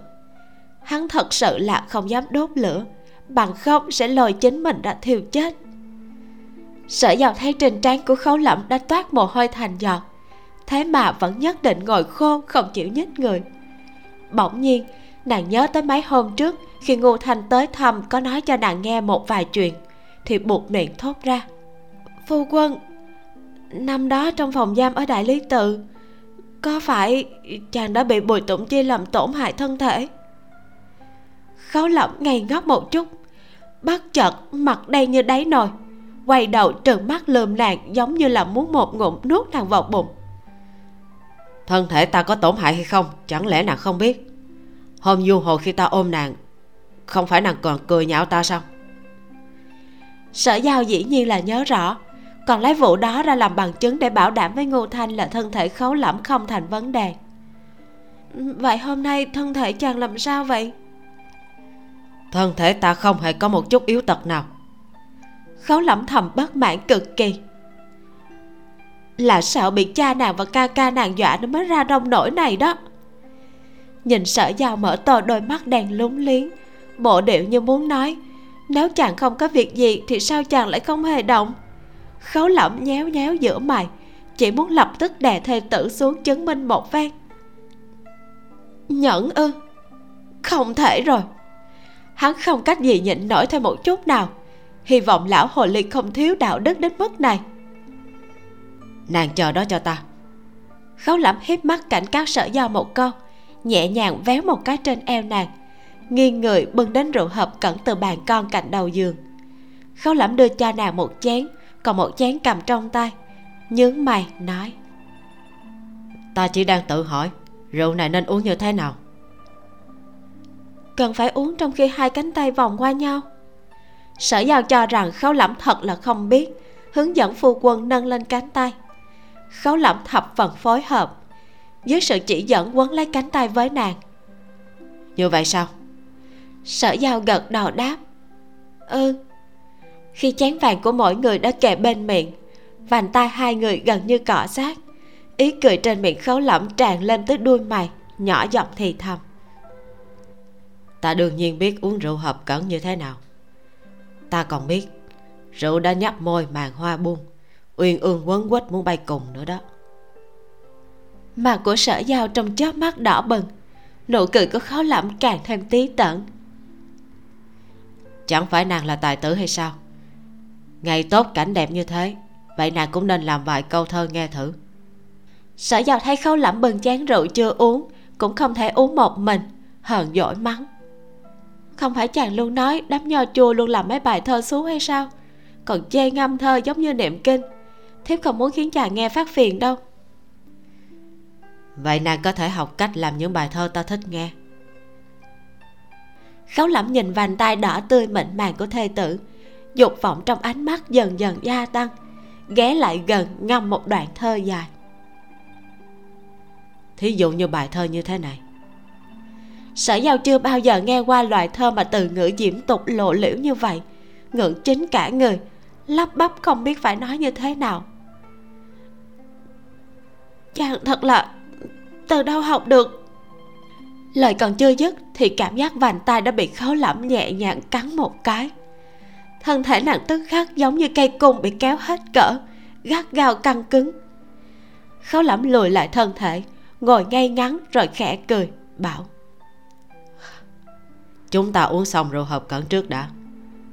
Hắn thật sự là không dám đốt lửa, bằng không sẽ lôi chính mình đã thiêu chết. Sở giàu thấy trên trán của khấu lẩm đã toát mồ hôi thành giọt, thế mà vẫn nhất định ngồi khô không chịu nhích người bỗng nhiên, nàng nhớ tới mấy hôm trước, khi ngô thanh tới thăm có nói cho nàng nghe một vài chuyện, thì buộc miệng thốt ra. Phu quân, năm đó trong phòng giam ở đại lý tự, có phải chàng đã bị bùi tụng chi làm tổn hại thân thể? Khấu lẩm ngây ngốc một chút bắt chợt mặt đen như đáy nồi, quay đầu trừng mắt lườm nàng giống như là muốn một ngụm nuốt nàng vào bụng thân thể ta có tổn hại hay không chẳng lẽ nàng không biết? Hôm du hồ khi ta ôm nàng không phải nàng còn cười nhạo ta sao? Sở giao dĩ nhiên là nhớ rõ còn lấy vụ đó ra làm bằng chứng để bảo đảm với ngô thanh là thân thể khấu lẫm không thành vấn đề. Vậy hôm nay thân thể chàng làm sao vậy? Thân thể ta không hề có một chút yếu tật nào. Khấu lẫm thầm bất mãn cực kỳ là sợ bị cha nàng và ca ca nàng dọa nó mới ra đông nổi này đó. Nhìn sở giao mở to đôi mắt đèn lúng liếng, bộ điệu như muốn nói, nếu chàng không có việc gì thì sao chàng lại không hề động? Khấu lẩm nhéo nhéo giữa mày, chỉ muốn lập tức đè thê tử xuống chứng minh một phen. Nhẫn ư? Không thể rồi. Hắn không cách gì nhịn nổi thêm một chút nào. Hy vọng lão hồ ly không thiếu đạo đức đến mức này nàng chờ đó cho ta. Khấu lẩm hiếp mắt cảnh cáo sở giao một câu, nhẹ nhàng véo một cái trên eo nàng nghiêng người bưng đến rượu hộp cẩn từ bàn con cạnh đầu giường. Khấu lẩm đưa cho nàng một chén, còn một chén cầm trong tay, nhướng mày nói, ta chỉ đang tự hỏi, rượu này nên uống như thế nào? Cần phải uống trong khi hai cánh tay vòng qua nhau. Sở giao cho rằng khấu lẩm thật là không biết, hướng dẫn phu quân nâng lên cánh tay khấu lẩm thập phần phối hợp. Dưới sự chỉ dẫn quấn lấy cánh tay với nàng. Như vậy sao? Sở giao gật đầu đáp. Ừ. Khi chén vàng của mỗi người đã kề bên miệng, vành tay hai người gần như cọ sát, ý cười trên miệng khấu lẩm tràn lên tới đuôi mày, nhỏ giọng thì thầm. Ta đương nhiên biết uống rượu hợp cẩn như thế nào. Ta còn biết, rượu đã nhấp môi màn hoa buông uyên ương quấn quýt muốn bay cùng nữa đó. Mặt của sở giao trong chớp mắt đỏ bừng nụ cười của khó lẩm càng thêm tí tởn chẳng phải nàng là tài tử hay sao? Ngày tốt cảnh đẹp như thế vậy nàng cũng nên làm vài câu thơ nghe thử. Sở giao thấy khâu lẩm bừng chén rượu chưa uống cũng không thể uống một mình hờn dỗi mắng. Không phải chàng luôn nói đám nho chua luôn làm mấy bài thơ xuống hay sao? Còn chê ngâm thơ giống như niệm kinh thiếp không muốn khiến chàng nghe phát phiền đâu. Vậy nàng có thể học cách làm những bài thơ ta thích nghe. Khấu lẩm nhìn vành tay đỏ tươi mịn màng của thê tử. Dục vọng trong ánh mắt dần dần gia tăng ghé lại gần ngâm một đoạn thơ dài. Thí dụ như bài thơ như thế này. Sở giao chưa bao giờ nghe qua loại thơ mà từ ngữ diễm tục lộ liễu như vậy. Ngượng chính cả người lắp bắp không biết phải nói như thế nào chàng thật là từ đâu học được? Lời còn chưa dứt thì cảm giác vành tay đã bị khấu lẫm nhẹ nhàng cắn một cái. Thân thể nàng tức khắc giống như cây cung bị kéo hết cỡ gắt gao căng cứng. Khấu lẫm lùi lại thân thể ngồi ngay ngắn rồi khẽ cười bảo. Chúng ta uống xong rượu hợp cẩn trước đã.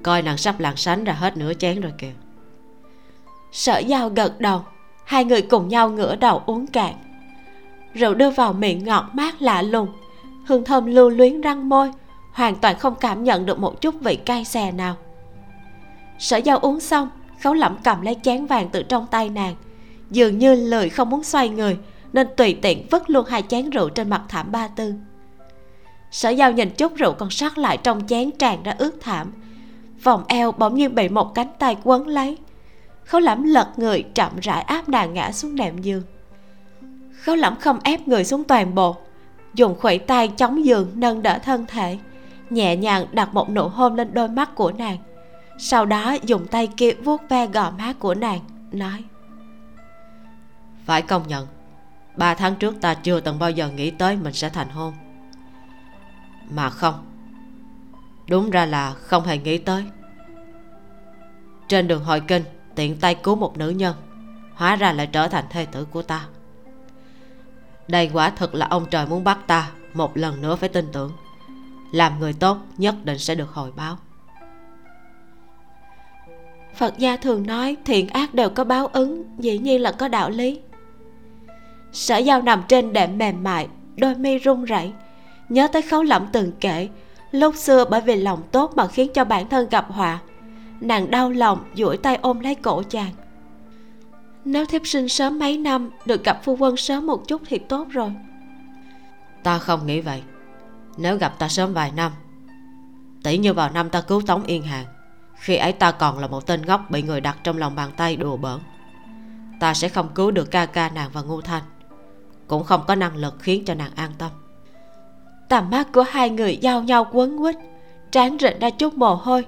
Coi nàng sắp làng sánh ra hết nửa chén rồi kìa. Sở giao gật đầu hai người cùng nhau ngửa đầu uống cạn. Rượu đưa vào miệng ngọt mát lạ lùng. Hương thơm lưu luyến răng môi, hoàn toàn không cảm nhận được một chút vị cay xè nào. Sở giao uống xong, khấu lẩm cầm lấy chén vàng từ trong tay nàng. Dường như lười không muốn xoay người, nên tùy tiện vứt luôn hai chén rượu trên mặt thảm ba tư. Sở giao nhìn chút rượu còn sót lại trong chén tràn ra ướt thảm. Vòng eo bỗng nhiên bị một cánh tay quấn lấy khấu lẫm lật người chậm rãi áp nàng ngã xuống nệm giường. Khấu lẫm không ép người xuống toàn bộ, dùng khuỷu tay chống giường nâng đỡ thân thể, nhẹ nhàng đặt một nụ hôn lên đôi mắt của nàng. Sau đó dùng tay kia vuốt ve gò má của nàng, nói, phải công nhận, ba tháng trước ta chưa từng bao giờ nghĩ tới mình sẽ thành hôn. Mà không, đúng ra là không hề nghĩ tới. Trên đường hội kinh tiện tay cứu một nữ nhân, hóa ra lại trở thành thê tử của ta. Đây quả thực là ông trời muốn bắt ta một lần nữa phải tin tưởng. Làm người tốt nhất định sẽ được hồi báo. Phật gia thường nói thiện ác đều có báo ứng, dĩ nhiên là có đạo lý. Sở giao nằm trên đệm mềm mại, đôi mi run rẩy, nhớ tới khấu lẩm từng kể, lúc xưa bởi vì lòng tốt mà khiến cho bản thân gặp họa nàng đau lòng duỗi tay ôm lấy cổ chàng. Nếu thiếp sinh sớm mấy năm được gặp phu quân sớm một chút thì tốt rồi. Ta không nghĩ vậy. Nếu gặp ta sớm vài năm tỷ như vào năm ta cứu tống yên hàng khi ấy ta còn là một tên ngốc bị người đặt trong lòng bàn tay đùa bỡn ta sẽ không cứu được ca ca nàng và ngu thanh cũng không có năng lực khiến cho nàng an tâm. Tầm mắt của hai người giao nhau quấn quýt trán rịn ra chút mồ hôi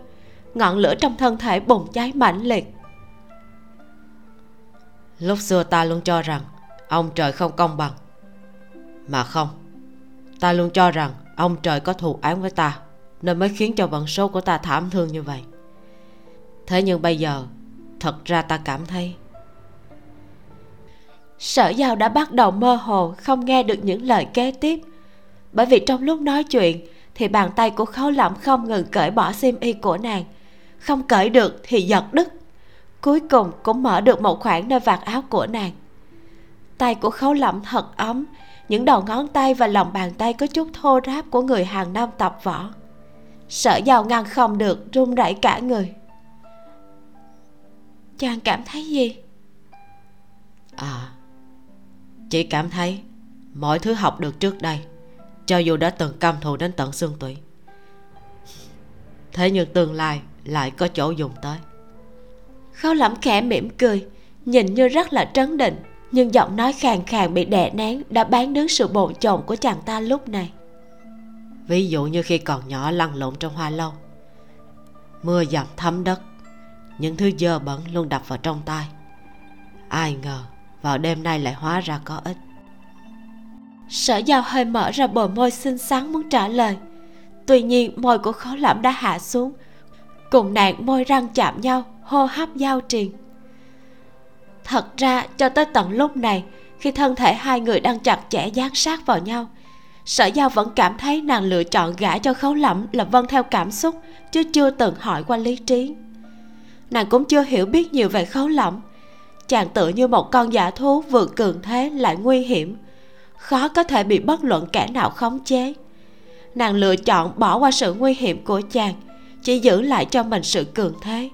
ngọn lửa trong thân thể bùng cháy mãnh liệt. Lúc xưa ta luôn cho rằng ông trời không công bằng. Mà không, ta luôn cho rằng ông trời có thù án với ta, nên mới khiến cho vận số của ta thảm thương như vậy. Thế nhưng bây giờ, thật ra ta cảm thấy sở giao đã bắt đầu mơ hồ, không nghe được những lời kế tiếp. Bởi vì trong lúc nói chuyện, thì bàn tay của khấu lẩm không ngừng cởi bỏ xiêm y của nàng không cởi được thì giật đứt. Cuối cùng cũng mở được một khoảng nơi vạt áo của nàng. Tay của khấu lẩm thật ấm, những đầu ngón tay và lòng bàn tay có chút thô ráp của người hàng năm tập võ. Sợ giàu ngăn không được, run rẩy cả người. Chàng cảm thấy gì? À chỉ cảm thấy mọi thứ học được trước đây, cho dù đã từng căm thù đến tận xương tủy. Thế nhưng tương lai lại có chỗ dùng tới. Khâu lẩm khẽ mỉm cười nhìn như rất là trấn định nhưng giọng nói khàn khàn bị đè nén đã bán đứng sự bồn chồn của chàng ta lúc này. Ví dụ như khi còn nhỏ lăn lộn trong hoa lâu mưa dầm thấm đất những thứ dơ bẩn luôn đập vào trong tai. Ai ngờ vào đêm nay lại hóa ra có ích. Sở giao hơi mở ra bờ môi xinh xắn muốn trả lời. Tuy nhiên môi của khó lẩm đã hạ xuống cùng nàng môi răng chạm nhau, hô hấp giao triền. Thật ra, cho tới tận lúc này, khi thân thể hai người đang chặt chẽ dán sát vào nhau, sở giao vẫn cảm thấy nàng lựa chọn gả cho khấu lẫm là vâng theo cảm xúc, chứ chưa từng hỏi qua lý trí. Nàng cũng chưa hiểu biết nhiều về khấu lẫm. Chàng tự như một con giả thú vừa cường thế lại nguy hiểm, khó có thể bị bất luận kẻ nào khống chế. Nàng lựa chọn bỏ qua sự nguy hiểm của chàng chỉ giữ lại cho mình sự cường thế.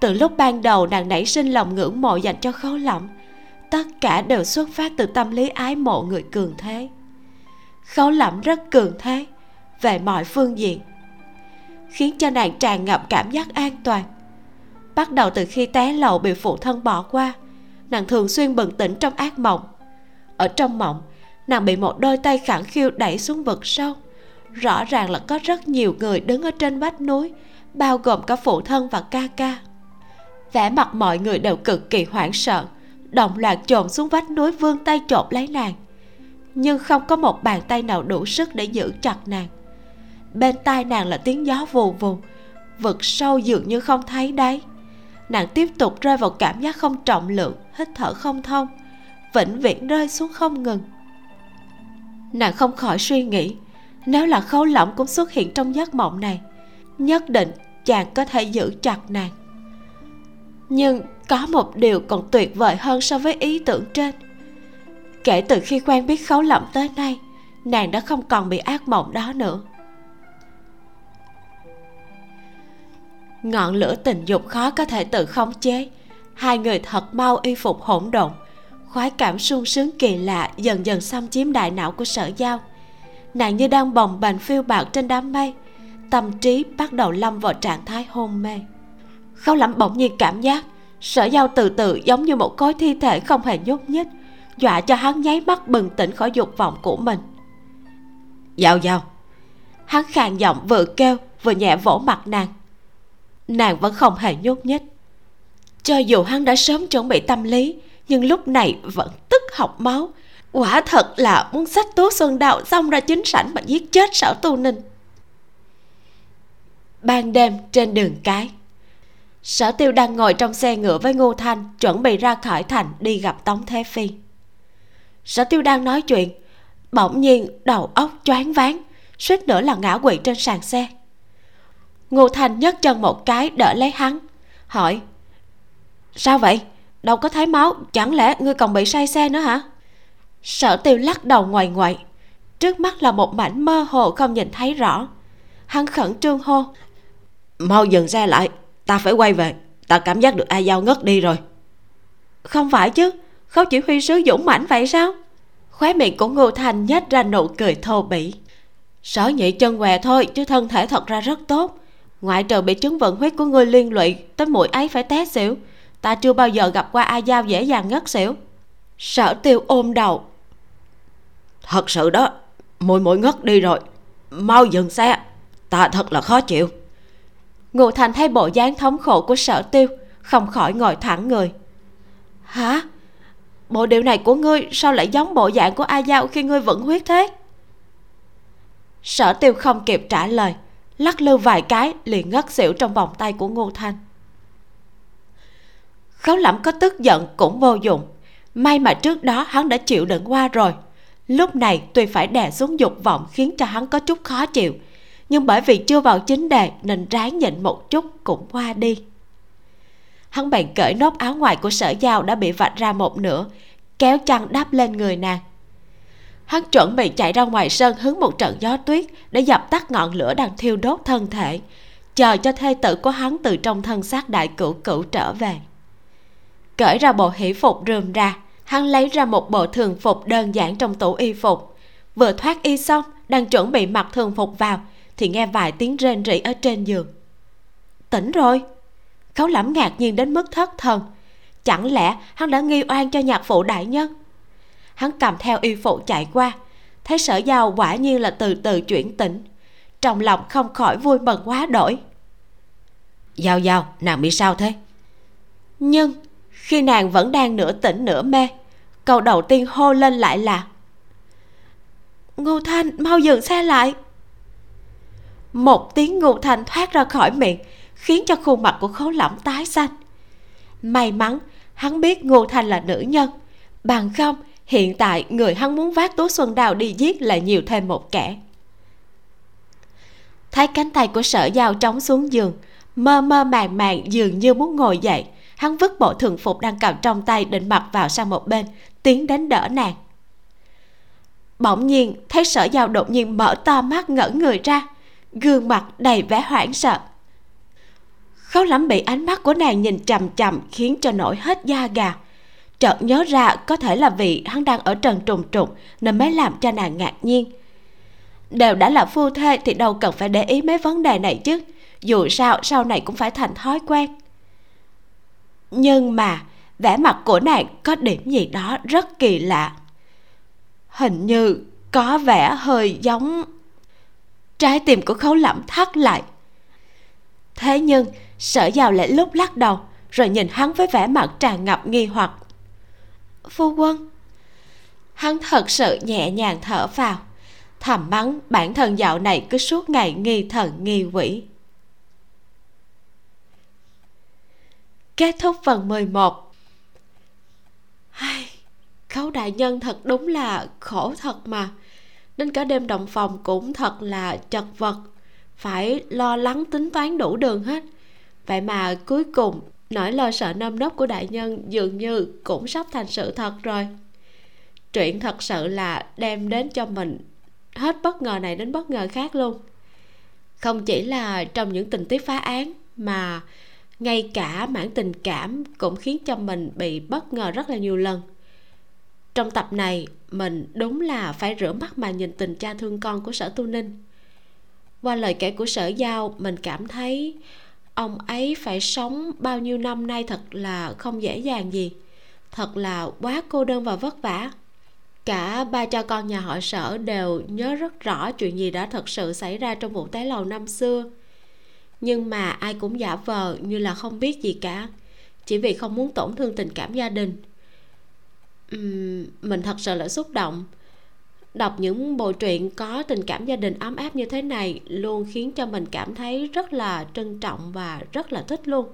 Từ lúc ban đầu nàng nảy sinh lòng ngưỡng mộ dành cho khấu lẩm tất cả đều xuất phát từ tâm lý ái mộ người cường thế. Khấu lẩm rất cường thế về mọi phương diện, khiến cho nàng tràn ngập cảm giác an toàn. Bắt đầu từ khi té lầu bị phụ thân bỏ qua, nàng thường xuyên bừng tỉnh trong ác mộng. Ở trong mộng, nàng bị một đôi tay khẳng khiu đẩy xuống vực sâu rõ ràng là có rất nhiều người đứng ở trên vách núi, bao gồm cả phụ thân và ca ca. Vẻ mặt mọi người đều cực kỳ hoảng sợ động loạt chồm xuống vách núi vươn tay chộp lấy nàng. Nhưng không có một bàn tay nào đủ sức để giữ chặt nàng. Bên tai nàng là tiếng gió vù vù, vực sâu dường như không thấy đáy. Nàng tiếp tục rơi vào cảm giác không trọng lượng, hít thở không thông, vĩnh viễn rơi xuống không ngừng. Nàng không khỏi suy nghĩ nếu là khấu lỏng cũng xuất hiện trong giấc mộng này, nhất định chàng có thể giữ chặt nàng. Nhưng có một điều còn tuyệt vời hơn so với ý tưởng trên. Kể từ khi quen biết khấu lẩm tới nay, nàng đã không còn bị ác mộng đó nữa. Ngọn lửa tình dục khó có thể tự khống chế. Hai người thật mau y phục hỗn độn. Khoái cảm sung sướng kỳ lạ dần dần xâm chiếm đại não của sở giao nàng như đang bồng bềnh phiêu bạt trên đám mây. Tâm trí bắt đầu lâm vào trạng thái hôn mê. Khâu lẩm bỗng nhiên cảm giác sở giao từ từ giống như một khối thi thể không hề nhúc nhích dọa cho hắn nháy mắt bừng tỉnh khỏi dục vọng của mình. Giao giao. Hắn khàn giọng vừa kêu vừa nhẹ vỗ mặt nàng. Nàng vẫn không hề nhúc nhích. Cho dù hắn đã sớm chuẩn bị tâm lý nhưng lúc này vẫn tức học máu quả thật là muốn sách tú xuân đạo xong ra chính sảnh mà giết chết sở tu ninh. Ban đêm trên đường cái, sở tiêu đang ngồi trong xe ngựa với ngô thanh chuẩn bị ra khỏi thành đi gặp tống thế phi. Sở tiêu đang nói chuyện, bỗng nhiên đầu óc choáng váng, suýt nữa là ngã quỵ trên sàn xe. Ngô thanh nhấc chân một cái đỡ lấy hắn, hỏi, sao vậy? Đâu có thấy máu? Chẳng lẽ ngươi còn bị say xe nữa hả? Sở tiêu lắc đầu ngoài ngoại. Trước mắt là một mảnh mơ hồ không nhìn thấy rõ. Hắn khẩn trương hô. Mau dừng xe lại ta phải quay về. Ta cảm giác được ai giao ngất đi rồi. Không phải chứ khấu chỉ huy sứ dũng mãnh vậy sao? Khóe miệng của ngô thành nhếch ra nụ cười thô bỉ. Sở nhị chân què thôi chứ thân thể thật ra rất tốt. Ngoại trừ bị chứng vận huyết của ngươi liên lụy tới mũi ấy phải té xỉu. Ta chưa bao giờ gặp qua a giao dễ dàng ngất xỉu. Sở tiêu ôm đầu thật sự đó mùi mũi ngất đi rồi. Mau dừng xe ta thật là khó chịu. Ngô thành thấy bộ dáng thống khổ của sở tiêu không khỏi ngồi thẳng người. Hả? Bộ điệu này của ngươi sao lại giống bộ dạng của a giao khi ngươi vẫn huyết thế? Sở tiêu không kịp trả lời lắc lư vài cái liền ngất xỉu trong vòng tay của ngô thanh khấu lẩm có tức giận cũng vô dụng. May mà trước đó hắn đã chịu đựng qua rồi lúc này tuy phải đè xuống dục vọng khiến cho hắn có chút khó chịu, nhưng bởi vì chưa vào chính đề nên ráng nhịn một chút cũng qua đi. Hắn bèn cởi nốt áo ngoài của sở giao đã bị vạch ra một nửa, kéo chăn đắp lên người nàng. Hắn chuẩn bị chạy ra ngoài sân hứng một trận gió tuyết để dập tắt ngọn lửa đang thiêu đốt thân thể, chờ cho thê tử của hắn từ trong thân xác đại cửu cửu trở về. Cởi ra bộ hỷ phục rườm ra hắn lấy ra một bộ thường phục đơn giản trong tủ y phục. Vừa thoát y xong đang chuẩn bị mặc thường phục vào thì nghe vài tiếng rên rỉ ở trên giường. Tỉnh rồi. Khấu lẩm ngạc nhiên đến mức thất thần. Chẳng lẽ hắn đã nghi oan cho nhạc phụ đại nhân? Hắn cầm theo y phụ chạy qua thấy sở giao quả nhiên là từ từ chuyển tỉnh. Trong lòng không khỏi vui mừng quá đổi. Giao giao nàng bị sao thế? Nhưng khi nàng vẫn đang nửa tỉnh nửa mê, câu đầu tiên hô lên lại là, ngô thanh, mau dừng xe lại. Một tiếng ngô thanh thoát ra khỏi miệng, khiến cho khuôn mặt của khấu lỏng tái xanh. May mắn, hắn biết ngô thanh là nữ nhân. Bằng không, hiện tại người hắn muốn vác tú xuân đào đi giết lại nhiều thêm một kẻ. Thấy cánh tay của sở giao trống xuống giường, mơ mơ màng màng dường như muốn ngồi dậy hắn vứt bộ thường phục đang cầm trong tay định mặc vào sang một bên, tiến đến đỡ nàng. Bỗng nhiên, thấy sở giao đột nhiên mở to mắt ngẩn người ra, gương mặt đầy vẻ hoảng sợ. Khó lắm bị ánh mắt của nàng nhìn chằm chằm khiến cho nổi hết da gà. Chợt nhớ ra có thể là vì hắn đang ở trần trùng trùng nên mới làm cho nàng ngạc nhiên. Đều đã là phu thê thì đâu cần phải để ý mấy vấn đề này chứ, dù sao sau này cũng phải thành thói quen nhưng mà, vẻ mặt của nàng có điểm gì đó rất kỳ lạ. Hình như có vẻ hơi giống trái tim của khấu lẩm thắt lại. Thế nhưng, sở giàu lại lúc lắc đầu, rồi nhìn hắn với vẻ mặt tràn ngập nghi hoặc. Phu quân, hắn thật sự nhẹ nhàng thở vào. Thầm mắng bản thân dạo này cứ suốt ngày nghi thần, nghi quỷ. Kết thúc phần 11 Ai, khấu đại nhân thật đúng là khổ thật mà. Đến cả đêm động phòng cũng thật là chật vật. Phải lo lắng tính toán đủ đường hết. Vậy mà cuối cùng nỗi lo sợ nâm nớp của đại nhân dường như cũng sắp thành sự thật rồi. Chuyện thật sự là đem đến cho mình hết bất ngờ này đến bất ngờ khác luôn. Không chỉ là trong những tình tiết phá án mà ngay cả mảng tình cảm cũng khiến cho mình bị bất ngờ rất là nhiều lần. Trong tập này, mình đúng là phải rửa mắt mà nhìn tình cha thương con của sở tu ninh. Qua lời kể của sở giao, mình cảm thấy ông ấy phải sống bao nhiêu năm nay thật là không dễ dàng gì. Thật là quá cô đơn và vất vả. Cả ba cha con nhà họ sở đều nhớ rất rõ chuyện gì đã thật sự xảy ra trong vụ tái lầu năm xưa nhưng mà ai cũng giả vờ như là không biết gì cả. Chỉ vì không muốn tổn thương tình cảm gia đình. Uhm, mình thật sự là xúc động. Đọc những bộ truyện có tình cảm gia đình ấm áp như thế này luôn khiến cho mình cảm thấy rất là trân trọng và rất là thích luôn.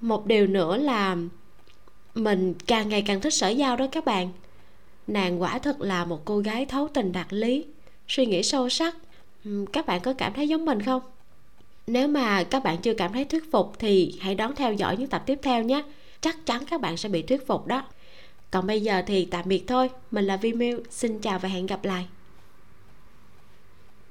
Một điều nữa là mình càng ngày càng thích sở giao đó các bạn. Nàng quả thật là một cô gái thấu tình đạt lý suy nghĩ sâu sắc. Các bạn có cảm thấy giống mình không? Nếu mà các bạn chưa cảm thấy thuyết phục thì hãy đón theo dõi những tập tiếp theo nhé. Chắc chắn các bạn sẽ bị thuyết phục đó. Còn bây giờ thì tạm biệt thôi. Mình là vi miu. Xin chào và hẹn gặp lại.